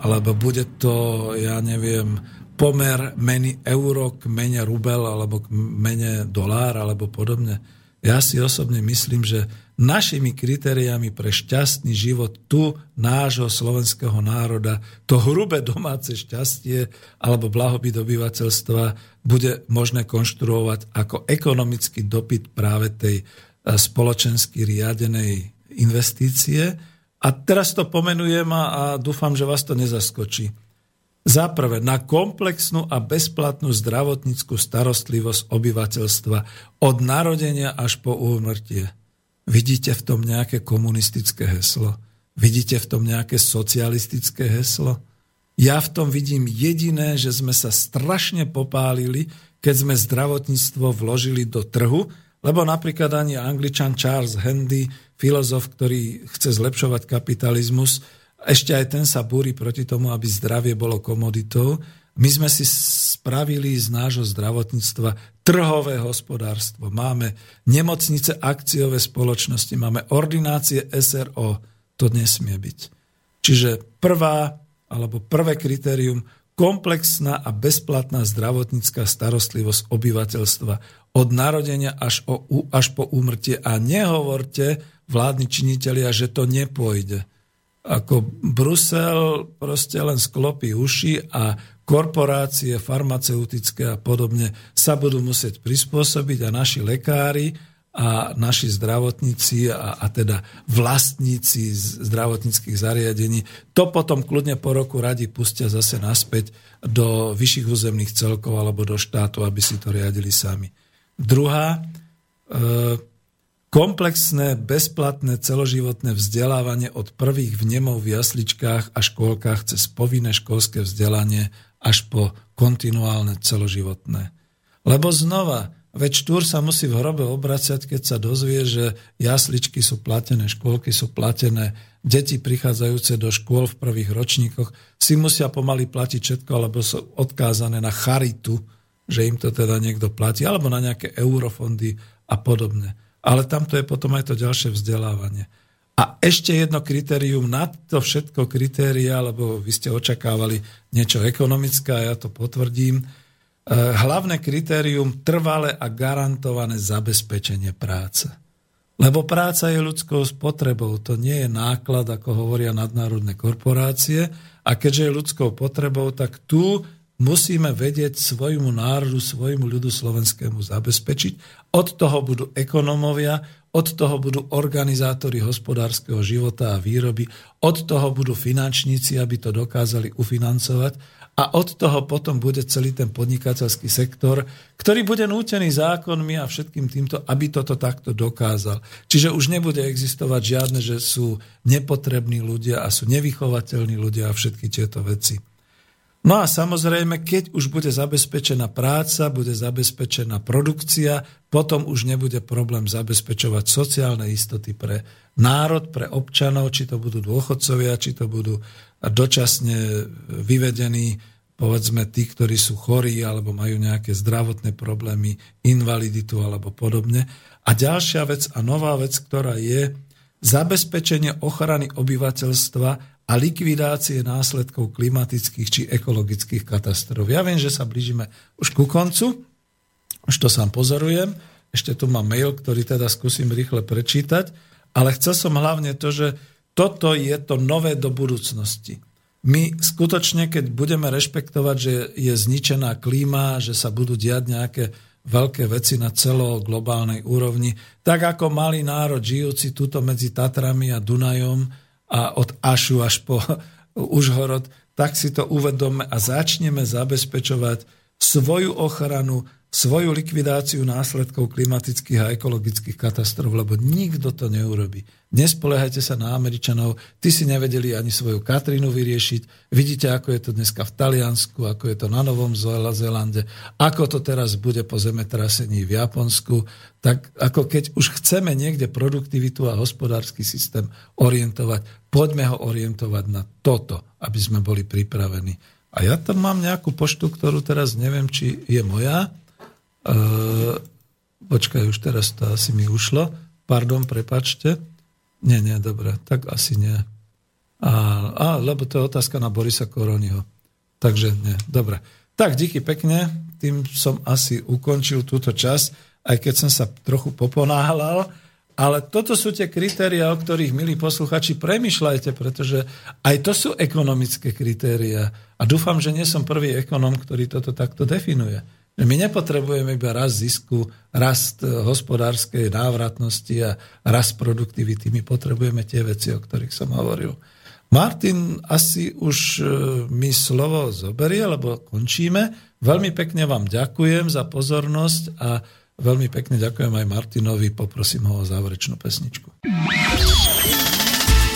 Alebo bude to, ja neviem, pomer meny euro k mene rubel alebo k mene dolár alebo podobne. Ja si osobne myslím, že našimi kritériami pre šťastný život tu nášho slovenského národa, to hrubé domáce šťastie alebo blahobyt obyvateľstva bude možné konštruovať ako ekonomický dopyt práve tej e, spoločensky riadenej investície. A teraz to pomenujem a, a dúfam, že vás to nezaskočí. Za prvé, na komplexnú a bezplatnú zdravotníckú starostlivosť obyvateľstva od narodenia až po úmrtie. Vidíte v tom nejaké komunistické heslo? Vidíte v tom nejaké socialistické heslo? Ja v tom vidím jediné, že sme sa strašne popálili, keď sme zdravotníctvo vložili do trhu, lebo napríklad ani angličan Charles Handy, filozof, ktorý chce zlepšovať kapitalizmus, ešte aj ten sa búri proti tomu, aby zdravie bolo komoditou. My sme si spravili z nášho zdravotníctva trhové hospodárstvo. Máme nemocnice, akciové spoločnosti, máme ordinácie SRO. To nesmie byť. Čiže prvá alebo prvé kritérium komplexná a bezplatná zdravotnícká starostlivosť obyvateľstva od narodenia až, o, až po úmrtie. A nehovorte, vládni činitelia, že to nepôjde. Ako Brusel proste len sklopí uši a korporácie farmaceutické a podobne sa budú musieť prispôsobiť a naši lekári a naši zdravotníci a, a teda vlastníci zdravotníckých zariadení to potom kľudne po roku radi pustia zase naspäť do vyšších územných celkov alebo do štátu, aby si to riadili sami. Druhá, e, komplexné, bezplatné celoživotné vzdelávanie od prvých vnemov v jasličkách a škôlkach cez povinné školské vzdelanie až po kontinuálne celoživotné. Lebo znova, Veď Štúr sa musí v hrobe obracať, keď sa dozvie, že jasličky sú platené, škôlky sú platené, deti prichádzajúce do škôl v prvých ročníkoch si musia pomaly platiť všetko, alebo sú odkázané na charitu, že im to teda niekto platí, alebo na nejaké eurofondy a podobne. Ale tamto je potom aj to ďalšie vzdelávanie. A ešte jedno kritérium, na to všetko kritéria, lebo vy ste očakávali niečo ekonomické a ja to potvrdím, E, hlavné kritérium trvalé a garantované zabezpečenie práce. Lebo práca je ľudskou spotrebou, to nie je náklad, ako hovoria nadnárodné korporácie. A keďže je ľudskou potrebou, tak tu musíme vedieť svojmu národu, svojmu ľudu slovenskému zabezpečiť. Od toho budú ekonomovia, od toho budú organizátori hospodárskeho života a výroby, od toho budú finančníci, aby to dokázali ufinancovať a od toho potom bude celý ten podnikateľský sektor, ktorý bude nútený zákonmi a všetkým týmto, aby toto takto dokázal. Čiže už nebude existovať žiadne, že sú nepotrební ľudia a sú nevychovateľní ľudia a všetky tieto veci. No a samozrejme, keď už bude zabezpečená práca, bude zabezpečená produkcia, potom už nebude problém zabezpečovať sociálne istoty pre národ, pre občanov, či to budú dôchodcovia, či to budú dočasne vyvedení, povedzme tí, ktorí sú chorí alebo majú nejaké zdravotné problémy, invaliditu alebo podobne. A ďalšia vec a nová vec, ktorá je zabezpečenie ochrany obyvateľstva a likvidácie následkov klimatických či ekologických katastrof. Ja viem, že sa blížime už ku koncu, už to sám pozorujem, ešte tu mám mail, ktorý teda skúsim rýchle prečítať, ale chcel som hlavne to, že toto je to nové do budúcnosti. My skutočne, keď budeme rešpektovať, že je zničená klíma, že sa budú diať nejaké veľké veci na celo globálnej úrovni, tak ako malý národ žijúci tuto medzi Tatrami a Dunajom, a od Ašu až po Užhorod, tak si to uvedome a začneme zabezpečovať svoju ochranu, svoju likvidáciu následkov klimatických a ekologických katastrof, lebo nikto to neurobi. Nespoliehajte sa na Američanov, ty si nevedeli ani svoju Katrínu vyriešiť. Vidíte, ako je to dneska v Taliansku, ako je to na Novom Zélande, ako to teraz bude po zemetrasení v Japonsku. Tak ako keď už chceme niekde produktivitu a hospodársky systém orientovať, poďme ho orientovať na toto, aby sme boli pripravení. A ja tam mám nejakú poštu, ktorú teraz neviem, či je moja. E, počkaj, už teraz to asi mi ušlo. Pardon, prepačte. Nie, nie, dobre, tak asi nie. A, a lebo to je otázka na Borisa Koroniho. Takže nie, dobre. Tak, díky pekne, tým som asi ukončil túto čas, aj keď som sa trochu poponáhľal, ale toto sú tie kritéria, o ktorých, milí posluchači, premyšľajte, pretože aj to sú ekonomické kritéria. A dúfam, že nie som prvý ekonom, ktorý toto takto definuje. My nepotrebujeme iba rast zisku, rast eh, hospodárskej návratnosti a rast produktivity. My potrebujeme tie veci, o ktorých som hovoril. Martin asi už eh, mi slovo zoberie, lebo končíme. Veľmi pekne vám ďakujem za pozornosť a veľmi pekne ďakujem aj Martinovi. Poprosím ho o záverečnú pesničku.